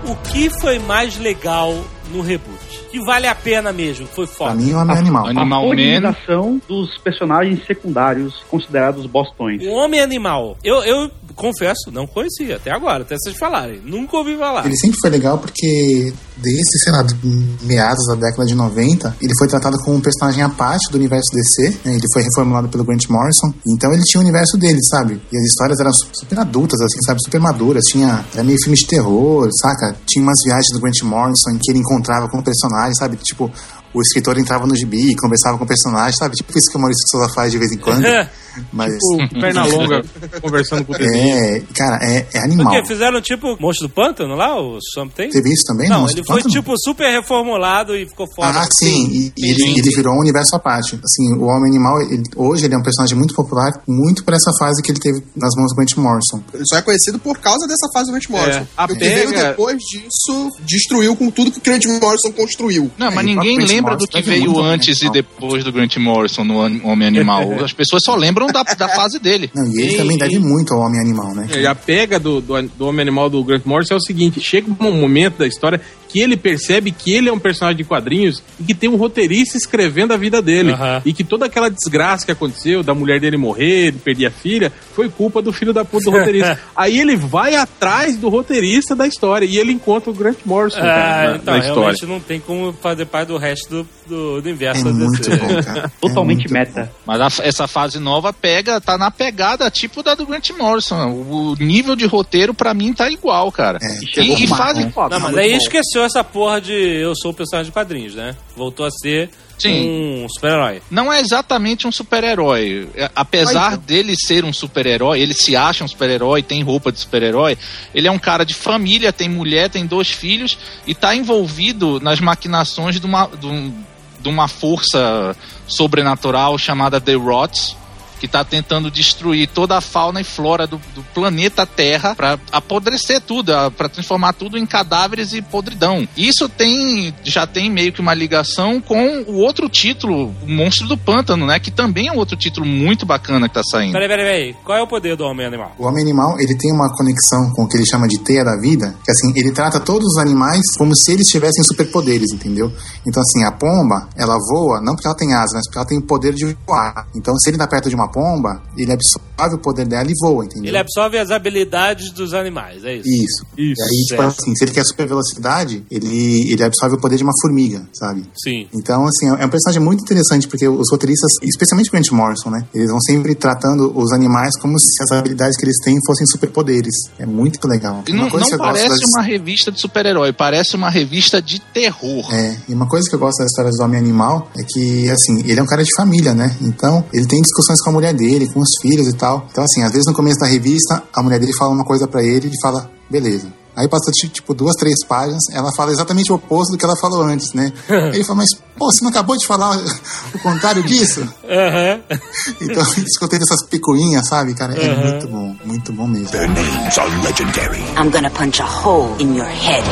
O que foi mais legal no reboot? Que vale a pena mesmo, foi Pra foda. mim, o Homem Animal. Animal a Man. organização dos personagens secundários considerados bostões. O Homem Animal. Eu, eu confesso, não conhecia até agora, até vocês falarem. Nunca ouvi falar. Ele sempre foi legal porque, desde, sei lá, do- meados da década de 90, ele foi tratado como um personagem à parte do universo DC. né? Ele foi reformulado pelo Grant Morrison. Então ele tinha o universo dele, sabe? E as histórias eram su- super adultas, assim, sabe? Super maduras. Tinha. Era meio filme de terror, saca? Tinha umas viagens do Grant Morrison que ele encontrava com o personagem, sabe? Tipo. O escritor entrava no gibi, conversava com o personagem, sabe? Tipo isso que o Maurício Souza faz de vez em quando. Mas. Tipo, perna longa, conversando com o desenho. É, cara, é, é animal. quê? Fizeram tipo Monstro do Pântano lá, o Something? Teve isso também? Não, Monstro ele foi tipo super reformulado e ficou foda. Ah, sim, e, e ele, ele virou um universo à parte. Assim, o Homem Animal, ele- hoje ele é um personagem muito popular, muito por essa fase que ele teve nas mãos do Grant Morrison. Ele só é conhecido por causa dessa fase do Grant Morrison. É, a o que veio pega- depois disso destruiu com tudo que o Grant Morrison construiu. Não, É, mas e o ninguém próprio lembra do que teve veio antes e depois do Grant Morrison no Homem Animal. As pessoas só lembram da, da fase dele. Não, e ele E- também deve muito ao Homem Animal, né? E a pega do, do, do Homem Animal do Grant Morrison é o seguinte: chega um momento da história que ele percebe que ele é um personagem de quadrinhos e que tem um roteirista escrevendo a vida dele. Aham. E que toda aquela desgraça que aconteceu, da mulher dele morrer, de perder a filha, foi culpa do filho da puta do roteirista. Aí ele vai atrás do roteirista da história e ele encontra o Grant Morrison Ah, cara, na, então, na história. realmente não tem como fazer parte do resto do, do, do É universo muito DC. bom, cara. É Totalmente muito meta. Mas a- essa fase nova pega, tá na pegada tipo da do Grant Morrison. O nível de roteiro pra mim tá igual, cara. É. E E, fase, marrom. Não, mas aí esqueceu essa porra de eu sou o personagem de quadrinhos, né? Voltou a ser Sim. um super-herói. não é exatamente um super-herói. É, Apesar dele ser um super-herói, ele se acha um super-herói, tem roupa de super-herói. Ele é um cara de família, tem mulher, tem dois filhos e tá envolvido nas maquinações de uma, de um- de uma força sobrenatural chamada The Rots, que tá tentando destruir toda a fauna e flora do, do planeta Terra para apodrecer tudo, para transformar tudo em cadáveres e podridão. Isso tem já tem meio que uma ligação com o outro título, o Monstro do Pântano, né? Que também é um outro título muito bacana que tá saindo. Peraí, peraí, peraí. Qual é o poder do homem animal? O homem animal, ele tem uma conexão com o que ele chama de teia da vida, que assim, ele trata todos os animais como se eles tivessem superpoderes, entendeu? Então assim, a pomba, ela voa, não porque ela tem asas, mas porque ela tem o poder de voar. Então se ele tá perto de uma pomba, ele absorve o poder dela e voa, entendeu? Ele absorve as habilidades dos animais, é isso? Isso. Isso, E aí, tipo certo. assim, se ele quer super velocidade, ele, ele absorve o poder de uma formiga, sabe? Sim. Então, assim, é um personagem muito interessante, porque os roteiristas, especialmente o Grant Morrison, né? Eles vão sempre tratando os animais como se as habilidades que eles têm fossem superpoderes. É muito legal. E não, Uma coisa não que eu gosto parece das- uma revista de super-herói, parece uma revista de terror. É, e uma coisa que eu gosto das histórias do Homem Animal é que, assim, ele é um cara de família, né? Então, ele tem discussões com a mulher dele, com os filhos e tal. Então, assim, às vezes no começo da revista, a mulher dele fala uma coisa pra ele e ele fala, beleza. Aí passa, ti- tipo, duas, três páginas, ela fala exatamente o oposto do que ela falou antes, né? Ele fala, mas, pô, você não acabou de falar o contrário disso? Aham. Então, escutei essas picuinhas, sabe, cara? É Uhum. muito bom, muito bom mesmo. Their names are legendary. I'm gonna punch a hole in your head.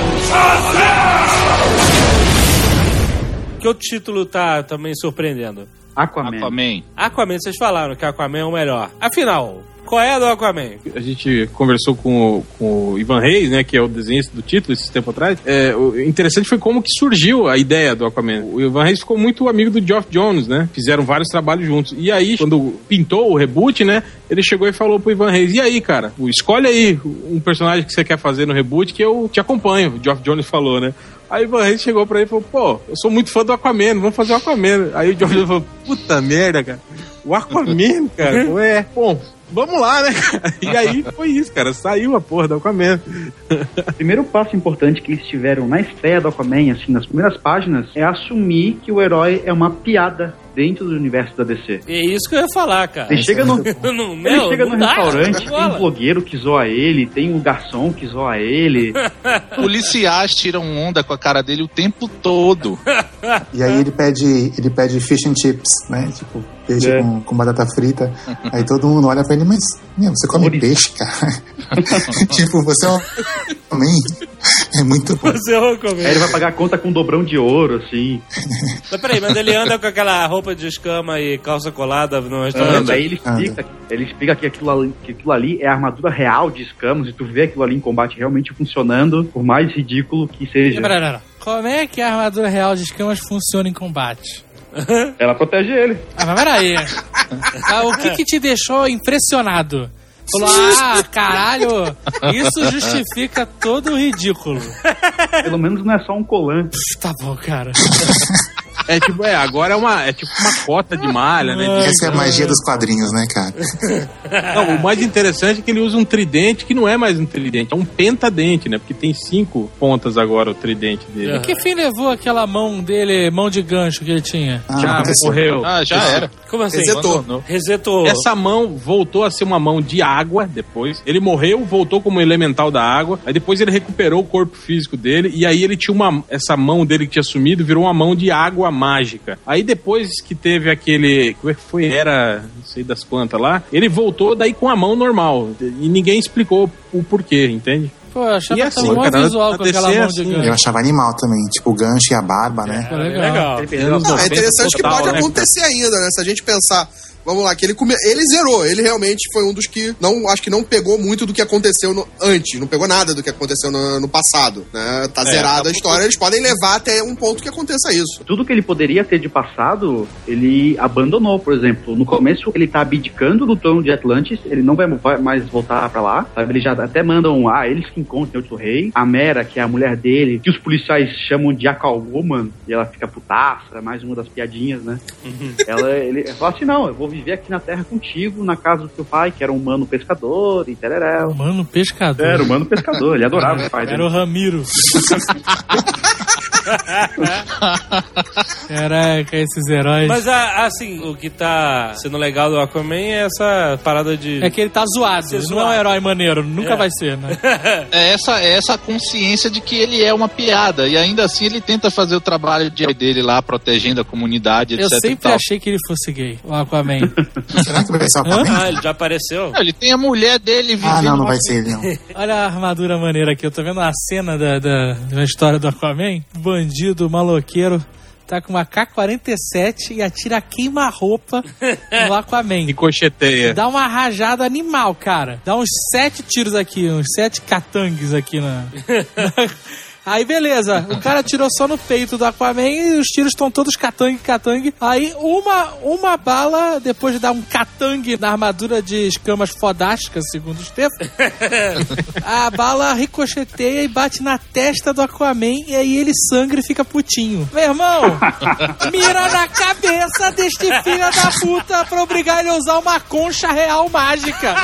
Que outro título tá também surpreendendo? Aquaman. Aquaman. Aquaman, vocês falaram que Aquaman é o melhor. Afinal, qual é do Aquaman? A gente conversou com o, com o Ivan Reis, né, que é o desenhista do título, esse tempo atrás. É, o interessante foi como que surgiu a ideia do Aquaman. O Ivan Reis ficou muito amigo do Geoff Jones, né? Fizeram vários trabalhos juntos. E aí, quando pintou o reboot, né, ele chegou e falou pro Ivan Reis, e aí, cara, escolhe aí um personagem que você quer fazer no reboot que eu te acompanho. O Geoff Jones falou, né? Aí o Ivan Reis chegou pra ele e falou, pô, eu sou muito fã do Aquaman, vamos fazer o Aquaman. Aí o Geoff Jones falou, puta merda, cara. O Aquaman, cara, ué, bom, vamos lá, né? E aí foi isso, cara, saiu a porra do Aquaman. Primeiro passo importante que eles tiveram na estreia do Aquaman, assim, nas primeiras páginas, é assumir que o herói é uma piada dentro do universo da DC. É isso que eu ia falar, cara. Ele chega no, não, ele não, chega não no dá, restaurante, tem um blogueiro que zoa ele, tem um garçom que zoa ele. Policiais tiram onda com a cara dele o tempo todo. E aí ele pede, ele pede fish and chips, né? Tipo, peixe É. com, com batata frita. Aí todo mundo olha pra ele, mas, meu, você come peixe, cara. tipo, você é um homem. É muito bom. Você é Aquaman. Aí ele vai pagar a conta com um dobrão de ouro, assim. Mas peraí, mas ele anda com aquela roupa de escama e calça colada no restaurante? aí ele Anda. explica, ele explica que, aquilo ali, que aquilo ali é a armadura real de escamos e tu vê aquilo ali em combate realmente funcionando, por mais ridículo que seja. Pera, pera, pera. Como é que a armadura real de escamas funciona em combate? Ela protege ele. Ah, mas peraí. Ah, o que que te deixou impressionado? Falou, ah, caralho, isso justifica todo o ridículo. Pelo menos não é só um colan. Tá bom, cara. É tipo, é, agora é uma, é tipo uma cota de malha, né? de- Essa é a magia dos quadrinhos, né, cara? Não, o mais interessante é que ele usa um tridente que não é mais um tridente, é um pentadente, né? Porque tem cinco pontas agora o tridente dele. E que fim levou aquela mão dele, mão de gancho que ele tinha? Ah, Já morreu. Ah, já era. Como assim? Resetou. Resetou. Essa mão voltou a ser uma mão de água depois. Ele morreu, voltou como elemental da água. Aí depois ele recuperou o corpo físico dele. E aí ele tinha uma. Essa mão dele que tinha sumido virou uma mão de água mágica. Aí depois que teve aquele. Como é que foi? Era. Não sei das quantas lá. Ele voltou daí com a mão normal. E ninguém explicou o porquê, entende? Pô, eu achava E que assim, cara, visual com aquela DC mão assim, de Eu achava animal também, tipo o gancho e a barba, né? Pô, legal. Legal. Não, é 90 interessante que pode né, acontecer ainda, né? Se a gente pensar. Vamos lá, que ele come... ele zerou. Ele realmente foi um dos que não acho que não pegou muito do que aconteceu no... antes, não pegou nada do que aconteceu no, no passado, né? Tá zerada acabou a história, eles podem levar até um ponto que aconteça isso. Tudo que ele poderia ter de passado, ele abandonou, por exemplo. No começo, ele tá abdicando do trono de Atlantis, ele não vai mais voltar pra lá, sabe? Eles já até mandam, ah, eles que encontram outro rei. A Mera, que é a mulher dele, que os policiais chamam de Woman, e ela fica putaça, é mais uma das piadinhas, né? ela, ele fala assim, não, eu vou viver aqui na Terra contigo, na casa do teu pai, que era um humano pescador, e tereréu. Mano, pescador. Era humano pescador, ele adorava o pai Era dele. o Ramiro. Caraca, esses heróis. Mas, a- assim, o que tá sendo legal do Aquaman é essa parada de... É que ele tá zoado. Ele não é um herói maneiro. Nunca É. vai ser, né? É essa, é essa consciência de que ele é uma piada. E ainda assim ele tenta fazer o trabalho de- dele lá, protegendo a comunidade, etc. Eu e sempre tal. achei que ele fosse gay, o Aquaman. Será que vai ser o Aquaman? Ah, ele já apareceu? Não, ele tem a mulher dele vivendo. Ah, não, não vai ser ele, não. Olha a armadura maneira aqui. Eu tô vendo uma cena da, da, da história do Aquaman. Bandido, maloqueiro. Tá com uma K-47 e atira queima-roupa no Aquaman. Ricocheteia. Dá uma rajada animal, cara. Dá uns sete tiros aqui, uns sete catangues aqui na. Aí beleza, o cara atirou só no peito do Aquaman e os tiros estão todos catangue, catangue. Aí uma, uma bala, depois de dar um catangue na armadura de escamas fodásticas, segundo os textos, a bala ricocheteia e bate na testa do Aquaman e aí ele sangra e fica putinho. Meu irmão, mira na cabeça deste filho da puta pra obrigar ele a usar uma concha real mágica.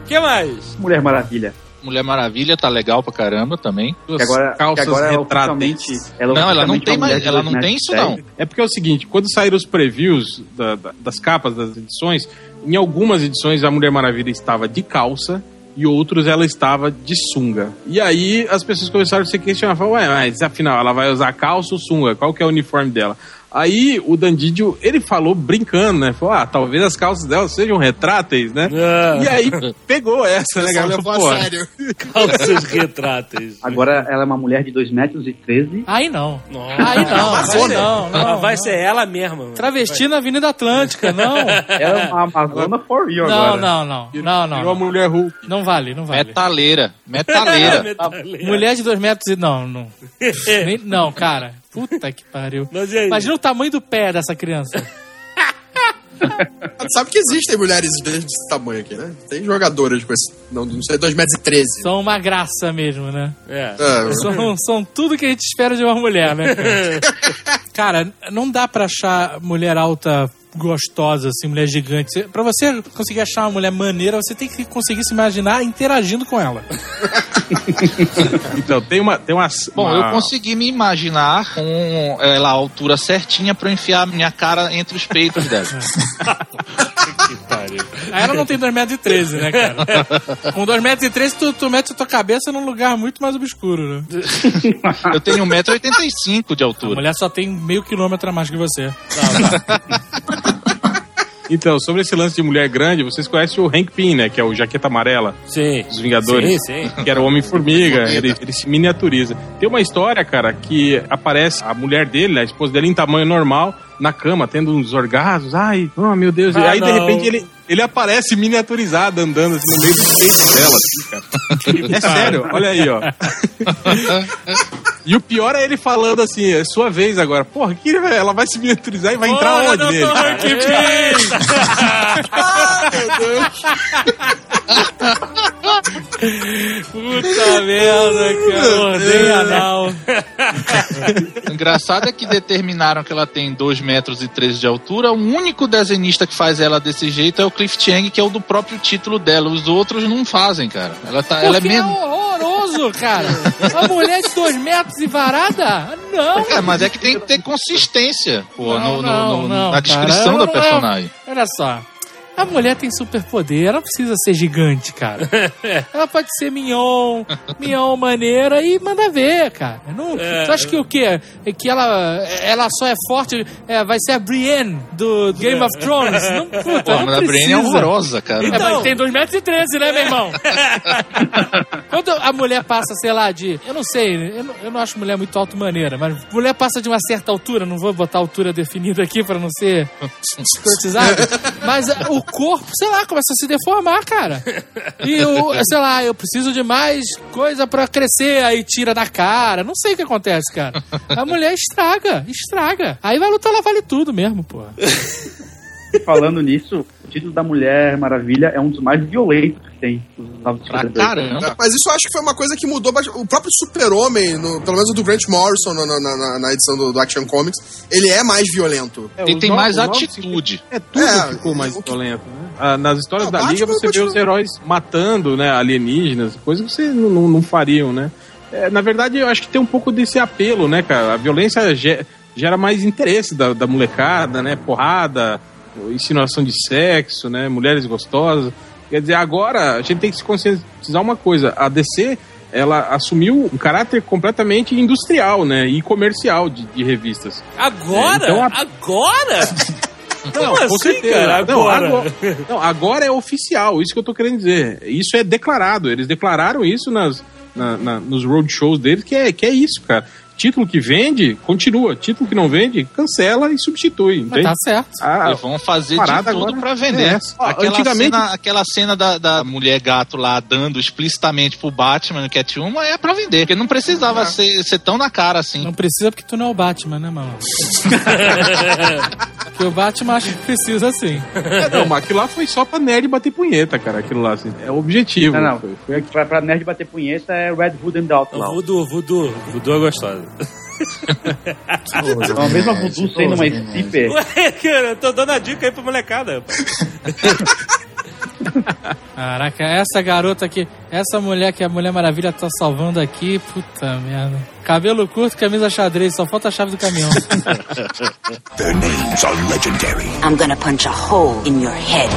O que mais? Mulher Maravilha. Mulher Maravilha tá legal pra caramba também. Que agora, que calças agora é oficialmente. Ela é Não, ela não tem mais, ela não tem isso e não. É porque é o seguinte, quando saíram os previews da- da- das capas das edições, em algumas edições a Mulher Maravilha estava de calça e outros ela estava de sunga. E aí as pessoas começaram a se questionar, falaram, ué, mas afinal ela vai usar calça ou sunga? Qual que é o uniforme dela? Aí o Dandidio, ele falou brincando, né? Falou, ah, talvez as calças dela sejam retráteis, né? Ah. E aí pegou essa, né, galera? Pô, sério. Calças retráteis. Agora ela é uma mulher de 2 metros e 13. Aí não. Não. Aí não. Não, não. vai não. ser ela mesma. mano. Travesti na Avenida Atlântica, não. Ela é uma Amazona for real Não, agora. não, não. Não, Virou a não. mulher Hulk. Não vale, não vale. Metaleira. Metaleira. Metaleira. Mulher de dois metros e. Não, não. Nem- não, cara. Puta que pariu. Mas e aí? Imagina o tamanho do pé dessa criança. Sabe que existem mulheres desse tamanho aqui, né? Tem jogadoras com esse. Não, não sei, 2 metros e 13. São uma graça mesmo, né? É. É, São, são tudo que a gente espera de uma mulher, né? Cara, Cara, não dá pra achar mulher alta gostosa, assim, mulher gigante. Pra você conseguir achar uma mulher maneira, você tem que conseguir se imaginar interagindo com ela. Então, tem uma. Tem uma Bom, uma- eu consegui me imaginar com ela a altura certinha pra eu enfiar minha cara entre os peitos dela. Que pariu. Aí ela não tem 2,13m, né, cara? Com 2,13m, tu, tu mete a tua cabeça num lugar muito mais obscuro, né? Eu tenho 1,85m de A altura. mulher só tem meio quilômetro a mais que você. Então, sobre esse lance de mulher grande, vocês conhecem o Hank Pym, né? Que é o Jaqueta Amarela Sim. dos Vingadores. Sim, sim. Que era o Homem-Formiga, ele, ele se miniaturiza. Tem uma história, cara, que aparece a mulher dele, né, a esposa dele, em tamanho normal, na cama, tendo uns orgasmos. Ai, oh meu Deus. e Ah, aí, de não. repente, ele, ele aparece miniaturizado, andando assim, no meio dos peitos dela, assim, cara. É sério, olha aí, ó. E o pior é ele falando assim, é sua vez agora. Porra, que ela vai se miniaturizar e vai entrar onde nele? doutor Hank Pym! Puta merda, cara. Ordem anal. O engraçado é que determinaram que ela tem 2 metros e 13 de altura. O único desenhista que faz ela desse jeito é o Cliff Chang, que é o do próprio título dela. Os outros não fazem, cara. Ela, tá, ela é é menos. horroroso, cara. Uma mulher de dois metros e varada? Não. É, mas é que tem que ter consistência pô, Não, no- no- não, no- não, na cara. descrição Eu da não- personagem. Olha só. A mulher tem superpoder, ela não precisa ser gigante, cara. Ela pode ser mignon, mignon maneira e manda ver, cara. Não, tu acha que o quê? É Que ela, ela só é forte, é, vai ser a Brienne do Game of Thrones? Não, puta, Pô, não mas a Brienne é precisa. horrorosa, cara. É, mas tem 2 metros e 13, né, meu irmão? Quando a mulher passa, sei lá, de. Eu não sei, eu não, eu não acho mulher muito alto maneira, mas mulher passa de uma certa altura, não vou botar altura definida aqui pra não ser escrotizado, mas é, o corpo, sei lá, começa a se deformar, cara. E eu, sei lá, eu preciso de mais coisa pra crescer, aí tira da cara, não sei o que acontece, cara. A mulher estraga, estraga. Aí vai lutar, ela vale tudo mesmo, pô. falando nisso, o título da Mulher Maravilha é um dos mais violentos que tem. Pra caramba. Mas isso eu acho que foi uma coisa que mudou bastante. O próprio Super-Homem, no- pelo menos o do Grant Morrison na, na- na- na edição do, do Action Comics, ele é mais violento. É, Ele tem novos- mais atitude. É, tudo É, ficou mais violento, né? Ah, nas histórias Não, da Liga você vê os heróis matando, né, alienígenas, coisas que você não, não, não fariam, né? É, na verdade, eu acho que tem um pouco desse apelo, né, cara? A violência ge- gera mais interesse da, da molecada, né? Porrada, insinuação de sexo, né? Mulheres gostosas. Quer dizer, agora a gente tem que se conscientizar uma coisa. A DC, ela assumiu um caráter completamente industrial, né? E comercial de, de revistas. Agora? Então a- Agora? Não, Como com assim, certeza. cara? Não, Agora? agora, não, agora é oficial, isso que eu tô querendo dizer. Isso é declarado. Eles declararam isso nas, na- na- nos roadshows deles, que é, que é isso, cara. Título que vende, continua. Título que não vende, cancela e substitui. Mas Entende? tá certo. Ah, Eles vão fazer de parada tudo agora pra vender. é. Ó, aquela, antigamente- cena, aquela cena da, da mulher gato lá dando explicitamente pro Batman no Catwoman é pra vender. Porque não precisava ser, ser tão na cara assim. Não precisa porque tu não é o Batman, né, mano? porque o Batman acha que precisa sim. É, não, mas aquilo lá foi só pra nerd bater punheta, cara. Aquilo lá, assim, é o objetivo. Não, não. Foi- foi Pra, pra nerd bater punheta é Red Hood and Outlaw. Voodoo, voodoo. Voodoo é gostosa. Então, a mesma Voodoo sendo uma stripper. Ué, cara, eu tô dando a dica aí pra molecada. Caraca, essa garota aqui, essa mulher que a Mulher Maravilha tá salvando aqui, puta merda. Cabelo curto, camisa xadrez, só falta a chave do caminhão. Their names are legendary. I'm gonna punch a hole in your head.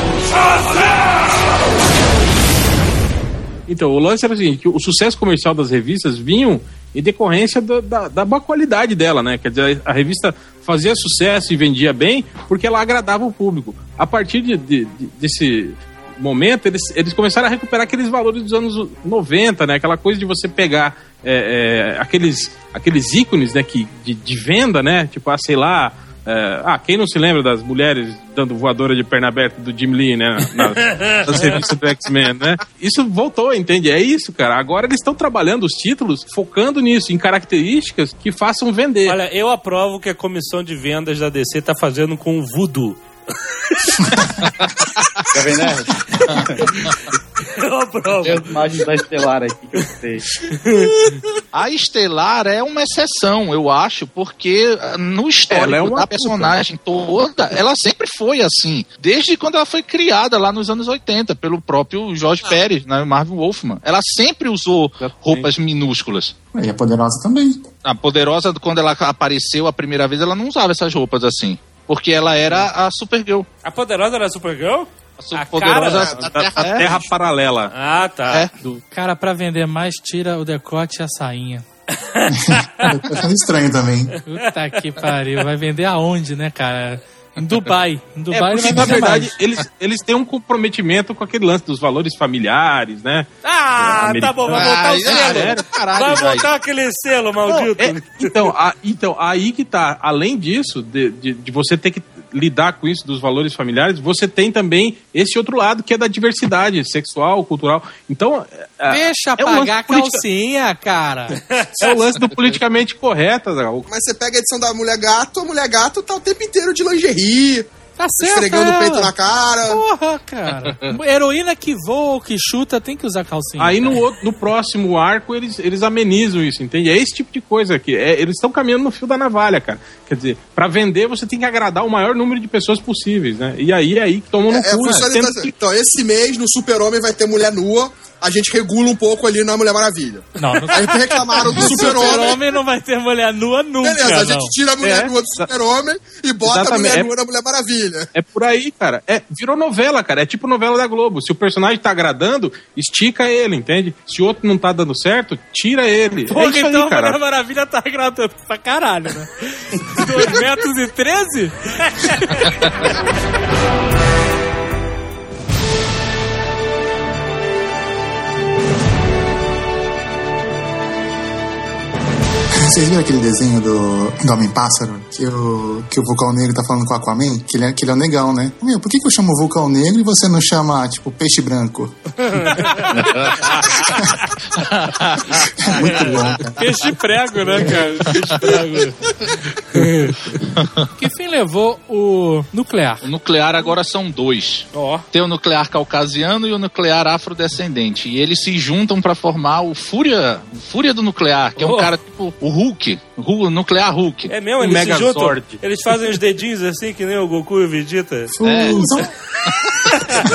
Então, o lance era o seguinte, o sucesso comercial das revistas vinham em decorrência do- da, da boa qualidade dela, né? Quer dizer, a revista fazia sucesso e vendia bem porque ela agradava o público. A partir de, de- de- desse momento, eles, eles começaram a recuperar aqueles valores dos anos 90, né? Aquela coisa de você pegar é, é, aqueles, aqueles ícones né? que, de, de venda, né? Tipo, ah, sei lá... é, ah, quem não se lembra das mulheres dando voadora de perna aberta do Jim Lee, né? na- nas revistas do X-Men, né? Isso voltou, entende? É isso, cara. Agora eles estão trabalhando os títulos focando nisso, em características que façam vender. Olha, eu aprovo o que a comissão de vendas da DC tá fazendo com o voodoo. Jovem Nerd? Eu aprovo. Tem as imagens da Estelar aqui que eu sei. A Estelar é uma exceção, eu acho, porque ah, no histórico é uma da personagem toda, ela sempre foi assim. Desde quando ela foi criada lá nos anos 80, pelo próprio Jorge Pérez, né, Marvin Wolfman. Ela sempre usou roupas minúsculas. E a poderosa também. A Poderosa, quando ela apareceu a primeira vez, ela não usava essas roupas assim. Porque ela era a Supergirl. A poderosa era a Supergirl? A poderosa cara da Da, Terra. da terra paralela. Ah, tá. É. Cara, pra vender mais, tira o decote e a sainha. Tá ficando estranho também. Puta que pariu. Vai vender aonde, né, cara? Em Dubai. Em É, Dubai porque, ele na verdade, mais. eles, eles têm um comprometimento com aquele lance dos valores familiares, né? Ah, tá bom, vai voltar o Ah, selo. Caralho, vai voltar aquele selo, maldito. É, então, a- então, aí que tá. Além disso, de, de, de você ter que lidar com isso dos valores familiares, você tem também esse outro lado que é da diversidade sexual, cultural. Então, é, Deixa é um lance pagar a politica- calcinha, cara. é o lance do politicamente correto, Zagal. Mas você pega a edição da Mulher Gato, a Mulher Gato tá o tempo inteiro de lingerie, Tá certo. esfregando o ela. peito na cara. Porra, cara. Heroína que voa ou que chuta tem que usar calcinha. Aí no, outro- no próximo arco eles, eles amenizam isso, entende? É esse tipo de coisa aqui. É, eles estão caminhando no fio da navalha, cara. Quer dizer, pra vender você tem que agradar o maior número de pessoas possíveis, né? E aí é aí que tomam no É, cu, né? funciona Sendo então, que- então, esse mês no Super-Homem vai ter mulher nua, a gente regula um pouco ali na Mulher Maravilha. Não, no Aí reclamaram do Super-Homem. Super-Homem não vai ter mulher nua nunca, Beleza, a gente não. tira a mulher É, nua do Super-Homem e bota exatamente. a mulher nua na Mulher Maravilha. É por aí, cara. É, virou novela, cara. É tipo novela da Globo. Se o personagem tá agradando, estica ele, entende? Se o outro não tá dando certo, tira ele. Porra, é isso então aí, a cara. Mulher Maravilha tá agradando pra caralho, né? 2 metros e 13? Vocês viram aquele desenho do, do Homem-Pássaro? Que o, que o Vulcão Negro tá falando com o Aquaman? Que ele, é, que ele é um negão, né? Meu, por que, que eu chamo Vulcão Negro e você não chama, tipo, Peixe Branco? é muito bom, cara. Peixe prego, né, cara? Peixe prego. que fim levou o nuclear? O nuclear agora são dois. Ó. Tem o nuclear caucasiano e o nuclear afrodescendente. E eles se juntam pra formar o Fúria, o Fúria do Nuclear, que é um Oh. cara tipo o Hulk, o Nuclear Hulk. É mesmo? O Eles se juntam? Megazord. Eles fazem os dedinhos assim, que nem o Goku e o Vegeta? Fusão.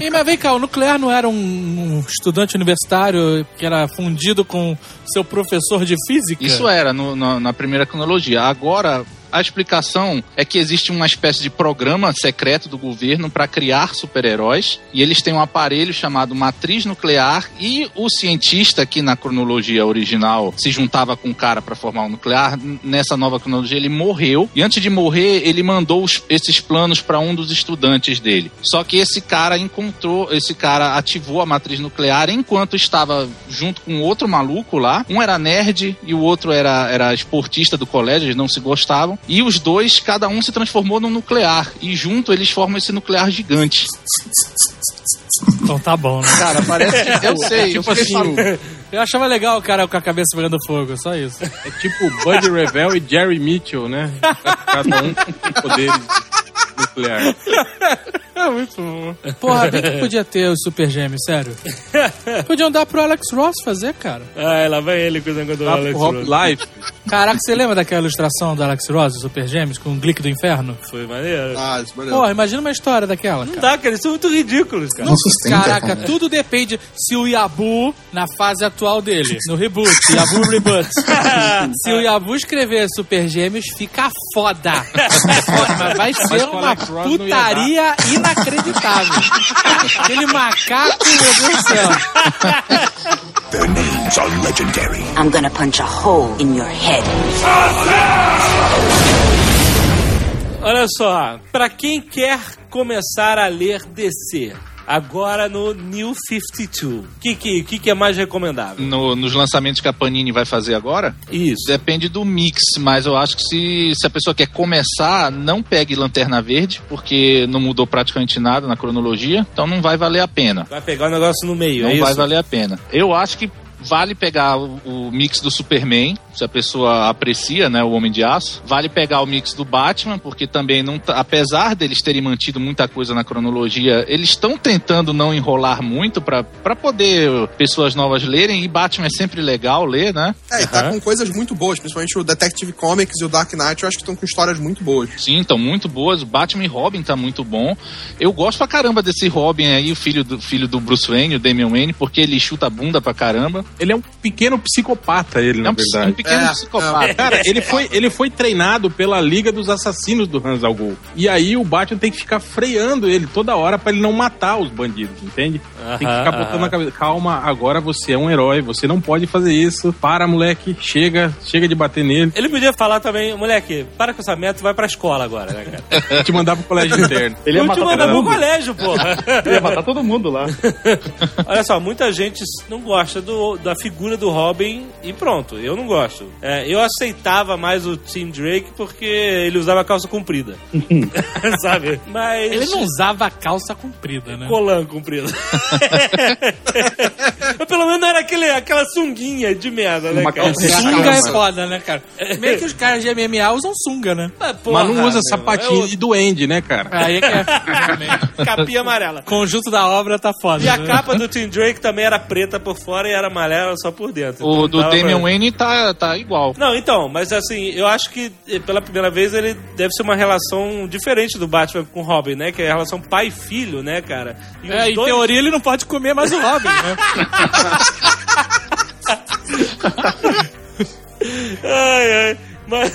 Ei, mas vem cá, o nuclear não era um, um estudante universitário que era fundido com seu professor de física? Isso era no- no- na primeira cronologia. Agora, a explicação é que existe uma espécie de programa secreto do governo para criar super-heróis e eles têm um aparelho chamado matriz nuclear e o cientista que na cronologia original se juntava com o cara para formar o nuclear, n- nessa nova cronologia ele morreu e antes de morrer ele mandou os- esses planos para um dos estudantes dele. Só que esse cara encontrou, esse cara ativou a matriz nuclear enquanto estava junto com outro maluco lá. Um era nerd e o outro era, era esportista do colégio, eles não se gostavam. E os dois, cada um se transformou num nuclear. E junto eles formam esse nuclear gigante. Então tá bom, né? Cara, parece. eu sei, eu Tipo fiquei assim, falando. Eu achava legal o cara com a cabeça pegando fogo, só isso. É tipo Buddy Revell e Jerry Mitchell, né? Cada um com poderes nucleares. É muito bom. Porra, bem que podia ter os super gêmeos, sério. Podiam dar pro Alex Ross fazer, cara. Ah, lá vai ele com o negócio do Alex Ross. Life. Caraca, você lembra daquela ilustração do Alex Ross, dos super gêmeos, com o Glick do inferno? Foi maneiro. Ah, isso é maneiro. Porra, imagina uma história daquela, Não cara. dá, cara, eles são muito ridículos, cara. Não sustenta, Caraca, cara. tudo depende se o Yabu, na fase atual dele, no reboot, Yabu Reboot, se o Yabu escrever Super Gêmeos, fica foda. Foda, Mas vai ser uma putaria inacreditável. Aquele macaco, meu Deus do céu. Their names are legendary. I'm gonna punch a hole in your head. Olha só, pra quem quer começar a ler DC, agora no New 52, o que, que, que, que é mais recomendável? No- nos lançamentos que a Panini vai fazer agora, Isso. Depende do mix, mas eu acho que se, se a pessoa quer começar, não pegue Lanterna Verde, porque não mudou praticamente nada na cronologia, então não vai valer a pena. Vai pegar o negócio no meio, Não é vai valer a pena. Eu acho que vale pegar o, o mix do Superman, se a pessoa aprecia, né, o Homem de Aço. Vale pegar o mix do Batman, porque também não tá, apesar deles terem mantido muita coisa na cronologia, eles estão tentando não enrolar muito pra pra poder pessoas novas lerem e Batman é sempre legal ler, né? É, e tá com coisas muito boas, principalmente o Detective Comics e o Dark Knight, eu acho que estão com histórias muito boas. Sim, estão muito boas. O Batman e Robin tá muito bom. Eu gosto pra caramba desse Robin aí, o filho do, filho do Bruce Wayne, o Damian Wayne, porque ele chuta a bunda pra caramba. Ele é um pequeno psicopata, ele, É na um, verdade. um pequeno É, psicopata. Cara, ele foi, ele foi treinado pela Liga dos Assassinos do Hans al Ghul. E aí o Batman tem que ficar freando ele toda hora pra ele não matar os bandidos, entende? tem que ficar botando na cabeça, calma, agora você é um herói, você não pode fazer isso. Para, moleque, chega, chega de bater nele. Ele podia falar também, moleque, para com essa meta e vai pra escola agora, né, cara? Te mandar pro colégio interno. Ele ia Eu te matar mandar pro colégio, porra. Ele ia matar todo mundo lá. Olha só, muita gente não gosta do- da figura do Robin e pronto, eu não gosto. É, eu aceitava mais o Tim Drake porque ele usava calça comprida. Sabe? Mas. Ele não usava calça comprida, né? Colan comprido. Mas pelo menos não era aquele, aquela sunguinha de merda, né, Uma cara? calça Sunga é foda, né, cara? Meio que os caras de MMA usam sunga, né? Ah, porra, Mas não usa meu, sapatinho é de duende, né, cara? Aí é que é. Capinha amarela. Conjunto da obra tá foda. E a né? capa do Tim Drake também era preta por fora e era amarela só por dentro. O Então do dava pra- Damian Wayne tá, tá igual. Não, então, mas assim, eu acho que eh, pela primeira vez ele deve ser uma relação diferente do Batman com o Robin, né? Que é a relação pai e filho, né, cara? E É, em dois- teoria ele não pode comer mais o Robin, né? Ai, ai. Mas,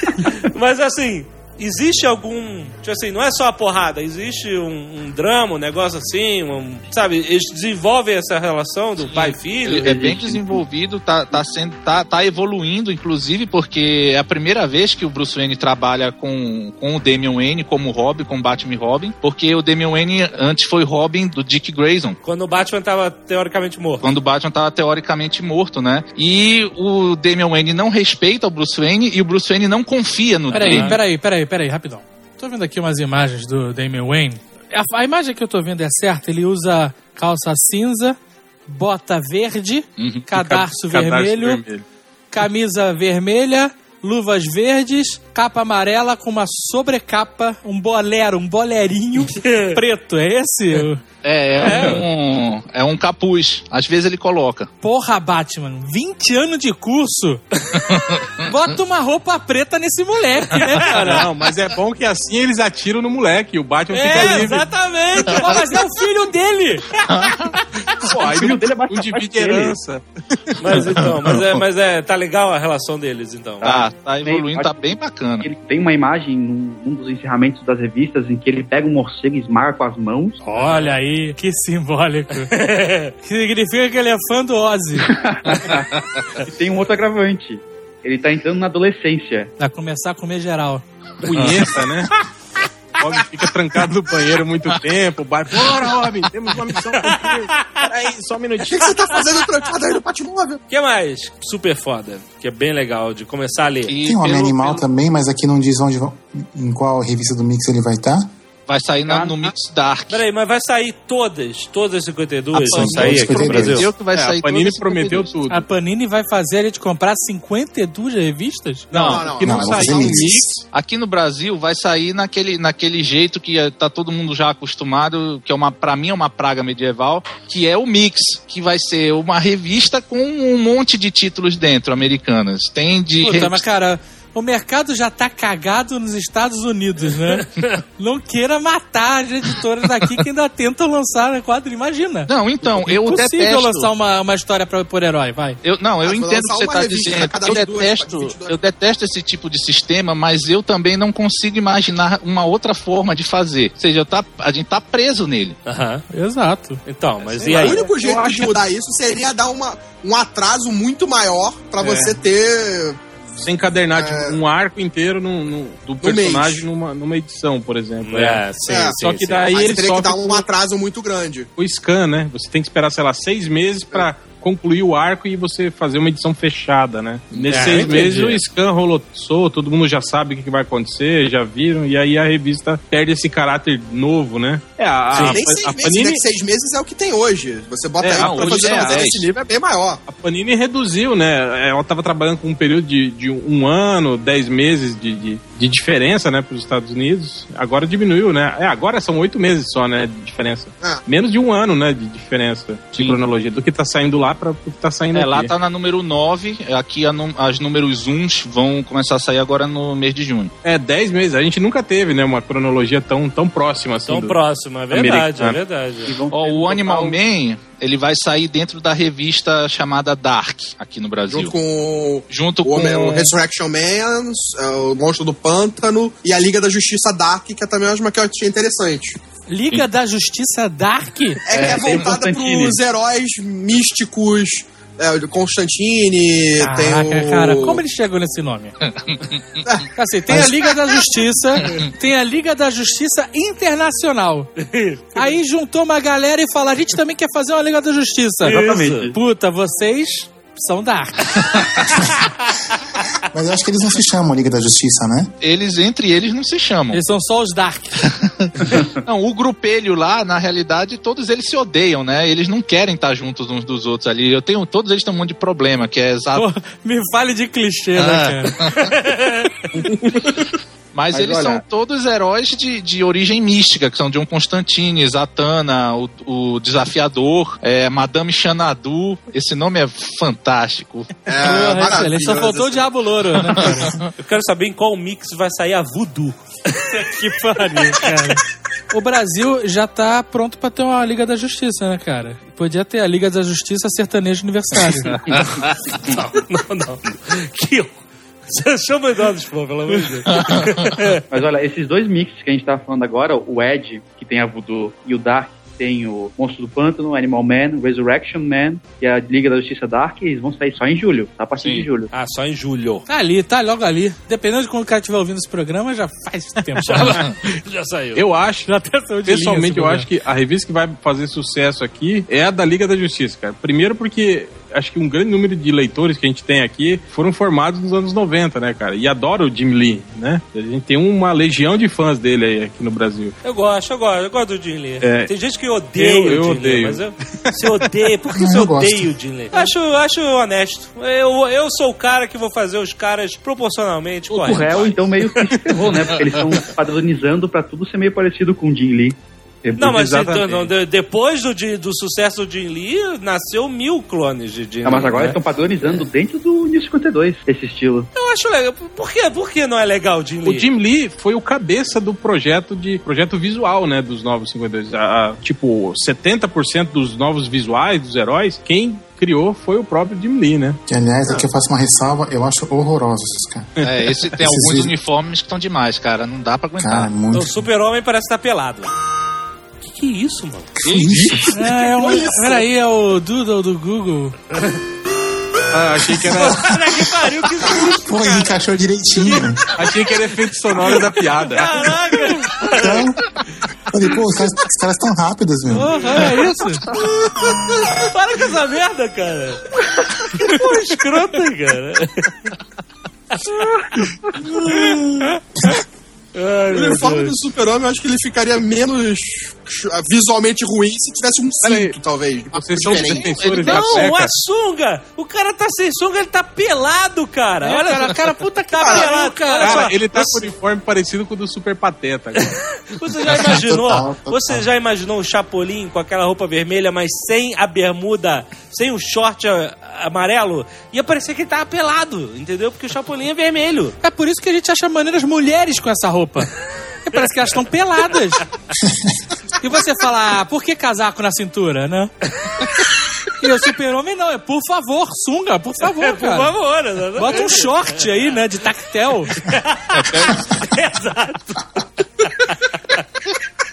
mas assim, existe algum. Tipo assim, não é só a porrada, existe um, um drama, um negócio assim, um, sabe? Eles desenvolvem essa relação do pai e filho. É bem desenvolvido, tá, tá, sendo, tá, tá evoluindo, inclusive, porque é a primeira vez que o Bruce Wayne trabalha com, com o Damian Wayne como Robin, com Batman e Robin, porque o Damian Wayne antes foi Robin do Dick Grayson. Quando o Batman tava teoricamente morto. Quando o Batman tava teoricamente morto, né? E o Damian Wayne não respeita o Bruce Wayne e o Bruce Wayne não confia no Peraí, Damian. peraí, peraí, peraí, rapidão. Tô vendo aqui umas imagens do Damian Wayne. A, a imagem que eu tô vendo é certa, ele usa calça cinza, bota verde, Uhum. cadarço, Cadarço vermelho, vermelho. camisa vermelha, luvas verdes, capa amarela com uma sobrecapa, um bolero, um bolerinho preto. É esse? É, é, um, é um capuz. Às vezes ele coloca. Porra, Batman, 20 anos de curso. Bota uma roupa preta nesse moleque, né, cara? Não, mas é bom que assim eles atiram no moleque. O Batman fica É, livre. exatamente. Pô, mas é o filho dele. Pô, aí O filho dele é mais capaz divide herança. Mas então, mas é, mas é. Tá legal a relação deles, então. Tá, tá evoluindo, tá bem bacana. Ele tem uma imagem num, num dos encerramentos das revistas em que ele pega um morcego e esmaga com as mãos. Olha aí, que simbólico. Significa que ele é fã do Ozzy. e tem um outro agravante. Ele tá entrando na adolescência. Vai começar a comer geral. Punheta, né? O Robin fica trancado no banheiro muito tempo. O Batman, bora, Robin, temos uma missão. Peraí, só um O que, minutinho. que você tá fazendo trancado aí no Batmóvel? O que mais? Super foda. Que é bem legal de começar a ler. E Tem um Homem Animal pelo- também, mas aqui não diz onde em qual revista do Mix ele vai estar. Vai sair na- no Mix Dark. Peraí, mas vai sair todas, todas as 52 Ah, vão são sair aqui no 52. Brasil? Que vai É, sair a Panini prometeu 52. tudo. A Panini vai fazer a gente comprar 52 revistas? Não, Não, não, que não, não, fazer um mix. mix. Aqui no Brasil vai sair naquele, naquele jeito que eh, tá todo mundo já acostumado, que é uma para mim é uma praga medieval, que é o mix, que vai ser uma revista com um monte de títulos dentro americanas. Tem de Puta, mas cara, o mercado já tá cagado nos Estados Unidos, né? Não queira matar as editoras daqui que ainda tentam lançar quadro, imagina. Não, então, eu Impossível detesto. lançar uma, uma história pra, por herói, vai. Eu, não, eu Ah, entendo o que você revista dizendo. Eu 22, detesto, 22. eu detesto esse tipo de sistema, mas eu também não consigo imaginar uma outra forma de fazer. Ou seja, eu tá, a gente tá preso nele. Aham. Exato. Então, mas Sei e aí? O único jeito de mudar isso seria dar uma, um atraso muito maior pra É. você ter. Você encadernar tipo, um arco inteiro num- num- do personagem mês. numa, numa edição, por exemplo. É, sim, É, sim, Só que sim. daí Aí ele teria que dar um atraso muito grande. o scan, né? Você tem que esperar, sei lá, seis meses pra concluir o arco e você fazer uma edição fechada, né? Nesses É, seis meses o scan rolou solto, todo mundo já sabe o que vai acontecer, já viram, e aí a revista perde esse caráter novo, né? É, a, a, Nem a, seis a meses, Panini, né? Seis meses é o que tem hoje. Você bota É, aí não, pra hoje fazer é uma coisa dez. desse nível é bem maior. a Panini reduziu, né? Ela tava trabalhando com um período de, de um ano, dez meses de, de, de diferença, né, para os Estados Unidos. Agora diminuiu, né? É, agora são oito meses só, né, de diferença. Ah. Menos de um ano, né, de diferença de Sim. cronologia do que tá saindo lá para o que tá saindo É, aqui. lá tá na número 9, aqui as números 1 vão começar a sair agora no mês de junho. É, 10 meses. A gente nunca teve, né, uma cronologia tão, tão próxima assim. Tão do- próximo, é verdade, é Americano. Verdade. Ó, o um Animal total- Man, ele vai sair dentro da revista chamada Dark, aqui no Brasil. Junto com Junto o, com... Homem- o Resurrection Man, é, o Monstro do Pântano e a Liga da Justiça Dark, que é também uma que eu achei interessante. Liga da Justiça Dark? É, que é o voltada pros heróis místicos. É, o Constantine, tem Caraca, o... cara, como ele chegou nesse nome? assim, tem a Liga da Justiça, tem a Liga da Justiça Internacional. Aí juntou uma galera e falou: a gente também quer fazer uma Liga da Justiça. Exatamente. Puta, vocês são Dark. Mas eu acho que eles não se chamam Liga da Justiça, né? Eles, entre eles, não se chamam. Eles são só os Dark. Não, o grupelho lá, na realidade, todos eles se odeiam, né? Eles não querem estar juntos uns dos outros ali. Eu tenho, todos eles têm um monte de problema, que é exato. Pô, me fale de clichê, né, Ah. cara? Mas, Mas eles olha- são todos heróis de, de origem mística, que são John Constantine, Zatanna, o, o Desafiador, é, Madame Xanadu. Esse nome é fantástico. É, maravilhoso. excelente. Só faltou o Diabo Louro, né? Eu quero saber em qual mix vai sair a Voodoo. que pariu, cara. O Brasil já tá pronto pra ter uma Liga da Justiça, né, cara? Podia ter a Liga da Justiça Sertanejo Aniversário. Não, não, não. Que Chama o Eduardo Spohr, pelo amor de Deus. Mas olha, esses dois mixes que a gente tá falando agora, o Ed, que tem a Voodoo, e o Dark, que tem o Monstro do Pântano, Animal Man, Resurrection Man e a Liga da Justiça Dark, eles vão sair só em julho, tá? A partir de julho. Ah, só em julho. Tá ali, tá logo ali. Dependendo de quando o cara estiver ouvindo esse programa, já faz tempo. Já saiu. Eu acho, Já até saiu de pessoalmente, eu programa. acho que a revista que vai fazer sucesso aqui é a da Liga da Justiça, cara. Primeiro porque acho que um grande número de leitores que a gente tem aqui foram formados nos anos 90, né, cara? E adoram o Jim Lee, né? A gente tem uma legião de fãs dele aí aqui no Brasil. Eu gosto, eu gosto, eu gosto do Jim Lee. É. Tem gente que odeia Eu- o eu Jim odeio. Lee, mas eu, você odeia, por que Não, você odeia o Jim Lee? Acho, acho honesto. Eu, eu sou o cara que vou fazer os caras proporcionalmente O réu, então, meio que se ferrou, né? Porque eles estão padronizando pra tudo ser meio parecido com o Jim Lee. Não, mas então, depois do, do sucesso do Jim Lee, nasceu mil clones de Jim Ah, mas Lee, agora né? eles estão padronizando dentro do New 52, esse estilo. Eu acho legal. Por que, por que não é legal o Jim Lee? O Jim Lee foi o cabeça do projeto de projeto visual, né, dos novos 52. A, a, tipo, 70% dos novos visuais dos heróis, quem criou foi o próprio Jim Lee, né? Que, aliás, aqui eu faço uma ressalva, eu acho horrorosos esses caras. É, esse tem alguns uniformes que estão demais, cara. Não dá pra aguentar. Cara, muito. O super-homem parece estar pelado. Que isso, mano? Que isso? É, é um, peraí, é o Doodle do Google. Ah, achei que era, Cara, que pariu, que susto, Pô, ele encaixou direitinho. achei que era efeito sonoro da piada. caraca! Então, falei, pô, os caras, os caras tão rápidos, meu. Porra, é isso? Para com essa merda, cara! Que porra escrota, cara! Ai, O uniforme do super-homem, eu acho que ele ficaria menos visualmente ruim se tivesse um cinto, talvez. Vocês são defensores da Não, a sunga! O cara tá sem sunga, ele tá pelado, cara! Olha, cara, cara, puta que tá pariu, pelado, cara. Olha Cara, só, ele tá com o uniforme parecido com o do Super Pateta. cara. você já imaginou? Total, total. Você já imaginou um Chapolin com aquela roupa vermelha, mas sem a bermuda, sem o short amarelo? Ia parecer que ele tava pelado, entendeu? Porque o Chapolin é vermelho. É por isso que a gente acha maneiras mulheres com essa roupa. Porque parece que elas estão peladas. E você fala, ah, por que casaco na cintura, né? E o super-homem não, é por favor, sunga, por favor, É, por cara. favor. exatamente. Bota um short aí, né, de tactel. Exato.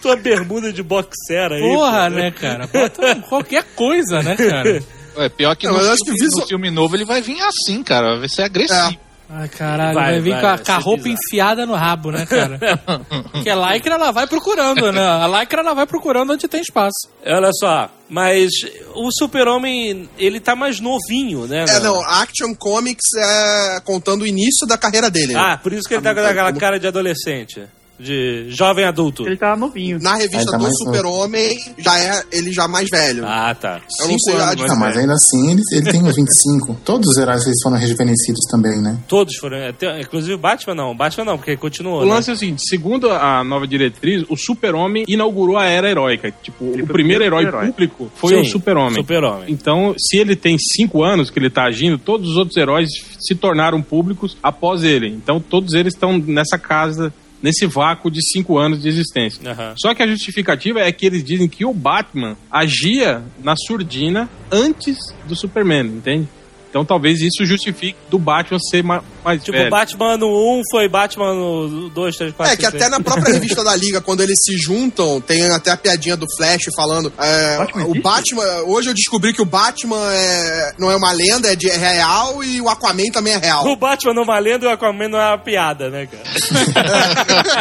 Tua bermuda de boxer aí. Porra, pô. né, cara? Bota qualquer coisa, né, cara? É pior que Não, no, mas eu acho filme, que visu- no filme novo ele vai vir assim, cara. Vai ser agressivo. Ai, caralho, Vai, vai, vir vai, com a, vai com a roupa bizarro. enfiada no rabo, né, cara? Porque a lycra ela vai procurando, né? A lycra ela vai procurando onde tem espaço. Olha só, mas o super-homem, ele tá mais novinho, né? É, não, Action Comics é contando o início da carreira dele. né? Ah, por isso que ele tá com aquela cara de adolescente. De jovem adulto. Ele tá novinho. Na revista tá do Super-Homem, já é ele já mais velho. Ah, tá. Eu não sei anos. Não, mas ainda assim ele, ele tem uns 25. Todos os heróis eles foram rejuvenescidos também, né? Todos foram. até- Inclusive o Batman não. O Batman não, porque ele continuou. O né? lance é o seguinte, segundo a nova diretriz, o super-homem inaugurou a era heróica. Tipo, Ele o o primeiro herói herói. público foi o Sim, super-homem. Super-Homem. Então, se ele tem cinco anos que ele tá agindo, todos os outros heróis se tornaram públicos após ele. Então, todos eles estão nessa casa, nesse vácuo de cinco anos de existência. Aham. Só que a justificativa é que eles dizem que o Batman agia na surdina antes do Superman, entende? Então talvez isso justifique do Batman ser ma- mais Tipo, velho. Batman no 1 foi Batman no 2, 3, 4, É, que até na própria revista da Liga, quando eles se juntam, tem até a piadinha do Flash falando. é, Batman o? Batman. Hoje eu descobri que o Batman é, não é uma lenda, é, de, é real e o Aquaman também é real. O Batman não valendo e o Aquaman não é uma piada, né, cara?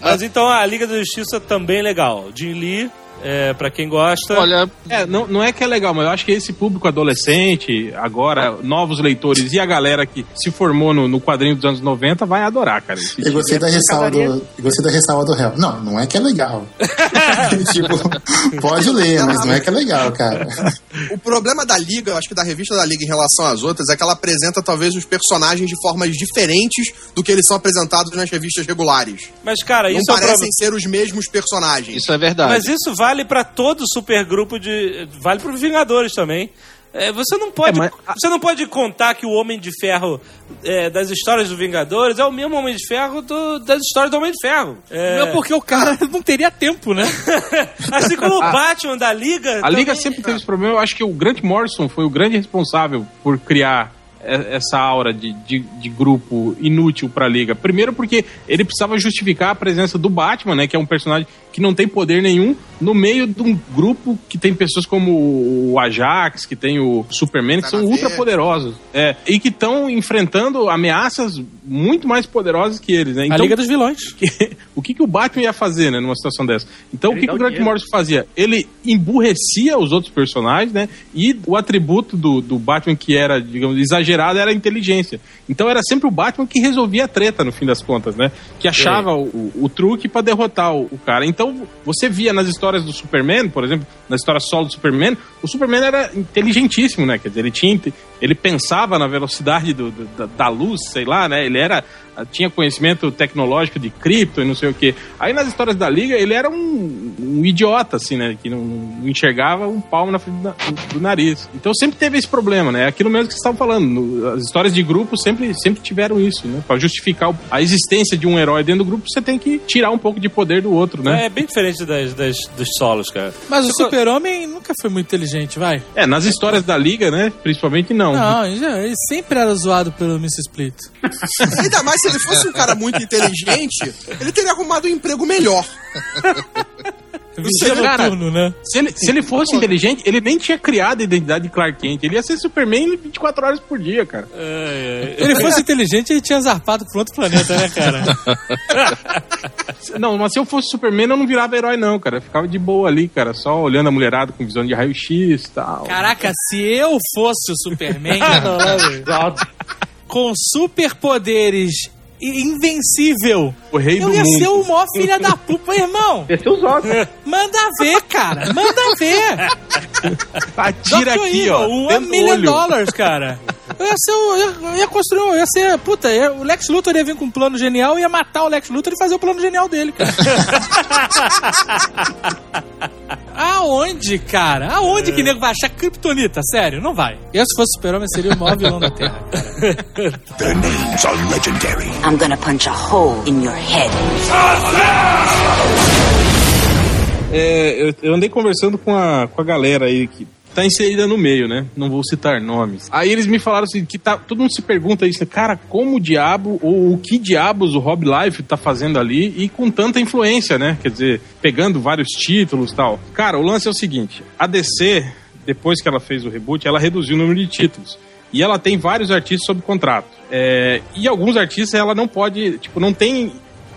Mas então a Liga da Justiça também é legal. Jim Lee, é, pra quem gosta. Olha, É, não, não é que é legal, mas eu acho que esse público adolescente, agora, novos leitores e a galera que se formou no, no quadrinho dos anos 90 vai adorar, cara. Esse Eu gostei da ressalva do, eu gostei da ressalva do réu. Não, não é que é legal. tipo, pode ler, mas não é que é legal, cara. O problema da Liga, eu acho que da revista da Liga em relação às outras, é que ela apresenta talvez os personagens de formas diferentes do que eles são apresentados nas revistas regulares. Mas, cara, Não isso é um parecem problema. ser os mesmos personagens. isso é verdade. Mas isso vale pra todo supergrupo de. Vale pros Vingadores também. É, você não pode. É, mas- Você não pode contar que o Homem de Ferro é, das histórias do Vingadores é o mesmo Homem de Ferro do- das histórias do Homem de Ferro. É, Não, porque o cara não teria tempo, né? assim como o Batman da Liga. A Liga também- sempre teve esse problema. Eu acho que o Grant Morrison foi o grande responsável por criar é- essa aura de, de, de grupo inútil pra liga. Primeiro porque ele precisava justificar a presença do Batman, né? Que é um personagem que não tem poder nenhum, no meio de um grupo que tem pessoas como o Ajax, que tem o Superman, que são ultra poderosos. É, e que estão enfrentando ameaças muito mais poderosas que eles, né? A Liga dos Vilões. que- o que, que o Batman ia fazer, né, numa situação dessa? Então, Ele o que, que o Grant. Morrison fazia? Ele emburrecia os outros personagens, né? E o atributo do, do Batman que era, digamos, exagerado era a inteligência. Então, era sempre o Batman que resolvia a treta, no fim das contas, né? Que achava o, o- o truque pra derrotar o, o cara. Então, você via nas histórias do Superman, por exemplo, na história solo do Superman, o Superman era inteligentíssimo, né? Quer dizer, ele tinha, ele pensava na velocidade do- do- da, da luz, sei lá, né? Ele era tinha conhecimento tecnológico de cripto e não sei o que. Aí nas histórias da Liga, ele era um, um idiota, assim, né? Que não, não enxergava um palmo na frente do, nariz. Então sempre teve esse problema, né? Aquilo mesmo que vocês estavam falando. as histórias de grupo sempre, sempre tiveram isso, né? Pra justificar a existência de um herói dentro do grupo, você tem que tirar um pouco de poder do outro, né? É bem diferente das, das- dos solos, cara. Mas o Super-Homem nunca foi muito inteligente, vai. É, nas histórias da Liga, né? Principalmente não. Não, ele já- ele sempre era zoado pelo Miss Split. Ainda mais se ele fosse um cara muito inteligente, ele teria arrumado um emprego melhor. Vigia Cara, noturno, né? Se ele, se ele fosse inteligente, ele nem tinha criado a identidade de Clark Kent. Ele ia ser Superman 24 horas por dia, cara. é, Se ele fosse inteligente, ele tinha zarpado pro outro planeta, né, cara? Não, mas se eu fosse Superman, eu não virava herói, não, cara. Eu ficava de boa ali, cara, só olhando a mulherada com visão de raio-x e tal. Caraca, se eu fosse o Superman, com superpoderes invencível, O rei eu do ia mundo. ser o maior filha da puta, irmão. Esse é o Zod. Manda ver, cara. Manda ver. Atira Dr. aqui, Evil, ó. Um million olho. dollars, cara. Eu ia ser o. Eu ia, eu ia construir. um- Eu ia ser. Puta, ia- o Lex Luthor ia vir com um plano genial, ia matar o Lex Luthor e fazer o plano genial dele, cara. Aonde, cara? Aonde que nego vai achar Kryptonita? Sério, não vai. Eu, se fosse super-homem, seria o maior vilão da Terra, cara. Their names are legendary. I'm gonna punch a hole in your head. É, eu, eu andei conversando com a, com a galera aí que tá inserida no meio, né? Não vou citar nomes. Aí eles me falaram assim, que tá, todo mundo se pergunta isso, cara, como o diabo, ou o que diabos o Rob Life tá fazendo ali e com tanta influência, né? Quer dizer, pegando vários títulos tal. Cara, o lance é o seguinte, a DC, depois que ela fez o reboot, ela reduziu o número de títulos. E ela tem vários artistas sob contrato. É, e alguns artistas ela não pode, tipo, não tem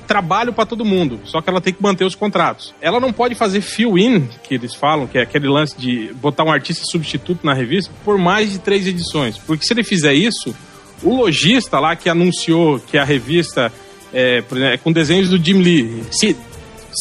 trabalho para todo mundo, só que ela tem que manter os contratos. Ela não pode fazer fill-in, que eles falam, que é aquele lance de botar um artista substituto na revista, por mais de três edições. Porque se ele fizer isso, o lojista lá que anunciou que a revista é, exemplo, é com desenhos do Jim Lee, se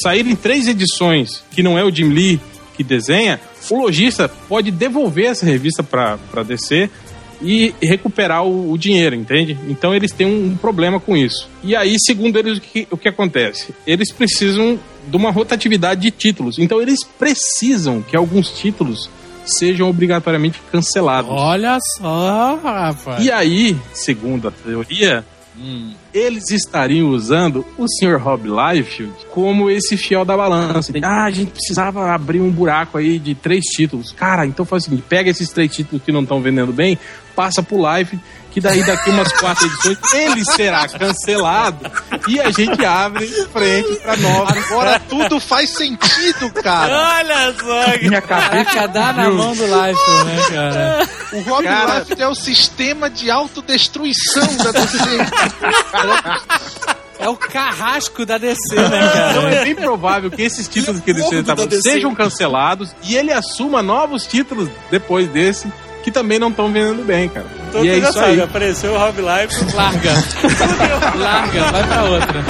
saírem três edições que não é o Jim Lee que desenha, o lojista pode devolver essa revista para DC e recuperar o, o dinheiro, entende? Então eles têm um, um problema com isso. E aí, segundo eles, o que, o que acontece? Eles precisam de uma rotatividade de títulos. Então eles precisam que alguns títulos sejam obrigatoriamente cancelados. Olha só, rapaz. E aí, segundo a teoria, eles estariam usando o Sr. Rob Liefeld como esse fiel da balança. Ah, a gente precisava abrir um buraco aí de três títulos. Cara, então faz o seguinte: pega esses três títulos que não estão vendendo bem, passa pro Life, que daí daqui umas quatro edições ele será cancelado e a gente abre frente pra nova. Agora tudo faz sentido, cara. Olha só. Minha cabeça. Dá na mão do Life, né, cara? O Rob Cara- Liefeld é o sistema de autodestruição da DC. É o carrasco da DC, né, Então cara? é bem provável que esses títulos que da estavam DC. sejam cancelados e ele assuma novos títulos depois desse que também não estão vendendo bem, cara. Então e é isso sabe, aí. apareceu o Rob Life. Larga. Larga, vai pra outra.